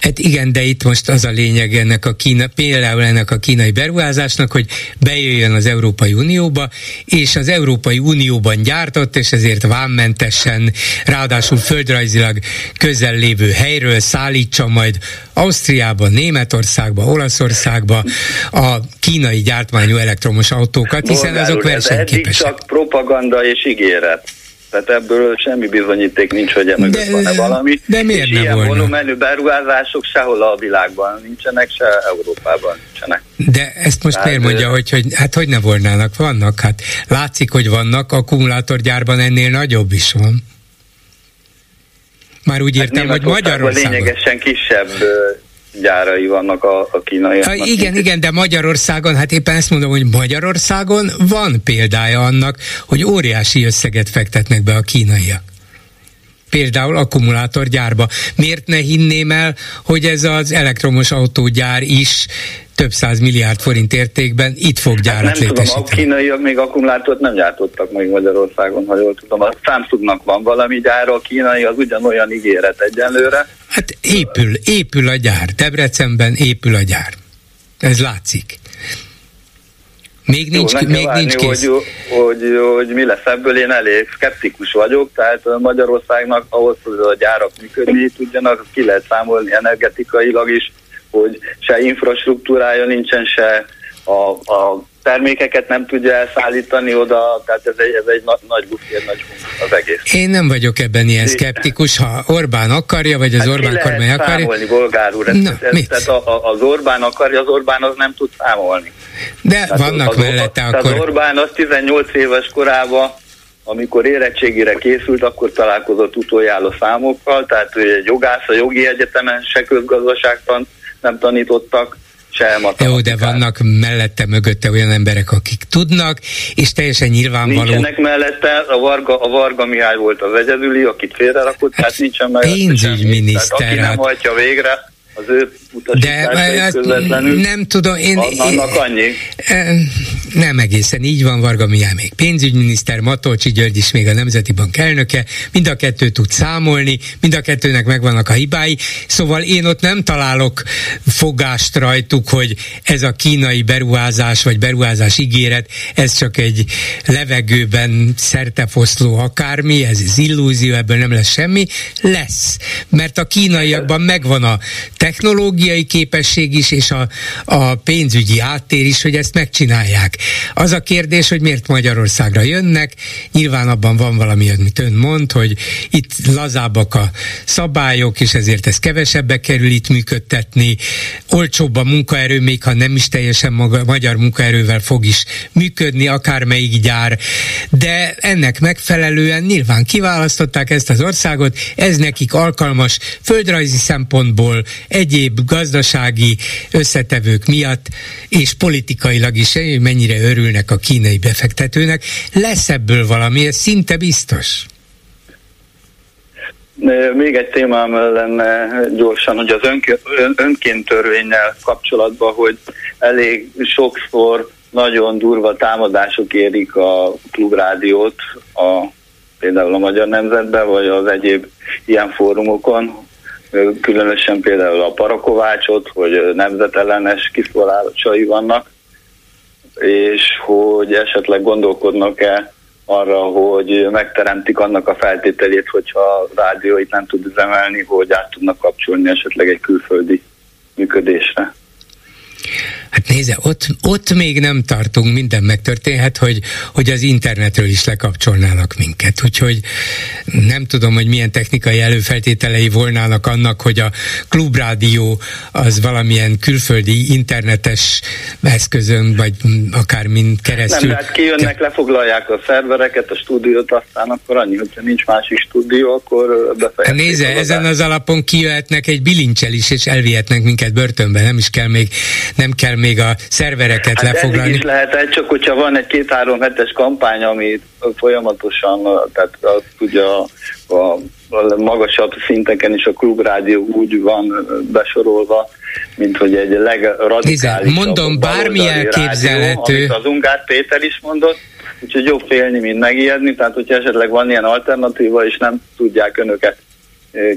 Hát igen, de itt most az a lényeg ennek a Kína, például ennek a kínai beruházásnak, hogy bejöjjön az Európai Unióba, és az Európai Unióban gyártott, és ezért vámmentesen, ráadásul földrajzilag közel lévő helyről szállítsa majd Ausztriába, Németországba, Olaszországba a kínai gyártmányú elektromos autókat, hiszen azok versenyképesek. csak propaganda és ígéret. Tehát ebből semmi bizonyíték nincs, hogy emögött van-e valami. De miért és ilyen volna? volumenű beruházások sehol a világban nincsenek, se Európában nincsenek. De ezt most Tehát, miért mondja, hogy, hogy hát hogy ne volnának? Vannak, hát látszik, hogy vannak, akkumulátorgyárban ennél nagyobb is van. Már úgy értem, hogy Hát Németországban Magyarországon. lényegesen kisebb gyárai vannak a, a kínaiaknak. Ha, igen, igen, de Magyarországon, hát éppen ezt mondom, hogy Magyarországon van példája annak, hogy óriási összeget fektetnek be a kínaiak. Például akkumulátorgyárba. Miért ne hinném el, hogy ez az elektromos autógyár is több száz milliárd forint értékben itt fog Hát gyárat nem tudom, a létesíteni? kínaiak még akkumulátort nem gyártottak még Magyarországon, ha jól tudom. A Samsungnak van valami gyára, a kínai az ugyanolyan ígéret egyenlőre. Hát épül, épül a gyár. Debrecenben épül a gyár. Ez látszik. Még nincs, Jó, még várni, nincs kész. hogy, hogy, hogy, mi lesz ebből, én elég skeptikus vagyok, tehát Magyarországnak ahhoz, hogy a gyárak működni tudjanak, ki lehet számolni energetikailag is, hogy se infrastruktúrája nincsen, se a, a termékeket nem tudja elszállítani oda, tehát ez egy, ez egy na, nagy bufi, egy nagy az egész. Én nem vagyok ebben ilyen szkeptikus, ha Orbán akarja, vagy az Hát Orbán kormány akarja. számolni, bolgár úr, ez, Na, ez, mit? tehát a, a, az Orbán akarja, az Orbán az nem tud számolni. De Tehát vannak az, mellette az, akkor... Az Orbán az 18 éves korában, amikor érettségére készült, akkor találkozott utoljára számokkal, tehát ő egy jogász, a jogi egyetemen se közgazdaságtan nem tanítottak, se Jó, de vannak mellette, mögötte olyan emberek, akik tudnak, és teljesen nyilvánvaló. Nincsenek mellette, a Varga, a Varga Mihály volt az egyedüli, akit félrerakott, hát, hát nincsen mellette pénzügyminiszter, aki hát- nem hajtja végre, az ő De hát, közvetlenül, nem tudom, én... annak annyi. Nem egészen így van, Varga Mihály még pénzügyminiszter, Matolcsi György is még a Nemzeti Bank elnöke, mind a kettő tud számolni, mind a kettőnek megvannak a hibái, szóval én ott nem találok fogást rajtuk, hogy ez a kínai beruházás, vagy beruházás ígéret, ez csak egy levegőben szertefoszló akármi, ez az illúzió, ebből nem lesz semmi, lesz, mert a kínaiakban megvan a technológiai képesség is, és a, a pénzügyi áttér is, hogy ezt megcsinálják. Az a kérdés, hogy miért Magyarországra jönnek, nyilván abban van valami, amit ön mond, hogy itt lazábbak a szabályok, és ezért ez kevesebbe kerül itt működtetni, olcsóbb a munkaerő, még ha nem is teljesen maga, magyar munkaerővel fog is működni, akármelyik gyár, de ennek megfelelően nyilván kiválasztották ezt az országot, ez nekik alkalmas földrajzi szempontból, egyéb gazdasági összetevők miatt, és politikailag is, hogy mennyire örülnek a kínai befektetőnek. Lesz ebből valami, ez szinte biztos. Még egy témám lenne gyorsan, hogy az önk- ön- önként törvényel kapcsolatban, hogy elég sokszor nagyon durva támadások érik a klubrádiót, a, például a Magyar Nemzetben, vagy az egyéb ilyen fórumokon, különösen például a Parakovácsot, hogy nemzetellenes kiszólásai vannak, és hogy esetleg gondolkodnak-e arra, hogy megteremtik annak a feltételét, hogyha a rádió itt nem tud üzemelni, hogy át tudnak kapcsolni esetleg egy külföldi működésre. Hát nézze, ott, ott még nem tartunk, minden megtörténhet, hogy, hogy az internetről is lekapcsolnának minket. Úgyhogy nem tudom, hogy milyen technikai előfeltételei volnának annak, hogy a klubrádió az valamilyen külföldi internetes eszközön, vagy akár mind keresztül. Nem, de hát kijönnek, lefoglalják a szervereket, a stúdiót, aztán akkor annyi, hogyha nincs másik stúdió, akkor befejezik. Nézze, ezen az alapon kijöhetnek egy bilincsel is, és elvihetnek minket börtönbe. Nem is kell még, nem kell még a szervereket Hát lefoglalni. eddig is lehet, csak hogyha van egy két-három hetes kampány, ami folyamatosan, tehát a, a, a magasabb szinteken is a klubrádió úgy van besorolva, mint hogy egy legradikálisabb mondom, bármi elképzelhető. Rádió, amit az Ungár Péter is mondott, úgyhogy jobb félni, mint megijedni, tehát hogyha esetleg van ilyen alternatíva, és nem tudják önöket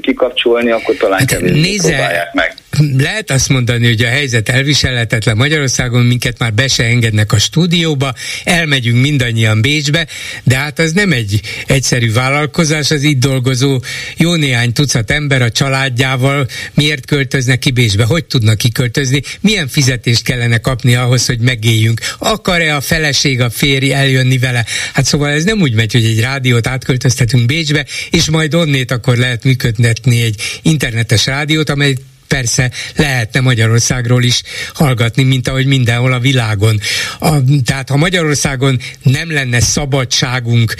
kikapcsolni, akkor talán Hát kevésbé nézze, próbálják meg. Lehet azt mondani, hogy a helyzet elviselhetetlen Magyarországon, minket már be se engednek a stúdióba, elmegyünk mindannyian Bécsbe, de hát az nem egy egyszerű vállalkozás, az itt dolgozó jó néhány tucat ember a családjával miért költöznek ki Bécsbe, hogy tudnak kiköltözni, milyen fizetést kellene kapni ahhoz, hogy megéljünk. Akar-e a feleség, a férj eljönni vele? Hát szóval ez nem úgy megy, hogy egy rádiót átköltöztetünk Bécsbe, és majd onnét akkor lehet működtetni egy internetes rádiót, amely persze lehetne Magyarországról is hallgatni, mint ahogy mindenhol a világon. A, tehát ha Magyarországon nem lenne szabadságunk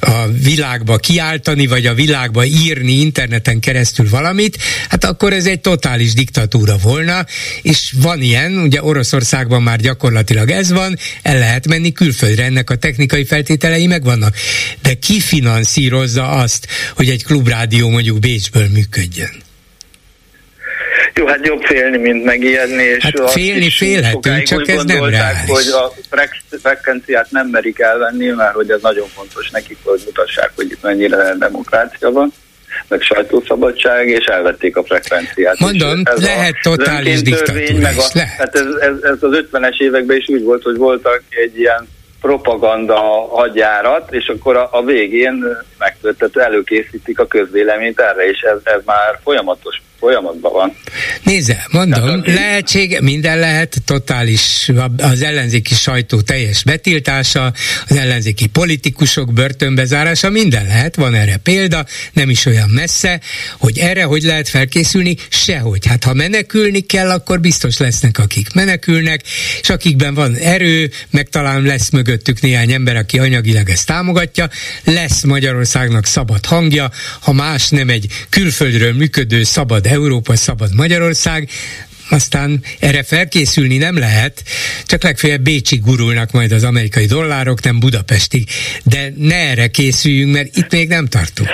a világba kiáltani, vagy a világba írni interneten keresztül valamit, hát akkor ez egy totális diktatúra volna, és van ilyen, ugye Oroszországban már gyakorlatilag ez van, el lehet menni külföldre, ennek a technikai feltételei megvannak. De ki finanszírozza azt, hogy egy klubrádió mondjuk Bécsből működjön? Jó, hát jobb félni, mint megijedni. És hát félni félhetünk, csak ez nem reális. hogy a frekvenciát nem merik elvenni, mert hogy ez nagyon fontos nekik, hogy mutassák, hogy itt mennyire demokrácia van meg sajtószabadság, és elvették a frekvenciát. Mondom, ez lehet a, totális diktatúra meg a, lehet. Hát ez, ez, ez az 50-es években is úgy volt, hogy voltak egy ilyen propaganda hadjárat, és akkor a, a végén megtöltet, előkészítik a közvéleményt erre, és ez, ez már folyamatos folyamatban van. Nézze, mondom, lehetség, minden lehet, totális, az ellenzéki sajtó teljes betiltása, az ellenzéki politikusok börtönbezárása, minden lehet, van erre példa, nem is olyan messze, hogy erre hogy lehet felkészülni, sehogy. Hát ha menekülni kell, akkor biztos lesznek, akik menekülnek, és akikben van erő, meg talán lesz mögöttük néhány ember, aki anyagilag ezt támogatja, lesz Magyarországnak szabad hangja, ha más nem egy külföldről működő szabad Európa, szabad Magyarország, aztán erre felkészülni nem lehet, csak legfeljebb Bécsig gurulnak majd az amerikai dollárok, nem Budapestig. De ne erre készüljünk, mert itt még nem tartunk.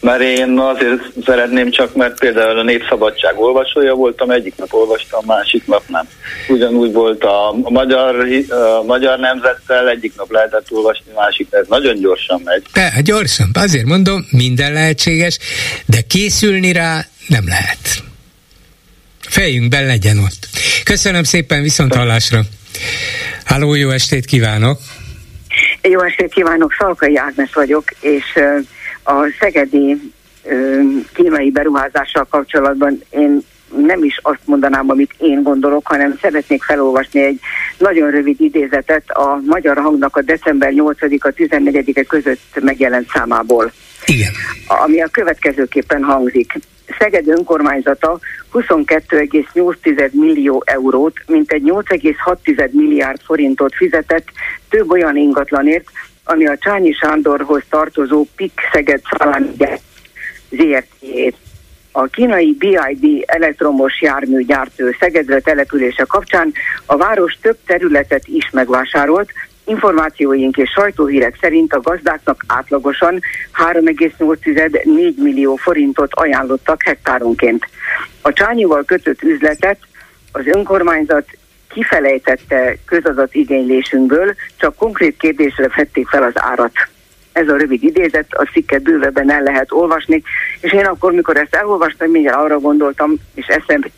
Mert én azért szeretném csak, mert például a Népszabadság olvasója voltam, egyik nap olvastam, másik nap nem. Ugyanúgy volt a, magyar, a magyar nemzettel, egyik nap lehetett olvasni, másik ez nagyon gyorsan megy. De, gyorsan, azért mondom, minden lehetséges, de készülni rá nem lehet. Fejünkben legyen ott. Köszönöm szépen, viszont hallásra. Háló, jó estét kívánok! Jó estét kívánok, Szalkai Ágnes vagyok, és a szegedi kínai beruházással kapcsolatban én nem is azt mondanám, amit én gondolok, hanem szeretnék felolvasni egy nagyon rövid idézetet a Magyar Hangnak a december 8-a 14-e között megjelent számából. Igen. Ami a következőképpen hangzik. Szeged önkormányzata 22,8 millió eurót, mint egy 8,6 milliárd forintot fizetett több olyan ingatlanért, ami a Csányi Sándorhoz tartozó PIK Szeged Szalámi zrt a kínai BID elektromos járműgyártó Szegedre települése kapcsán a város több területet is megvásárolt, Információink és sajtóhírek szerint a gazdáknak átlagosan 3,8-4 millió forintot ajánlottak hektáronként. A Csányival kötött üzletet az önkormányzat kifelejtette igénylésünkből, csak konkrét kérdésre fették fel az árat. Ez a rövid idézet, a cikket bővebben el lehet olvasni, és én akkor, mikor ezt elolvastam, mindjárt arra gondoltam, és eszembe,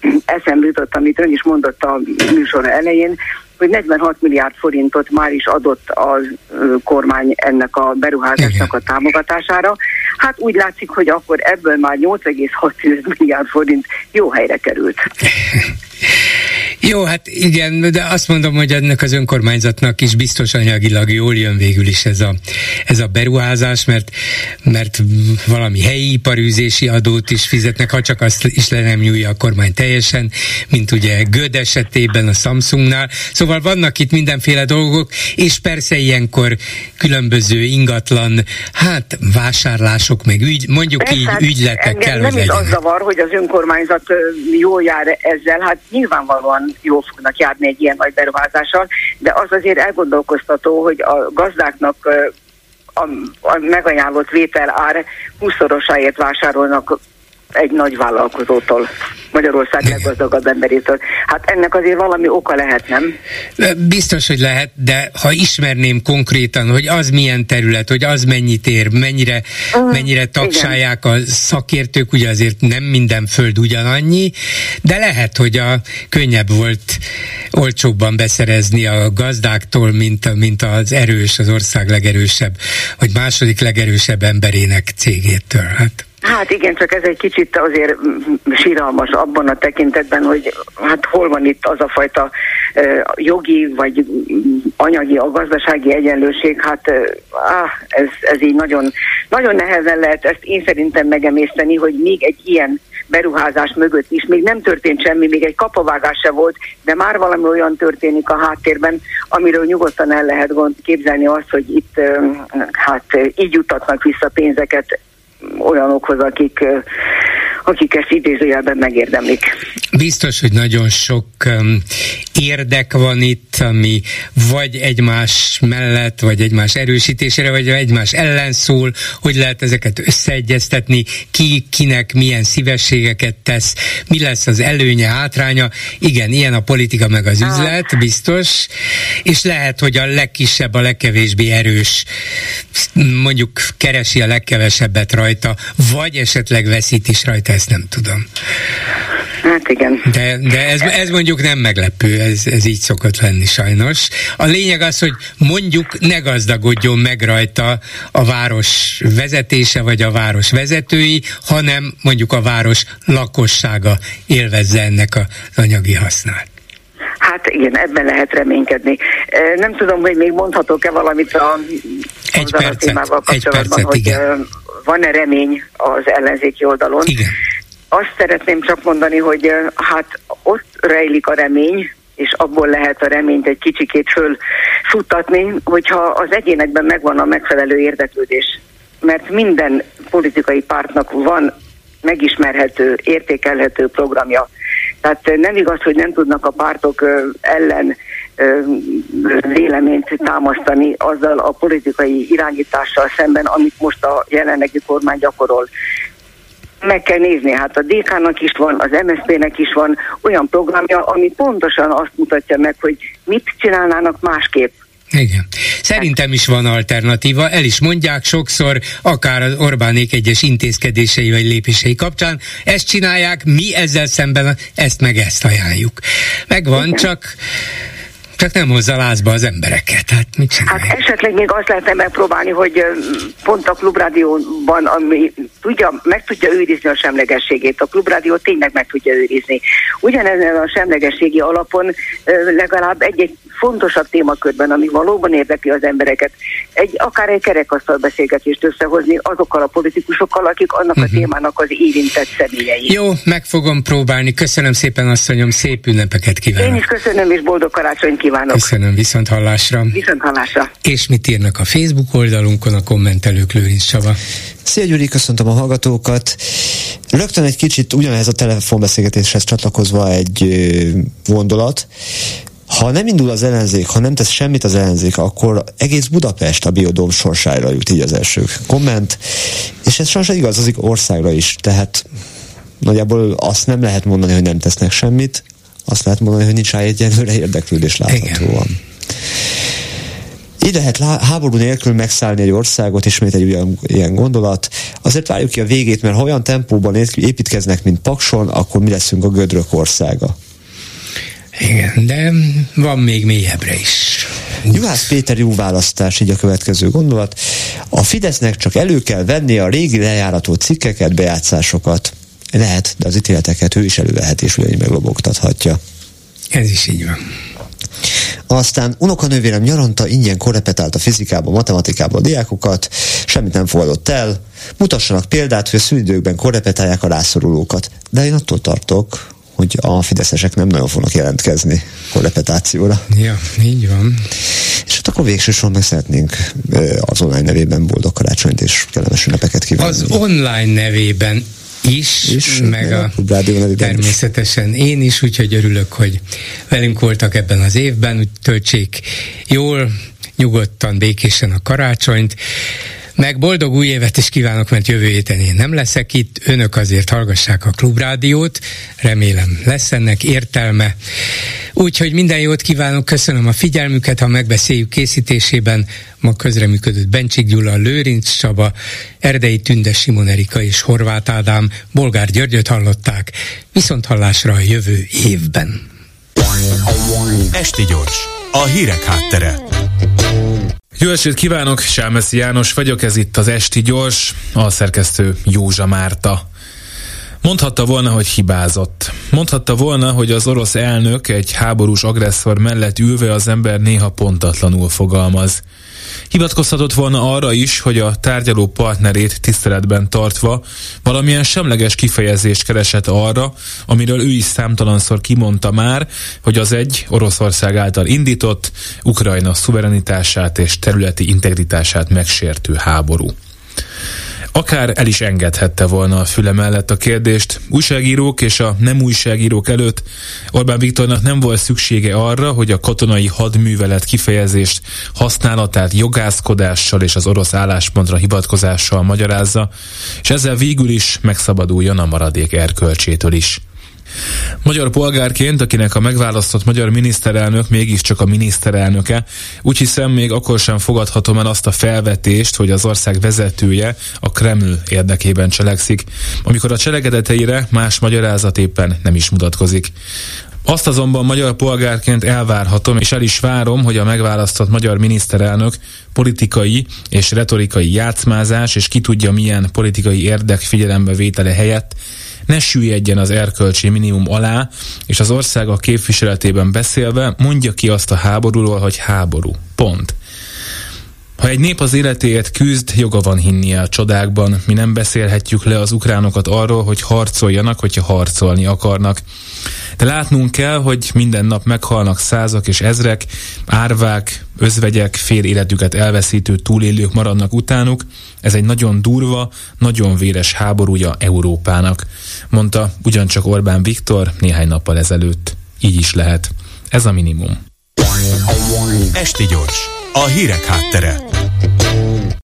eszembe jutott, amit ön is mondott a műsor elején, hogy 46 milliárd forintot már is adott a kormány ennek a beruházásnak a támogatására. Hát úgy látszik, hogy akkor ebből már 8,6 milliárd forint jó helyre került. Jó, hát igen, de azt mondom, hogy ennek az önkormányzatnak is biztos anyagilag jól jön végül is ez a, ez a beruházás, mert, mert valami helyi iparűzési adót is fizetnek, ha csak azt is le nem nyúlja a kormány teljesen, mint ugye Göd esetében a Samsungnál. Szóval vannak itt mindenféle dolgok, és persze ilyenkor különböző ingatlan, hát vásárlások, meg ügy, mondjuk persze, így hát ügyletek kell, nem is az zavar, hogy az önkormányzat jól jár ezzel, hát nyilvánvalóan jól fognak járni egy ilyen nagy beruházással, de az azért elgondolkoztató, hogy a gazdáknak a, a megajánlott vétel ár 20 vásárolnak egy nagy vállalkozótól. Magyarország leggazdagabb emberétől. Hát ennek azért valami oka lehet, nem? Biztos, hogy lehet, de ha ismerném konkrétan, hogy az milyen terület, hogy az mennyit ér, mennyire, uh, mennyire tagsálják igen. a szakértők, ugye azért nem minden föld ugyanannyi, de lehet, hogy a könnyebb volt olcsóbban beszerezni a gazdáktól, mint, mint az erős, az ország legerősebb, vagy második legerősebb emberének cégétől. Hát Hát igen, csak ez egy kicsit azért síralmas abban a tekintetben, hogy hát hol van itt az a fajta jogi vagy anyagi, a gazdasági egyenlőség, hát ah, ez, ez így nagyon, nagyon nehezen lehet ezt én szerintem megemészteni, hogy még egy ilyen beruházás mögött is még nem történt semmi, még egy kapavágás se volt, de már valami olyan történik a háttérben, amiről nyugodtan el lehet képzelni azt, hogy itt hát így jutatnak vissza pénzeket olyanokhoz, akik, akik ezt idézőjelben megérdemlik. Biztos, hogy nagyon sok um, érdek van itt, ami vagy egymás mellett, vagy egymás erősítésére, vagy egymás ellen szól, hogy lehet ezeket összeegyeztetni, ki kinek milyen szívességeket tesz, mi lesz az előnye, hátránya. Igen, ilyen a politika meg az üzlet, biztos, és lehet, hogy a legkisebb, a legkevésbé erős mondjuk keresi a legkevesebbet rajta, vagy esetleg veszít is rajta, ezt nem tudom. Hát igen. De, de ez, ez mondjuk nem meglepő, ez, ez így szokott lenni sajnos. A lényeg az, hogy mondjuk ne gazdagodjon meg rajta a város vezetése, vagy a város vezetői, hanem mondjuk a város lakossága élvezze ennek az anyagi hasznát. Hát igen, ebben lehet reménykedni. Nem tudom, hogy még mondhatok-e valamit a, egy percet, a témával kapcsolatban, egy percet, hogy igen. Van-e remény az ellenzéki oldalon. Igen. Azt szeretném csak mondani, hogy hát ott rejlik a remény, és abból lehet a reményt egy kicsikét fölfuttatni, hogyha az egyénekben megvan a megfelelő érdeklődés. Mert minden politikai pártnak van megismerhető, értékelhető programja. Tehát nem igaz, hogy nem tudnak a pártok ellen véleményt támasztani azzal a politikai irányítással szemben, amit most a jelenlegi kormány gyakorol meg kell nézni, hát a DK-nak is van, az MSZP-nek is van olyan programja, ami pontosan azt mutatja meg, hogy mit csinálnának másképp. Igen. Szerintem is van alternatíva, el is mondják sokszor, akár az Orbánék egyes intézkedései vagy lépései kapcsán, ezt csinálják, mi ezzel szemben ezt meg ezt ajánljuk. Megvan, Igen. csak csak nem hozza lázba az embereket. Hát, mit hát esetleg még azt lehetne megpróbálni, hogy pont a klubrádióban, ami tudja, meg tudja őrizni a semlegességét. A klubrádió tényleg meg tudja őrizni. Ugyanezen a semlegességi alapon legalább egy-egy fontosabb témakörben, ami valóban érdekli az embereket, egy, akár egy kerekasztal beszélgetést összehozni azokkal a politikusokkal, akik annak uh-huh. a mhm. témának az érintett személyei. Jó, meg fogom próbálni. Köszönöm szépen, asszonyom, szép ünnepeket kívánok. Én is köszönöm, és boldog karácsonyt kívánok. Köszönöm, viszont hallásra. Viszont hallásra. És mit írnak a Facebook oldalunkon a kommentelők Lőrinc Csaba? Szia Gyuri, köszöntöm a hallgatókat. Rögtön egy kicsit ugyanez a telefonbeszélgetéshez csatlakozva egy gondolat. Ha nem indul az ellenzék, ha nem tesz semmit az ellenzék, akkor egész Budapest a biodóm sorsára jut, így az első komment. És ez sajnos igaz az országra is, tehát nagyjából azt nem lehet mondani, hogy nem tesznek semmit, azt lehet mondani, hogy nincs rá egyenlőre érdeklődés láthatóan. Így lehet háború nélkül megszállni egy országot, ismét egy olyan ilyen gondolat. Azért várjuk ki a végét, mert ha olyan tempóban építkeznek, mint Pakson, akkor mi leszünk a gödrök országa. Igen, de van még mélyebbre is. Juhász Péter jó választás, így a következő gondolat. A Fidesznek csak elő kell venni a régi lejárató cikkeket, bejátszásokat. Lehet, de az ítéleteket ő is elővehet és ugyanígy meglobogtathatja. Ez is így van. Aztán unokanővérem nyaranta ingyen korepetált a fizikába, matematikában a diákokat, semmit nem fogadott el, mutassanak példát, hogy a szünidőkben korrepetálják a rászorulókat. De én attól tartok, hogy a fideszesek nem nagyon fognak jelentkezni korrepetációra. Ja, így van. És hát akkor végső soron meg szeretnénk az online nevében boldog karácsonyt és kellemes ünnepeket kívánni. Az online nevében is, is meg a, a természetesen is. én is, úgyhogy örülök, hogy velünk voltak ebben az évben, úgy töltsék jól, nyugodtan, békésen a karácsonyt, meg boldog új évet is kívánok, mert jövő héten én nem leszek itt. Önök azért hallgassák a klubrádiót, remélem lesz ennek értelme. Úgyhogy minden jót kívánok, köszönöm a figyelmüket, ha megbeszéljük készítésében ma közreműködött Bencsik Gyula, Lőrinc Csaba, Erdei Tünde Simon Erika és Horváth Ádám, Bolgár Györgyöt hallották, viszont hallásra a jövő évben. Esti gyors, a hírek háttere. Jó estét kívánok, Sámeszi János vagyok, ez itt az Esti Gyors, a szerkesztő Józsa Márta. Mondhatta volna, hogy hibázott. Mondhatta volna, hogy az orosz elnök egy háborús agresszor mellett ülve az ember néha pontatlanul fogalmaz. Hivatkozhatott volna arra is, hogy a tárgyaló partnerét tiszteletben tartva valamilyen semleges kifejezést keresett arra, amiről ő is számtalanszor kimondta már, hogy az egy Oroszország által indított, Ukrajna szuverenitását és területi integritását megsértő háború. Akár el is engedhette volna a füle mellett a kérdést. Újságírók és a nem újságírók előtt Orbán Viktornak nem volt szüksége arra, hogy a katonai hadművelet kifejezést használatát jogászkodással és az orosz álláspontra hivatkozással magyarázza, és ezzel végül is megszabaduljon a maradék erkölcsétől is. Magyar polgárként, akinek a megválasztott magyar miniszterelnök mégiscsak a miniszterelnöke, úgy hiszem még akkor sem fogadhatom el azt a felvetést, hogy az ország vezetője a Kreml érdekében cselekszik, amikor a cselekedeteire más magyarázat éppen nem is mutatkozik. Azt azonban magyar polgárként elvárhatom, és el is várom, hogy a megválasztott magyar miniszterelnök politikai és retorikai játszmázás, és ki tudja milyen politikai érdek figyelembe vétele helyett ne süllyedjen az erkölcsi minimum alá, és az ország a képviseletében beszélve mondja ki azt a háborúról, hogy háború. Pont. Ha egy nép az életéért küzd, joga van hinnie a csodákban. Mi nem beszélhetjük le az ukránokat arról, hogy harcoljanak, hogyha harcolni akarnak. De látnunk kell, hogy minden nap meghalnak százak és ezrek, árvák, özvegyek, fél életüket elveszítő túlélők maradnak utánuk. Ez egy nagyon durva, nagyon véres háborúja Európának, mondta ugyancsak Orbán Viktor néhány nappal ezelőtt. Így is lehet. Ez a minimum. Esti gyors, a hírek háttere.